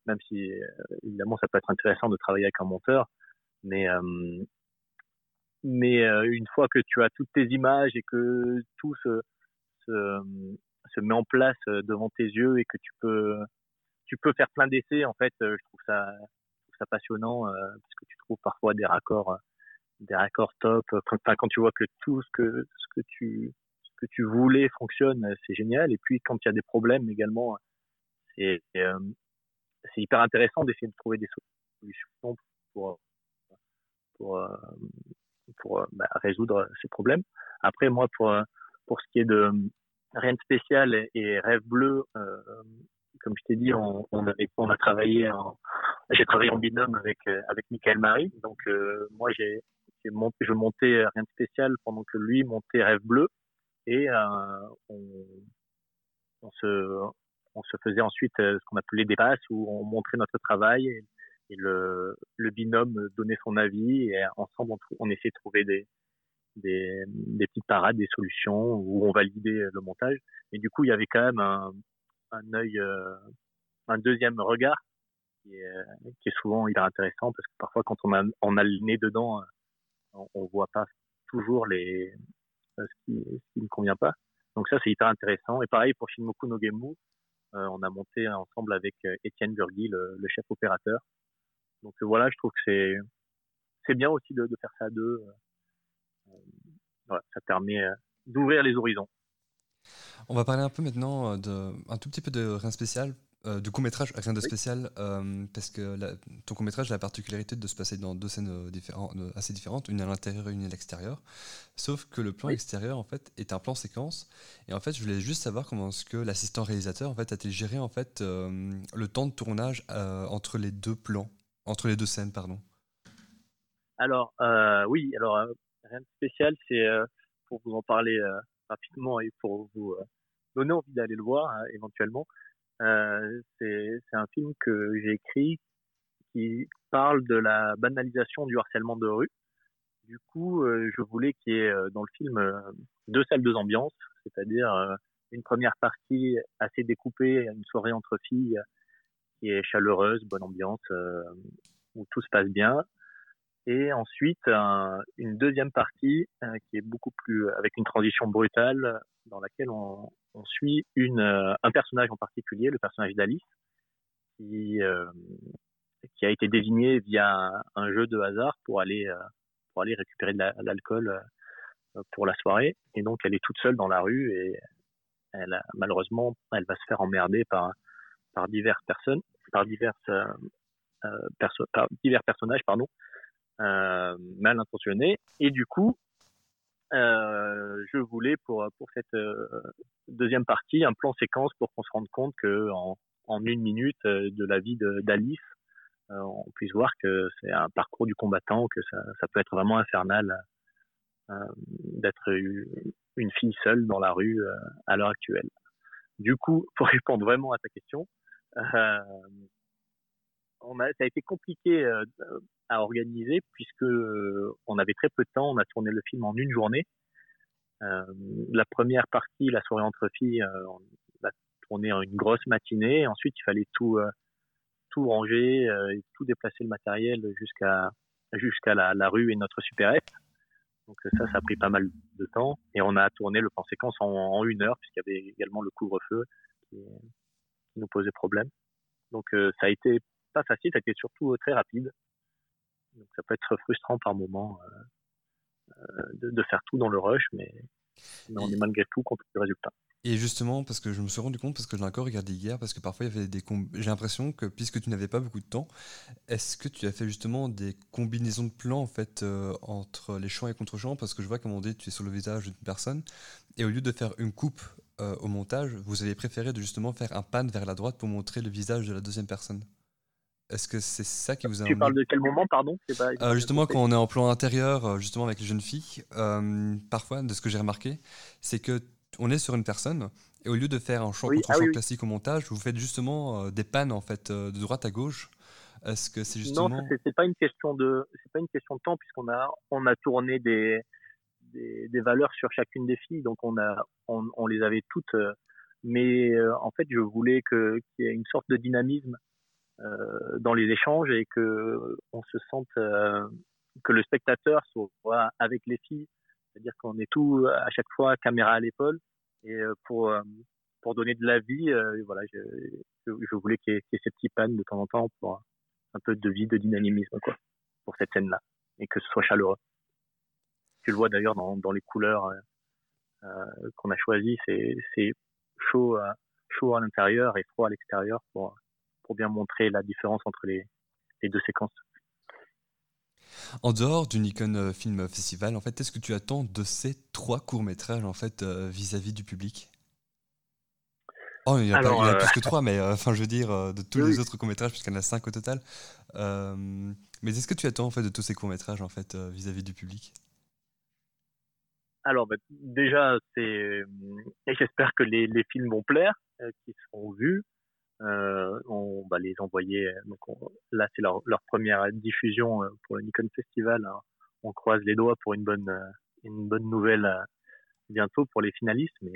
Même si évidemment ça peut être intéressant de travailler avec un monteur, mais mais euh, une fois que tu as toutes tes images et que tout se, se, se, met en place euh, devant tes yeux et que tu peux, tu peux faire plein d'essais, en fait, euh, je trouve ça, je trouve ça passionnant parce que tu trouves parfois des raccords, des raccords top. Quand, quand tu vois que tout ce que, ce que tu, ce que tu voulais fonctionne, c'est génial. Et puis quand il y a des problèmes également, c'est, c'est hyper intéressant d'essayer de trouver des solutions pour, pour, pour euh, bah, résoudre ces problèmes. Après, moi, pour, euh, pour ce qui est de euh, Rien de spécial et, Rêve bleu, comme je t'ai dit, on, avait, on a travaillé j'ai travaillé en binôme avec avec Michael Marie. Donc moi j'ai, je montais Rien de spécial pendant que lui montait Rêve bleu et on, se on se faisait ensuite ce qu'on appelait des passes où on montrait notre travail et le, le binôme donnait son avis et ensemble on, on essayait de trouver des, des, des, petites parades, des solutions où on validait le montage. Et du coup, il y avait quand même un, un œil, euh, un deuxième regard qui est, qui est, souvent hyper intéressant parce que parfois quand on a, on a le nez dedans, on, on voit pas toujours les, ce qui, ce qui ne convient pas. Donc ça, c'est hyper intéressant. Et pareil pour Shinmoku no Gemu, euh, on a monté ensemble avec euh, Étienne Burgui, le, le chef opérateur. Donc euh, voilà, je trouve que c'est c'est bien aussi de, de, faire ça à deux. Euh, voilà, ça permet euh, d'ouvrir les horizons. On va parler un peu maintenant de un tout petit peu de rien spécial. Euh, du court métrage, rien de spécial, euh, parce que la, ton court métrage a la particularité de se passer dans deux scènes différentes, assez différentes, une à l'intérieur et une à l'extérieur. Sauf que le plan oui. extérieur en fait est un plan séquence. Et en fait, je voulais juste savoir comment est-ce que l'assistant réalisateur en fait a-t-il géré en fait euh, le temps de tournage entre les deux plans? Entre les deux scènes, pardon. Alors, euh, oui, alors, euh, rien de spécial, c'est euh, pour vous en parler rapidement et pour vous donner envie d'aller le voir hein, éventuellement. c'est un film que j'ai écrit qui parle de la banalisation du harcèlement de rue. Du coup, je voulais qu'il y ait dans le film deux salles, deux ambiances, c'est-à-dire une première partie assez découpée, une soirée entre filles qui est chaleureuse, bonne ambiance, euh, où tout se passe bien. Et ensuite, un, une deuxième partie euh, qui est beaucoup plus avec une transition brutale dans laquelle on, suit euh, un personnage en particulier, le personnage d'Alice, qui, euh, a été désigné via un, jeu de hasard pour aller, récupérer de l'alcool la, pour la soirée. Et donc, elle est toute seule dans la rue et malheureusement, elle va se faire emmerder par par diverses personnes, par diverses euh, euh, par divers personnages, pardon, euh, mal intentionnés. Et du coup, euh, je voulais pour pour cette deuxième partie un plan séquence pour qu'on se rende compte que en, en une minute de la vie d'Alice, on puisse voir que c'est un parcours du combattant, que ça, ça peut être vraiment infernal d'être une fille seule dans la rue à l'heure actuelle. Du coup, pour répondre vraiment à ta question, a, ça a été compliqué euh, à organiser puisque euh, on avait très peu de temps. On a tourné le film en une journée. Euh, la première partie, la soirée entre filles, euh, on l'a tourné en une grosse matinée. Ensuite, il fallait tout euh, ranger, et tout déplacer le matériel jusqu'à jusqu'à la, rue et notre supérette. Donc ça, ça a pris pas mal de temps. Et on a tourné le plan séquence en, en une heure puisqu'il y avait également le couvre-feu qui, nous posait problème. Donc euh, ça a été pas facile, ça a été surtout euh, très rapide. Donc ça peut être frustrant par moment euh, de, de, faire tout dans le rush, mais, mais on est malgré tout content du résultat. Et justement, parce que je me suis rendu compte, parce que je l'ai encore regardé hier, parce que parfois il y avait des. J'ai l'impression que puisque tu n'avais pas beaucoup de temps, est-ce que tu as fait justement des combinaisons de plans en fait euh, entre les champs et contre-champs? Parce que je vois qu'à un moment donné, tu es sur le visage d'une personne, et au lieu de faire une coupe euh, au montage, vous avez préféré de justement faire un pan vers la droite pour montrer le visage de la deuxième personne. Est-ce que c'est ça qui vous a Tu parles de quel moment, pardon? Pas, euh, Justement, quand on est en plan intérieur, justement avec les jeunes filles, parfois, de ce que j'ai remarqué, c'est que on est sur une personne et au lieu de faire un contre ah champ classique au montage, vous faites justement euh, des pannes en fait euh, de droite à gauche. Est-ce que c'est justement Non, c'est pas une question de pas une question de temps puisqu'on a on a tourné des, des, valeurs sur chacune des filles donc on a on, les avait toutes euh, mais en fait je voulais qu'il y ait une sorte de dynamisme dans les échanges et que on se sente que le spectateur soit avec les filles c'est-à-dire qu'on est tout à chaque fois caméra à l'épaule et euh, pour euh, pour donner de la vie, euh, voilà, je, voulais qu'il y, ait ces petits pannes de temps en temps pour un peu de vie, de dynamisme quoi, pour cette scène-là et que ce soit chaleureux. Tu le vois d'ailleurs dans, dans les couleurs euh, qu'on a choisies, c'est chaud, chaud à l'intérieur et froid à l'extérieur pour, pour bien montrer la différence entre les, les deux séquences. En dehors du Nikon euh, Film Festival, en fait, est-ce que tu attends de ces trois courts-métrages en fait euh, vis-à-vis du public? Oh, il y a, a plus que trois, mais euh, enfin, je veux dire, de tous les autres courts-métrages, puisqu'il y en a cinq au total. mais est-ce que tu attends en fait de tous ces courts-métrages en fait vis-à-vis du public? Alors, bah, déjà, c'est, j'espère que les, les, films vont plaire, qu'ils seront vus. Euh, on va les envoyer. Donc là, c'est leur, leur, première diffusion euh, pour le Nikon Festival. Hein. On croise les doigts pour une bonne, euh, une bonne nouvelle euh, bientôt pour les finalistes, mais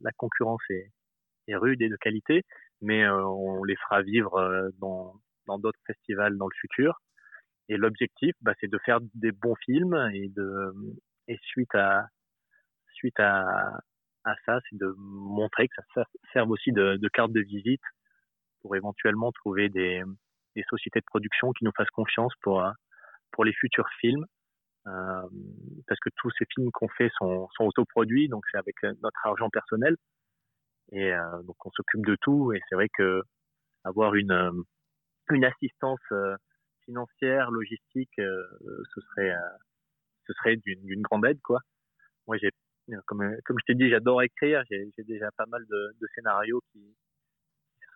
la, concurrence est, est, rude et de qualité. Mais on les fera vivre dans dans d'autres festivals dans le futur. Et l'objectif, bah, c'est de faire des bons films et de et suite à suite à, à ça, c'est de montrer que ça serve aussi de, de carte de visite pour éventuellement trouver des, des, sociétés de production qui nous fassent confiance pour, euh, pour les futurs films. Euh, parce que tous ces films qu'on fait sont, sont autoproduits, donc c'est avec euh, notre argent personnel. Et euh, donc on s'occupe de tout. Et c'est vrai que avoir une, euh, une assistance financière, logistique, ce serait, ce serait d'une grande aide, quoi. Moi, j'ai, comme, comme je t'ai dit, j'adore écrire. J'ai déjà pas mal de, scénarios qui,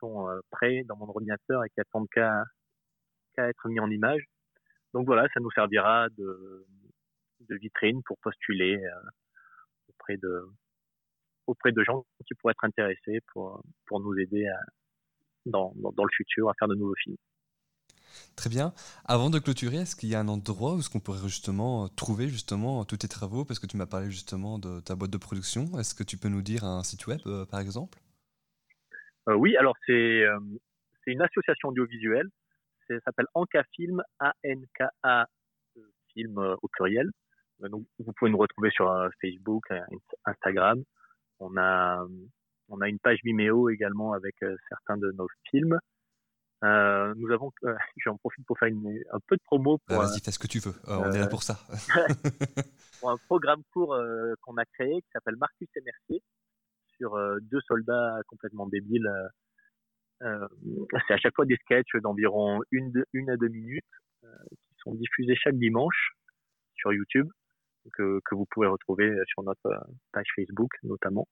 sont euh, prêts dans mon ordinateur et qui attendent qu'à être mis en image. Donc voilà, ça nous servira de, de vitrine pour postuler euh, auprès de auprès de gens qui pourraient être intéressés pour, pour nous aider dans, dans, le futur à faire de nouveaux films. Très bien. Avant de clôturer, est-ce qu'il y a un endroit où ce qu'on pourrait justement trouver justement tous tes travaux? Parce que tu m'as parlé justement de ta boîte de production. Est-ce que tu peux nous dire un site web, euh, par exemple? Euh, oui, alors c'est euh, une association audiovisuelle. Ça s'appelle Anka Film, A-N-K-A euh, film au pluriel. Vous pouvez nous retrouver sur Facebook, Instagram. On a, on a une page Vimeo également avec certains de nos films. Euh, nous avons, j'en profite pour faire une, un peu de promo pour. Bah, vas-y, fais ce que tu veux. on est là pour ça. pour un programme court qu'on a créé qui s'appelle Marcus et Mercier, sur euh, deux soldats complètement débiles. Euh, euh, c'est à chaque fois des sketchs d'environ une, une à deux minutes qui sont diffusés chaque dimanche sur YouTube que, que vous pouvez retrouver sur notre page Facebook notamment.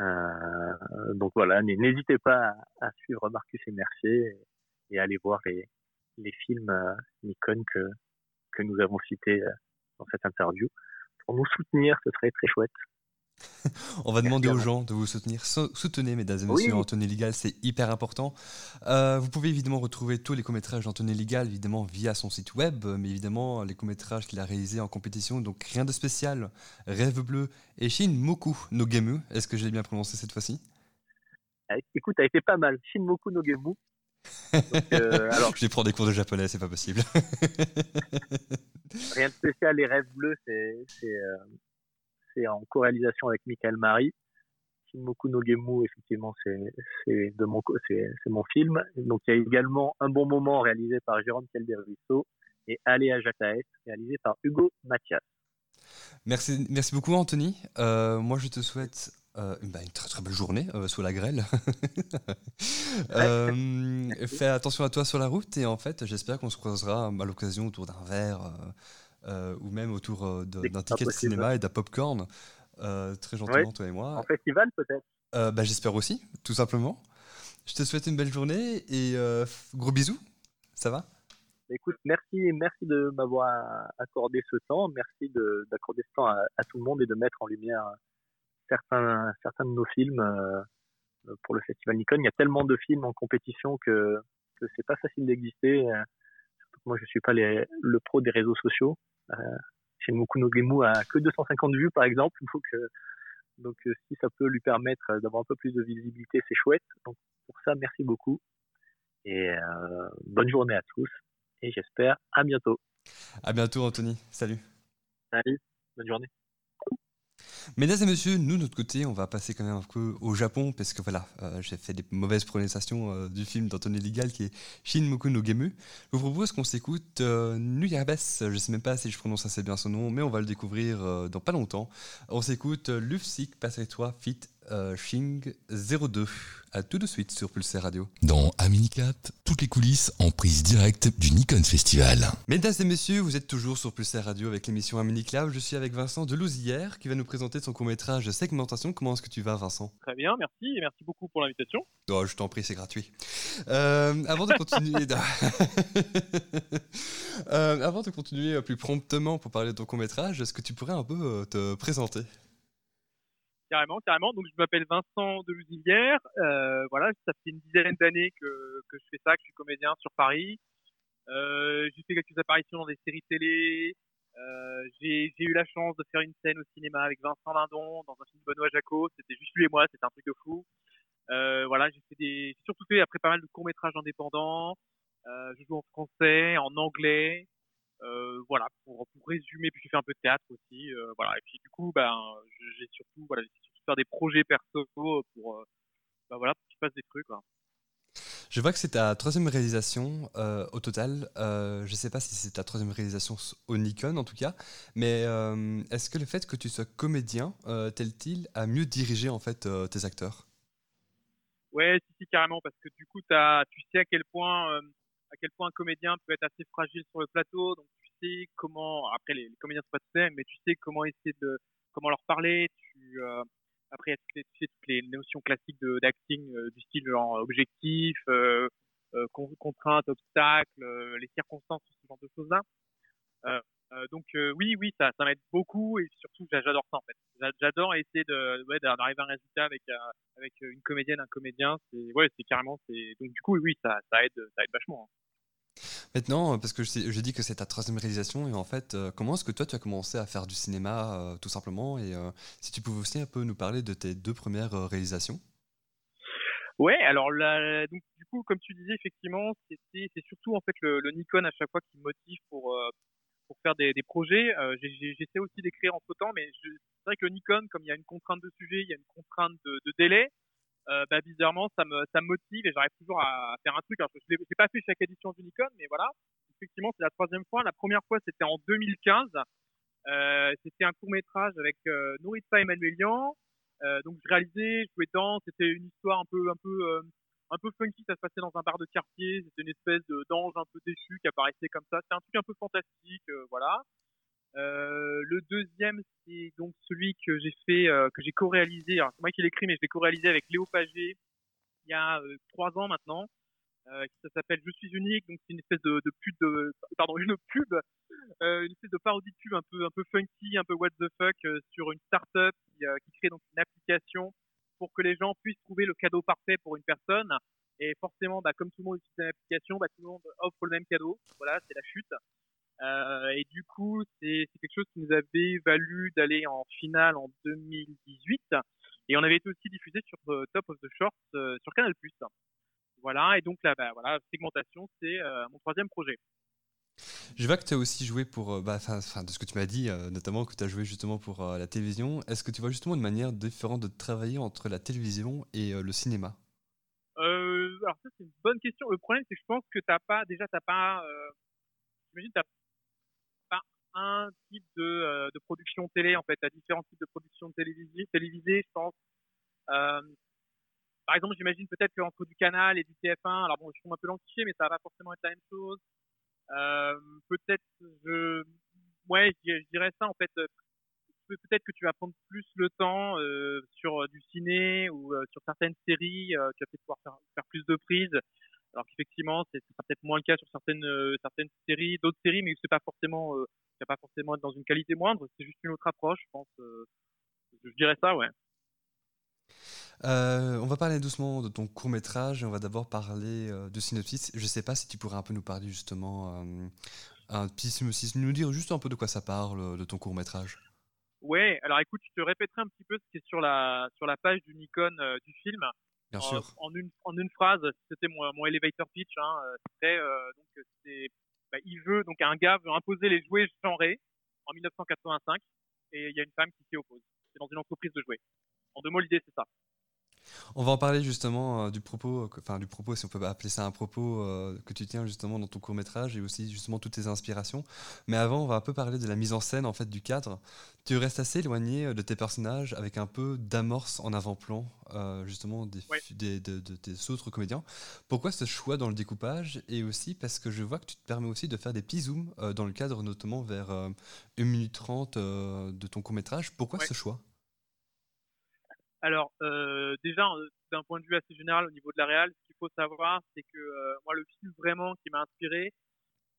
Euh, donc voilà, n'hésitez pas à, suivre Marcus et Mercier et, à aller voir les, films Nikon que, que nous avons cités dans cette interview. Pour nous soutenir, ce serait très chouette. On va demander aux gens de vous soutenir. Soutenez, mesdames et messieurs, Anthony Legal, c'est hyper important. Euh, vous pouvez évidemment retrouver tous les courts-métrages d'Anthony Legal, évidemment, via son site web, mais évidemment, les courts-métrages qu'il a réalisés en compétition. Donc, rien de spécial. Rêve bleu et Shin Moku no Gemu. Est-ce que j'ai bien prononcé cette fois-ci? Ah, Écoute, a été pas mal. Shin Moku no Gemu. Euh, alors... Je vais prendre des cours de japonais, c'est pas possible. rien de spécial. Les rêves bleus, c'est. C'est en co-réalisation avec Michael Marie. Shinmoku no Gemu, effectivement, c'est mon mon film. Donc il y a également un bon moment réalisé par Jérôme Calderusso et Aléa Jataes réalisé par Hugo Mathias. Merci, merci beaucoup Anthony. Euh, moi je te souhaite euh, bah, une très très belle journée euh, sous la grêle. Fais attention à toi sur la route et en fait, j'espère qu'on se croisera à l'occasion autour d'un verre ou même autour d'un ticket de cinéma et d'un popcorn. très gentiment, toi et moi. En festival peut-être bah, J'espère aussi, tout simplement. Je te souhaite une belle journée et gros bisous. Ça va? Écoute, merci, merci de m'avoir accordé ce temps. Merci d'accorder ce temps à, tout le monde et de mettre en lumière certains, certains de nos films euh, pour le Festival Nikon. Il y a tellement de films en compétition que, que c'est pas facile d'exister. Euh, moi, je suis pas les, le pro des réseaux sociaux. Euh, chez Mukuno Gemu a que 250 vues, par exemple. Donc, donc si ça peut lui permettre d'avoir un peu plus de visibilité, c'est chouette. Donc, pour ça, merci beaucoup. Et bonne journée à tous. Et j'espère à bientôt. À bientôt, Anthony. Salut. Salut. Bonne journée. Mesdames et messieurs, nous, de notre côté, on va passer quand même un peu au Japon, parce que voilà, euh, j'ai fait des mauvaises prononciations euh, du film d'Anthony Legal qui est Shin Moku no Gemu. Je vous propose qu'on s'écoute euh, Nuyabes, je sais même pas si je prononce assez bien son nom, mais on va le découvrir euh, dans pas longtemps. On s'écoute Lufsik, passe-toi, fit euh, Shing 02. À tout de suite sur Pulsar Radio. Dans Aminicap, toutes les coulisses en prise directe du Nikon Festival. Mesdames et messieurs, vous êtes toujours sur Pulsar Radio avec l'émission Aminiclap. Je suis avec Vincent Delouzière qui va nous présenter son court-métrage Segmentation. Comment est-ce que tu vas, Vincent? Très bien, merci et merci beaucoup pour l'invitation. Oh, je t'en prie, c'est gratuit. Euh, avant de continuer, euh, avant de continuer plus promptement pour parler de ton court-métrage, est-ce que tu pourrais un peu te présenter? Carrément, carrément. Donc, je m'appelle Vincent de Euh, voilà, ça fait une dizaine d'années que, que je fais ça, que je suis comédien sur Paris. Euh, j'ai fait quelques apparitions dans des séries télé. Euh, j'ai eu la chance de faire une scène au cinéma avec Vincent Lindon dans un film de Benoît Jacot. C'était juste lui et moi, c'était un truc de fou. Euh, voilà, j'ai fait des, surtout fait après pas mal de courts métrages indépendants. Euh, je joue en français, en anglais. Euh, voilà, pour, pour résumer, puis j'ai fait un peu de théâtre aussi, euh, voilà. Et puis du coup, ben, j'ai surtout, voilà, surtout faire des projets perso pour, euh, ben, voilà, pour qu'il passe des trucs. Quoi. Je vois que c'est ta troisième réalisation euh, au total. Euh, je ne sais pas si c'est ta troisième réalisation au Nikon en tout cas, mais euh, est-ce que le fait que tu sois comédien t'aide-t-il à mieux diriger en fait tes acteurs? Ouais, si, si, carrément, parce que du coup, as, tu sais à quel point à quel point un comédien peut être assez fragile sur le plateau. Donc tu sais comment, après les, comédiens sont pas tous mais tu sais comment essayer de, comment leur parler. Tu, euh, après tu sais toutes les notions classiques d'acting euh, du style genre objectif, euh, euh contrainte, obstacle, les circonstances, ce genre de choses là. donc oui, oui, ça, ça m'aide beaucoup et surtout j'adore ça en fait. J'adore essayer de ouais, d'arriver à un résultat avec avec une comédienne, un comédien. C'est ouais, c'est carrément c'est donc du coup oui, ça, ça aide, ça aide vachement. Hein. Maintenant, parce que je, dis que c'est ta troisième réalisation, et en fait, euh, comment est-ce que toi tu as commencé à faire du cinéma euh, tout simplement Et euh, si tu pouvais aussi un peu nous parler de tes deux premières réalisations? Ouais, alors là, donc, du coup, comme tu disais, effectivement, c'est surtout en fait le, Nikon à chaque fois qui me motive pour, pour faire des, projets. J'essaie aussi d'écrire entre temps, mais c'est vrai que le Nikon, comme il y a une contrainte de sujet, il y a une contrainte de délai, euh, bah, bizarrement, ça me, ça me motive et j'arrive toujours à, faire un truc. Alors, je l'ai pas fait chaque édition d'Unicon, mais voilà. Effectivement, c'est la troisième fois. La première fois, c'était en 2015. Euh, c'était un court métrage avec euh, Nourritza Emmanuelian. Euh, donc, je réalisais, je jouais dedans. C'était une histoire un peu, un peu, euh, un peu funky. Ça se passait dans un bar de quartier. C'était une espèce d'ange un peu déchu qui apparaissait comme ça. C'était un truc un peu fantastique, euh, voilà. Euh, le deuxième, c'est donc celui que j'ai fait, euh, que j'ai co-réalisé. C'est moi qui l'ai écrit, mais je l'ai co-réalisé avec Léo Pagé il y a euh, trois ans maintenant. Euh, ça s'appelle Je suis unique. Donc c'est une espèce de, de pub, de, pardon, une pub, une espèce de parodie de pub un peu, un peu funky, un peu what the fuck sur une start-up qui, qui crée donc une application pour que les gens puissent trouver le cadeau parfait pour une personne. Et forcément, bah, comme tout le monde utilise une application, bah, tout le monde offre le même cadeau. Voilà, c'est la chute. Euh, et du coup, c'est quelque chose qui nous avait valu d'aller en finale en 2018. Et on avait été aussi diffusé sur euh, Top of the Shorts euh, sur Canal+. Voilà, et donc là, bah, voilà, segmentation, c'est mon troisième projet. Je vois que tu as aussi joué pour, bah, de ce que tu m'as dit, notamment que tu as joué justement pour la télévision. Est-ce que tu vois justement une manière différente de travailler entre la télévision et le cinéma? Alors ça c'est une bonne question. Le problème c'est que je pense que t'as pas, déjà t'as pas, j'imagine t'as un type de, euh, de production télé en fait, à différents types de production télévisée, télévisée je pense. Euh, par exemple, j'imagine peut-être qu'entre du Canal et du TF1, alors bon, je suis un peu l'antiché, mais ça va pas forcément être la même chose. Euh, peut-être, je, ouais, je, dirais ça en fait. euh, peut- Peut-être que tu vas prendre plus le temps euh, sur euh, du ciné ou sur certaines séries. tu vas peut-être pouvoir faire, faire plus de prises. Alors qu'effectivement, c'est ce sera peut-être moins le cas sur certaines euh, certaines séries, d'autres séries, mais c'est pas forcément, euh, pas forcément être dans une qualité moindre. C'est juste une autre approche, je pense. euh, je dirais ça, ouais. Euh, on va parler doucement de ton court métrage et on va d'abord parler euh, de synopsis. Je sais pas si tu pourrais un peu nous parler justement, euh, un petit synopsis, nous dire juste un peu de quoi ça parle, de ton court métrage. Ouais, alors écoute, je te répéterai un petit peu ce qui est sur la sur la page du Nikon du film. Bien en, sûr. En une en une phrase, c'était mon, mon elevator pitch. Hein, euh, c'était euh, donc c'est bah, il veut donc un gars veut imposer les jouets genrés en 1985 et il y a une femme qui s'y oppose. C'est dans une entreprise de jouets. En deux mots, l'idée c'est ça. On va en parler justement euh, du propos, euh, enfin du propos, si on peut appeler ça un propos euh, que tu tiens justement dans ton court métrage et aussi justement toutes tes inspirations. Mais avant, on va un peu parler de la mise en scène en fait du cadre. Tu restes assez éloigné de tes personnages avec un peu d'amorce en avant-plan euh, justement des, de- autres comédiens. Pourquoi ce choix dans le découpage et aussi parce que je vois que tu te permets aussi de faire des petits zooms dans le cadre notamment vers euh, 1 minute 30 euh, de ton court métrage. Pourquoi ce choix? Alors, euh, déjà, euh, d'un point de vue assez général au niveau de la réal, ce qu'il faut savoir, c'est que euh, moi, le film vraiment qui m'a inspiré,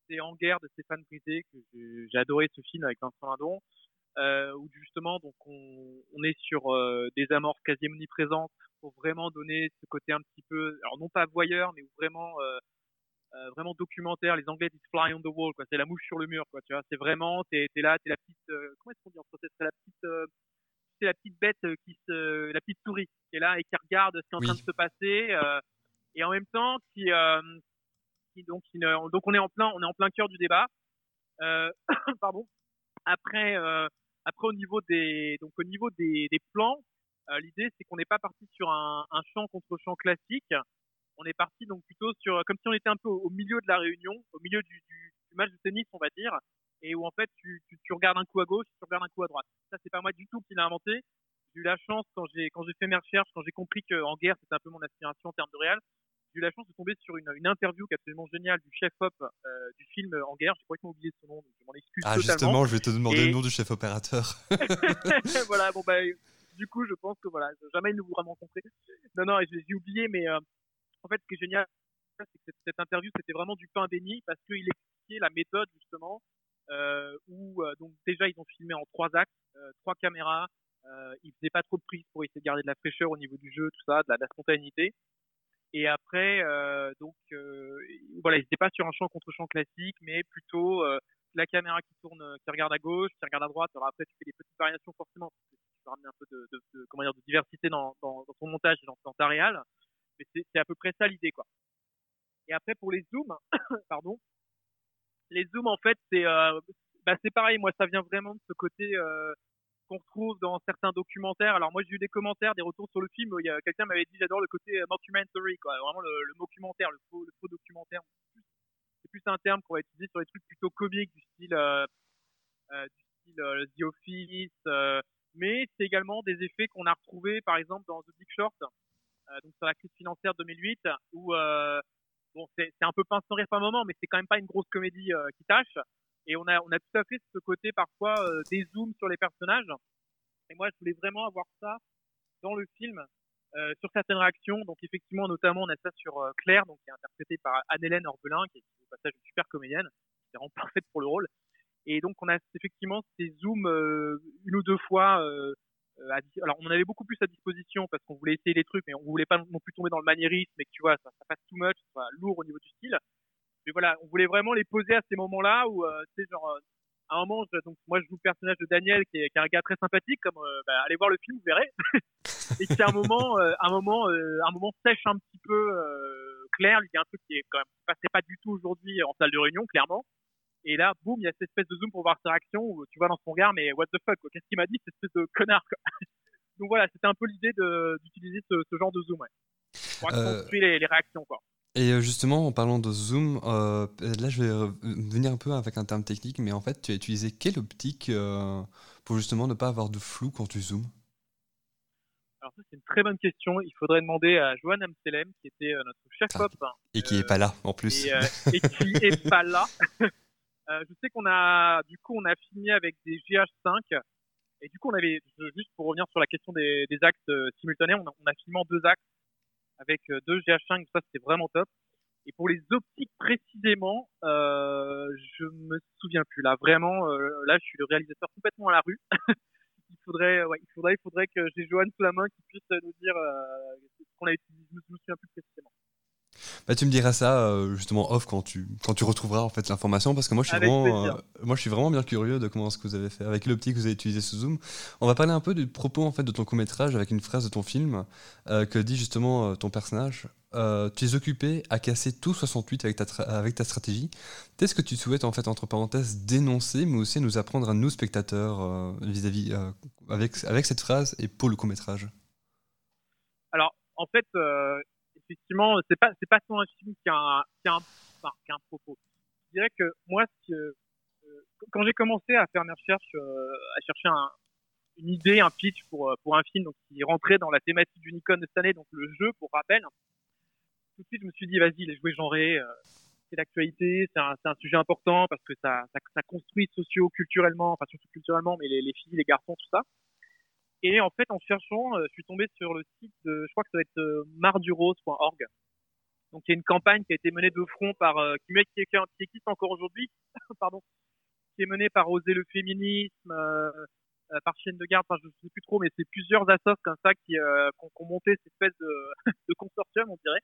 c'est En guerre de Stéphane Brisé, que j'ai adoré ce film avec Vincent Lindon, euh, où justement, donc, on, est sur euh, des amorces quasi omniprésentes pour vraiment donner ce côté un petit peu, alors non pas voyeur, mais vraiment, euh, vraiment documentaire. Les Anglais disent fly on the wall, quoi. C'est la mouche sur le mur, quoi. Tu vois, c'est vraiment, t'es es là, t'es la petite, euh, comment est-ce qu'on dit en français? C'est la petite, euh, c'est la petite bête euh, qui se, la petite souris qui est là et qui regarde ce qui est en Oui. train de se passer euh, et en même temps qui, euh, qui donc qui ne- donc on est en plein on est en plein cœur du débat. Euh, pardon. Après après au niveau des donc au niveau des, des plans, l'idée c'est qu'on n'est pas parti sur un, un champ contre champ classique. On est parti donc plutôt sur comme si on était un peu au, au milieu de la réunion, au milieu du, du, du match de tennis on va dire, et où en fait tu, tu, tu regardes un coup à gauche, tu regardes un coup à droite. Ça c'est pas moi du tout qui l'ai inventé. J'ai eu la chance quand j'ai quand j'ai fait mes recherches, quand j'ai compris qu'en guerre c'était un peu mon aspiration en termes de réel, j'ai eu la chance de tomber sur une, une interview qui est absolument géniale du chef op euh, du film En guerre. J'ai complètement oublié son nom, donc je m'en excuse Ah totalement. justement, je vais te demander Et- le nom du chef opérateur. voilà, bon bah du coup je pense que voilà, jamais ils ne voudra me rencontrer. Non non, j'ai oublié, mais euh, en fait ce qui est génial, c'est que cette, cette interview c'était vraiment du pain béni parce qu'il expliquait la méthode justement euh, où euh, donc déjà ils ont filmé en trois actes, euh, trois caméras, euh, ils faisaient pas trop de prises pour essayer de garder de la fraîcheur au niveau du jeu, tout ça, de la, de la spontanéité. Et après, donc voilà, ils n'étaient pas sur un champ contre champ classique, mais plutôt la caméra qui tourne, qui regarde à gauche, qui regarde à droite. Alors après, tu fais des petites variations forcément, parce tu ramener un peu de, de, de- comment dire, de diversité dans, dans, ton montage et dans, dans ta réal. Mais c'est à peu près ça l'idée, quoi. Et après, pour les zooms, pardon, les zooms, en fait, c'est euh, bah, pareil. Moi, ça vient vraiment de ce côté euh, qu'on retrouve dans certains documentaires. Alors moi, j'ai eu des commentaires, des retours sur le film. Il y a quelqu'un m'avait dit j'adore le côté euh, mockumentary, quoi. Vraiment le, le documentaire, le faux, le faux documentaire. C'est plus un terme qu'on va utiliser sur les trucs plutôt comiques du style, euh, euh, du style euh, The Office. mais c'est également des effets qu'on a retrouvés, par exemple, dans The Big Short, donc sur la crise financière 2008, où bon, c'est un peu pince sans rire par moment, mais c'est quand même pas une grosse comédie euh, qui tâche. Et on a, on a tout à fait ce côté parfois euh, des zooms sur les personnages. Et moi, je voulais vraiment avoir ça dans le film, euh, sur certaines réactions. Donc effectivement, notamment, on a ça sur euh, Claire, donc qui est interprétée par Anne-Hélène Orbelin, qui est au passage une super comédienne, qui est vraiment parfaite pour le rôle. Et donc on a effectivement ces zooms euh, une ou deux fois. Euh, alors on en avait beaucoup plus à disposition parce qu'on voulait essayer des trucs, mais on voulait pas non plus tomber dans le maniérisme et que tu vois ça, ça fasse too much, ça soit lourd au niveau du style. Mais voilà, on voulait vraiment les poser à ces moments-là où euh, tu sais genre euh, à un moment, je- donc moi je joue le personnage de Daniel qui est, qui est un gars très sympathique, comme euh, bah, allez voir le film, vous verrez, et qui à un moment, euh, un moment, euh, un moment sèche un petit peu euh, clair, lui dit un truc qui est quand même passait pas du tout aujourd'hui en salle de réunion, clairement. Et là, boum, il y a cette espèce de zoom pour voir sa réaction où tu vois dans son regard, mais what the fuck, qu'est-ce qu'il m'a dit, cette espèce de connard, quoi. Donc voilà, c'était un peu l'idée d'utiliser ce, ce genre de zoom, ouais. Pour Euh, accentuer les, les réactions, quoi. Et euh, justement, en parlant de zoom, euh, là je vais venir un peu avec un terme technique, mais en fait, tu as utilisé quelle optique euh, pour justement ne pas avoir de flou quand tu zoomes? Alors ça c'est une très bonne question. Il faudrait demander à Johan Amselem qui était notre chef Ah, op Et qui est pas là en plus. et, et qui est pas là. Euh, je sais qu'on a, du coup, on a filmé avec des GH5 et du coup, on avait, juste pour revenir sur la question des, des actes euh, simultanés, on a, on a filmé en deux actes avec euh, deux GH5, ça c'était vraiment top. Et pour les optiques précisément, euh, je me souviens plus là. Vraiment, euh, là, je suis le réalisateur complètement à la rue. il faudrait, ouais, il faudrait, il faudrait que j'ai Johan sous la main qui puisse nous dire euh, ce qu'on a utilisé. Je me souviens plus précisément. Bah, tu me diras ça euh, justement off quand tu, quand tu retrouveras en fait l'information parce que moi je suis Avec vraiment euh, moi je suis vraiment bien curieux de comment ce que vous avez fait avec l'optique que vous avez utilisé sous zoom. On va parler un peu du propos en fait de ton court métrage avec une phrase de ton film euh, que dit justement ton personnage. Tu es occupé à casser tout 68 avec ta, avec ta stratégie. Qu'est-ce que tu souhaites en fait entre parenthèses dénoncer mais aussi nous apprendre à nous spectateurs vis-à-vis euh, avec, avec cette phrase et pour le court métrage Alors, en fait, effectivement, c'est pas c'est pas tant un film qui a enfin, qui propos. Je dirais que moi, que, euh, quand j'ai commencé à faire mes recherches, euh, à chercher un, une idée, un pitch pour euh, pour un film donc qui rentrait dans la thématique du Nikon de cette année, donc le jeu, pour rappel, tout de suite, je me suis dit, vas-y, les jouets genrés, euh, c'est l'actualité, c'est un, un sujet important parce que ça, ça, ça construit socio-culturellement, enfin surtout culturellement, mais les, les filles, les garçons, tout ça. Et en fait, en cherchant, euh, je suis tombé sur le site de, je crois que ça va être euh, mardurose.org. Donc, il y a une campagne qui a été menée de front par, euh, qui, qui, qui, existe encore aujourd'hui, pardon, qui est menée par Oser le féminisme, par Chienne de Garde, je sais plus trop, mais c'est plusieurs assos comme ça qui, ont, monté cette espèce de, consortium, on dirait.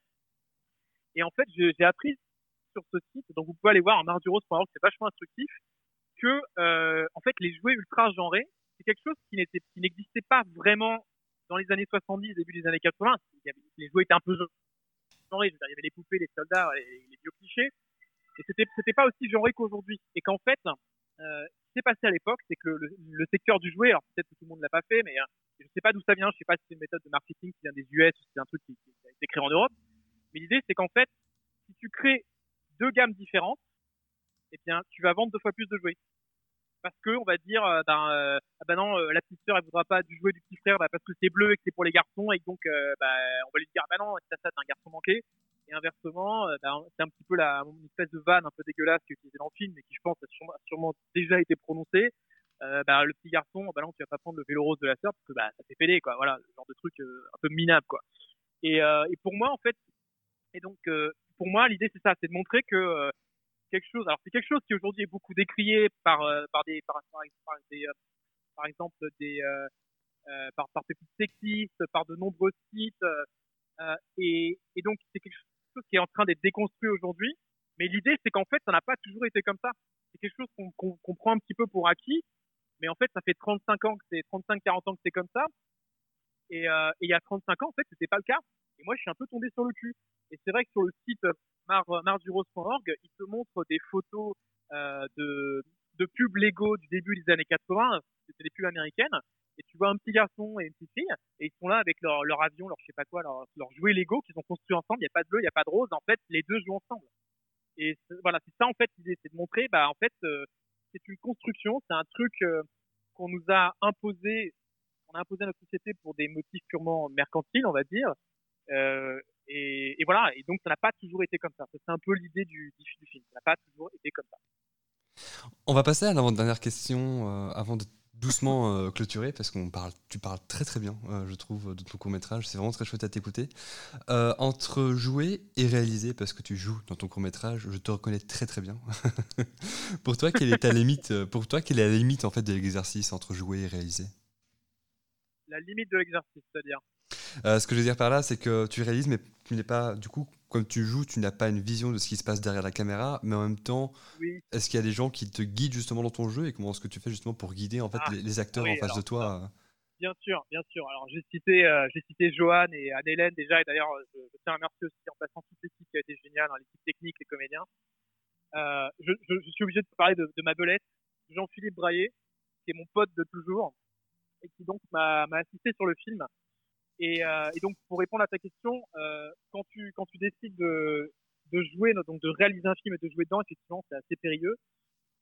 Et en fait, j'ai appris sur ce site, donc vous pouvez aller voir en c'est vachement instructif, que en fait les jouets ultra genrés, c'est quelque chose qui n'existait pas vraiment dans les années 70, début des années 80. Il y avait, les jouets étaient un peu genrés, il y avait les poupées, les soldats, et les vieux clichés, et c'était c'était pas aussi genré qu'aujourd'hui. Et qu'en fait, euh, ce qui s'est passé à l'époque, c'est que le, secteur du jouet, alors peut-être que tout le monde l'a pas fait, mais euh, je sais pas d'où ça vient, je sais pas si c'est une méthode de marketing qui vient des US ou si c'est un truc qui, qui a été créé en Europe. Mais l'idée, c'est qu'en fait, si tu crées deux gammes différentes, eh bien, tu vas vendre deux fois plus de jouets. Parce que, on va dire, euh, ben, euh, ah ben non, euh, la petite sœur, elle voudra pas du jouet du petit frère, bah, parce que c'est bleu et que c'est pour les garçons, et donc, euh, bah, on va lui dire, ah ben non, ça, ça, c'est un garçon manqué. Et inversement, euh, ben, c'est un petit peu la, une espèce de vanne un peu dégueulasse qui est dans le film, mais qui, je pense, a sûrement, déjà été prononcée. Euh, bah, le petit garçon, bah non, tu vas pas prendre le vélo rose de la sœur, parce que, bah, ça fait pédé, quoi. Voilà, le genre de truc euh, un peu minable, quoi. Et, euh, et pour moi, en fait, et donc, pour moi, l'idée, c'est ça, c'est de montrer que alors c'est quelque chose qui aujourd'hui est beaucoup décrié par, euh, par des, par, par, par, des, euh, par des, euh, euh, des sexistes, par de nombreux sites, euh, et, donc c'est quelque chose qui est en train d'être déconstruit aujourd'hui. Mais l'idée, c'est qu'en fait, ça n'a pas toujours été comme ça. C'est quelque chose qu'on prend un petit peu pour acquis, mais en fait, ça fait 35 ans que c'est 35-40 ans que c'est comme ça. Et, et il y a 35 ans, en fait, c'était pas le cas. Et moi, je suis un peu tombé sur le cul. Et c'est vrai que sur le site mar, mardurose.org, il te montre des photos euh, de, de pubs Lego du début des années 80. C'était des pubs américaines. Et tu vois un petit garçon et une petite fille, et ils sont là avec leur, leur avion, leur je sais pas quoi, leur, leur jouet Lego qu'ils ont construit ensemble. Il n'y a pas de bleu, il n'y a pas de rose. En fait, les deux jouent ensemble. Et voilà, c'est ça en fait l'idée, c'est de montrer, bah en fait, euh, c'est une construction, c'est un truc euh, qu'on nous a imposé, on a imposé à notre société pour des motifs purement mercantiles, on va dire. Euh, et, voilà, et donc ça n'a pas toujours été comme ça. C'est un peu l'idée du, film. Ça n'a pas toujours été comme ça. On va passer à l'avant-dernière question euh, avant de doucement euh, clôturer parce qu'on parle, tu parles très très bien, euh, je trouve, de ton court métrage. C'est vraiment très chouette à t'écouter. Entre jouer et réaliser, parce que tu joues dans ton court métrage, je te reconnais très très bien. pour toi, quelle est ta limite Pour toi, quelle est la limite en fait de l'exercice entre jouer et réaliser? La limite de l'exercice, c'est-à-dire euh, ce que je veux dire par là, c'est que tu réalises, mais tu n'es pas, du coup, comme tu joues, tu n'as pas une vision de ce qui se passe derrière la caméra, mais en même temps, oui. est-ce qu'il y a des gens qui te guident justement dans ton jeu et comment est-ce que tu fais justement pour guider en fait ah, les, les, acteurs oui, en face alors, de toi euh... Bien sûr, bien sûr. Alors j'ai cité, euh, j'ai cité Johan et Anne-Hélène déjà, et d'ailleurs je, je, tiens à remercier aussi en passant toute l'équipe qui a été géniale, hein, l'équipe technique, les comédiens. Euh, je, je, je, suis obligé de parler de, de ma belette, Jean-Philippe Braillet, qui est mon pote de toujours et qui donc m'a assisté sur le film. Et, euh, et, donc, pour répondre à ta question, euh, quand tu quand tu décides de de jouer, donc de réaliser un film et de jouer dedans, effectivement, c'est assez périlleux.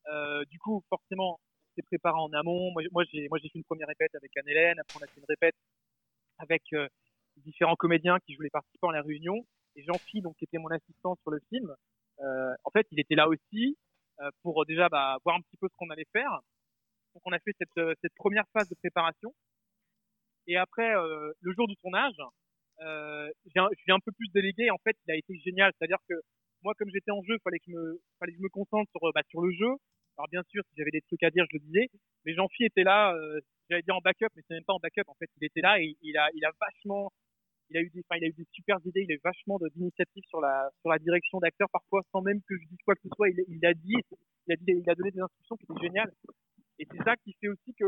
Euh, du coup, forcément, c'est préparé en amont. Moi, j'ai moi j'ai fait une première répète avec Anne-Hélène. Après, on a fait une répète avec euh, différents comédiens qui jouent les participants à la réunion. Et Jean-Phi, donc qui était mon assistant sur le film, euh, en fait, il était là aussi euh, pour déjà bah, voir un petit peu ce qu'on allait faire. Donc on a fait cette, euh, cette première phase de préparation. Et après, euh, le jour du tournage, euh, je suis un peu plus délégué. En fait, il a été génial. C'est-à-dire que moi, comme j'étais en jeu, fallait fallait que je me concentre sur, euh, bah, sur le jeu. Alors bien sûr, si j'avais des trucs à dire, je le disais. Mais Jean-Phi était là. Euh, J'allais dire en backup, mais c'est même pas en backup. En fait, il était là et il a, vachement, il a eu des, enfin, super idées. Il a eu vachement d'initiatives sur la, direction d'acteur, parfois sans même que je dise quoi que ce soit. Il, il a dit, il a donné des instructions qui étaient géniales. Et c'est ça qui fait aussi que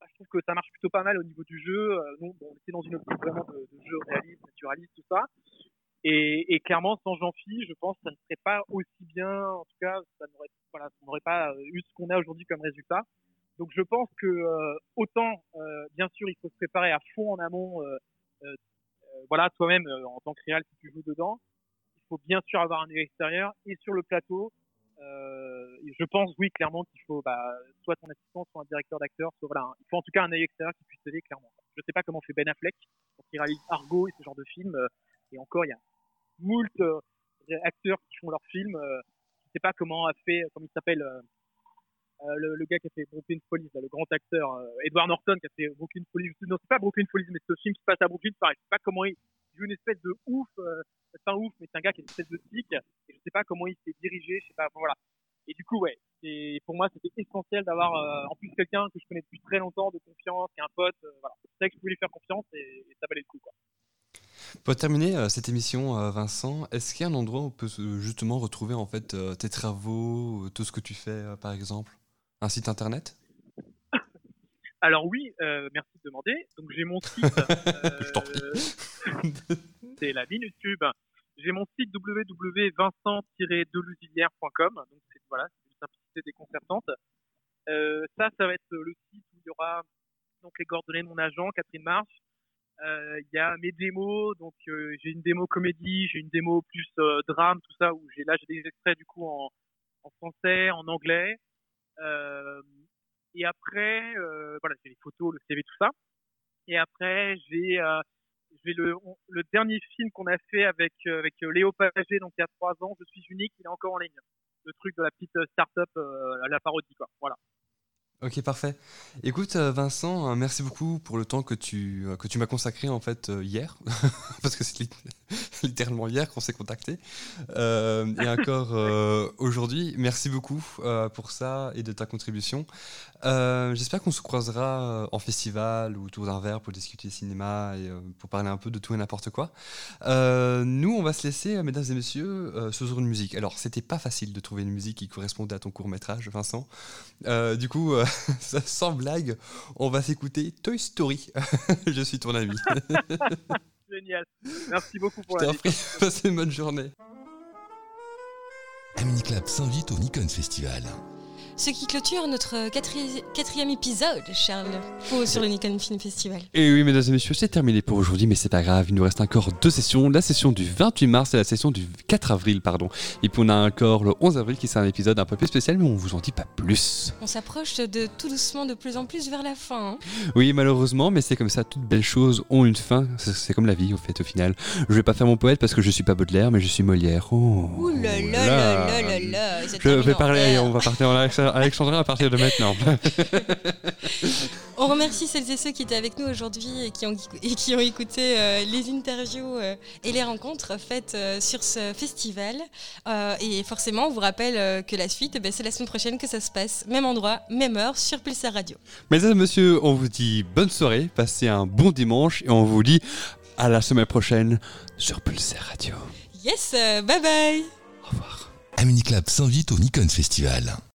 bah, je trouve que ça marche plutôt pas mal au niveau du jeu. Euh, nous, on était dans une optique vraiment de, jeu réaliste, naturaliste, tout ça. Et, clairement, sans Jean-Phi, je pense que ça ne serait pas aussi bien. En tout cas, ça n'aurait pas euh, eu ce qu'on a aujourd'hui comme résultat. Donc, je pense que euh, autant, bien sûr, il faut se préparer à fond en amont. voilà, toi-même, en tant que réal, si tu joues dedans, il faut bien sûr avoir un œil extérieur. Et sur le plateau, euh, je pense, oui, clairement, qu'il faut bah, soit ton assistant, soit un directeur d'acteur, soit voilà, il faut en tout cas un œil extérieur qui puisse t'aider, clairement. Je sais pas comment fait Ben Affleck, qui réalise Argo et ce genre de film, euh, et encore, il y a moult euh, acteurs qui font leurs films. Euh, je sais pas comment a fait, comment il s'appelle, euh, le, le gars qui a fait Brooklyn Police, là, le grand acteur, euh, Edward Norton, qui a fait Brooklyn Police. Non, c'est pas Brooklyn Police, mais ce film se passe à Brooklyn, pareil. Je sais pas comment il il joue une espèce de ouf, euh, c'est un ouf, mais c'est un gars qui a une espèce de et je sais pas comment il s'est dirigé, je sais pas, voilà. Et du coup, ouais, c'est, pour moi, c'était essentiel d'avoir euh, en plus quelqu'un que je connais depuis très longtemps, de confiance, qui est un pote, euh, voilà. Je savais que je pouvais lui faire confiance et, et ça valait le coup. Pour terminer euh, cette émission, euh, Vincent, est-ce qu'il y a un endroit où on peut justement retrouver en fait tes travaux, tout ce que tu fais par exemple? Un site internet? Alors oui, euh, merci de demander. Donc j'ai mon site. euh, c'est la minute pub. J'ai mon site www.vincent-delusivière.com. Donc c'est voilà, c'est une simplicité déconcertante. Euh, ça, ça va être le site où il y aura donc les coordonnées de mon agent, Catherine Marche. Euh, Il y a mes démos, donc euh, j'ai une démo comédie, j'ai une démo plus euh, drame, tout ça où j'ai là j'ai des extraits du coup en, en français, en anglais. Et après, euh, voilà, j'ai les photos, le CV, tout ça. Et après, j'ai euh, le, le dernier film qu'on a fait avec euh, avec euh, Léo Pagé, donc il y a trois ans. Je suis unique, il est encore en ligne. Le truc de la petite start-up, la parodie, quoi. Voilà. Ok, parfait. Écoute, Vincent, merci beaucoup pour le temps que tu, que tu m'as consacré en fait hier, parce que littéralement hier qu'on s'est contacté, Euh, et encore euh, aujourd'hui. Merci beaucoup euh, pour ça et de ta contribution. J'espère qu'on se croisera en festival ou autour d'un verre pour discuter cinéma et pour parler un peu de tout et n'importe quoi. Nous, on va se laisser, mesdames et messieurs, sur une musique. Alors, c'était pas facile de trouver une musique qui correspondait à ton court métrage, Vincent. Du coup, sans blague, on va s'écouter Toy Story. Je suis ton ami. Génial. Merci beaucoup pour la prie, passez une bonne journée. Aminiclap s'invite au Nikon Festival. Ce qui clôture notre quatri- quatrième épisode, Charles, sur le Nikon Film Festival. Et oui, mesdames et messieurs, c'est terminé pour aujourd'hui, mais c'est pas grave, il nous reste encore deux sessions. La session du 28 mars et la session du 4 avril, pardon. Et puis on a encore le 11 avril qui sera un épisode un peu plus spécial, mais on vous en dit pas plus. On s'approche de tout doucement de plus en plus vers la fin. hein. Oui, malheureusement, mais c'est comme ça, toutes belles choses ont une fin. C'est comme la vie, au fait, au final. Je vais pas faire mon poète parce que je suis pas Baudelaire, mais je suis Molière. Oh. Ouh là là là là là là, c'est Je vais parler, on va partir en Alex- Alexandrin à partir de maintenant. On remercie celles et ceux qui étaient avec nous aujourd'hui et qui ont, et qui ont écouté euh, les interviews euh, et les rencontres faites euh, sur ce festival. Euh, et forcément, on vous rappelle euh, que la suite, ben, c'est la semaine prochaine que ça se passe. Même endroit, même heure, sur Pulsar Radio. Mesdames et messieurs, on vous dit bonne soirée, passez un bon dimanche et on vous dit à la semaine prochaine sur Pulsar Radio. Yes, euh, bye bye Aminiclap s'invite au Nikon Festival.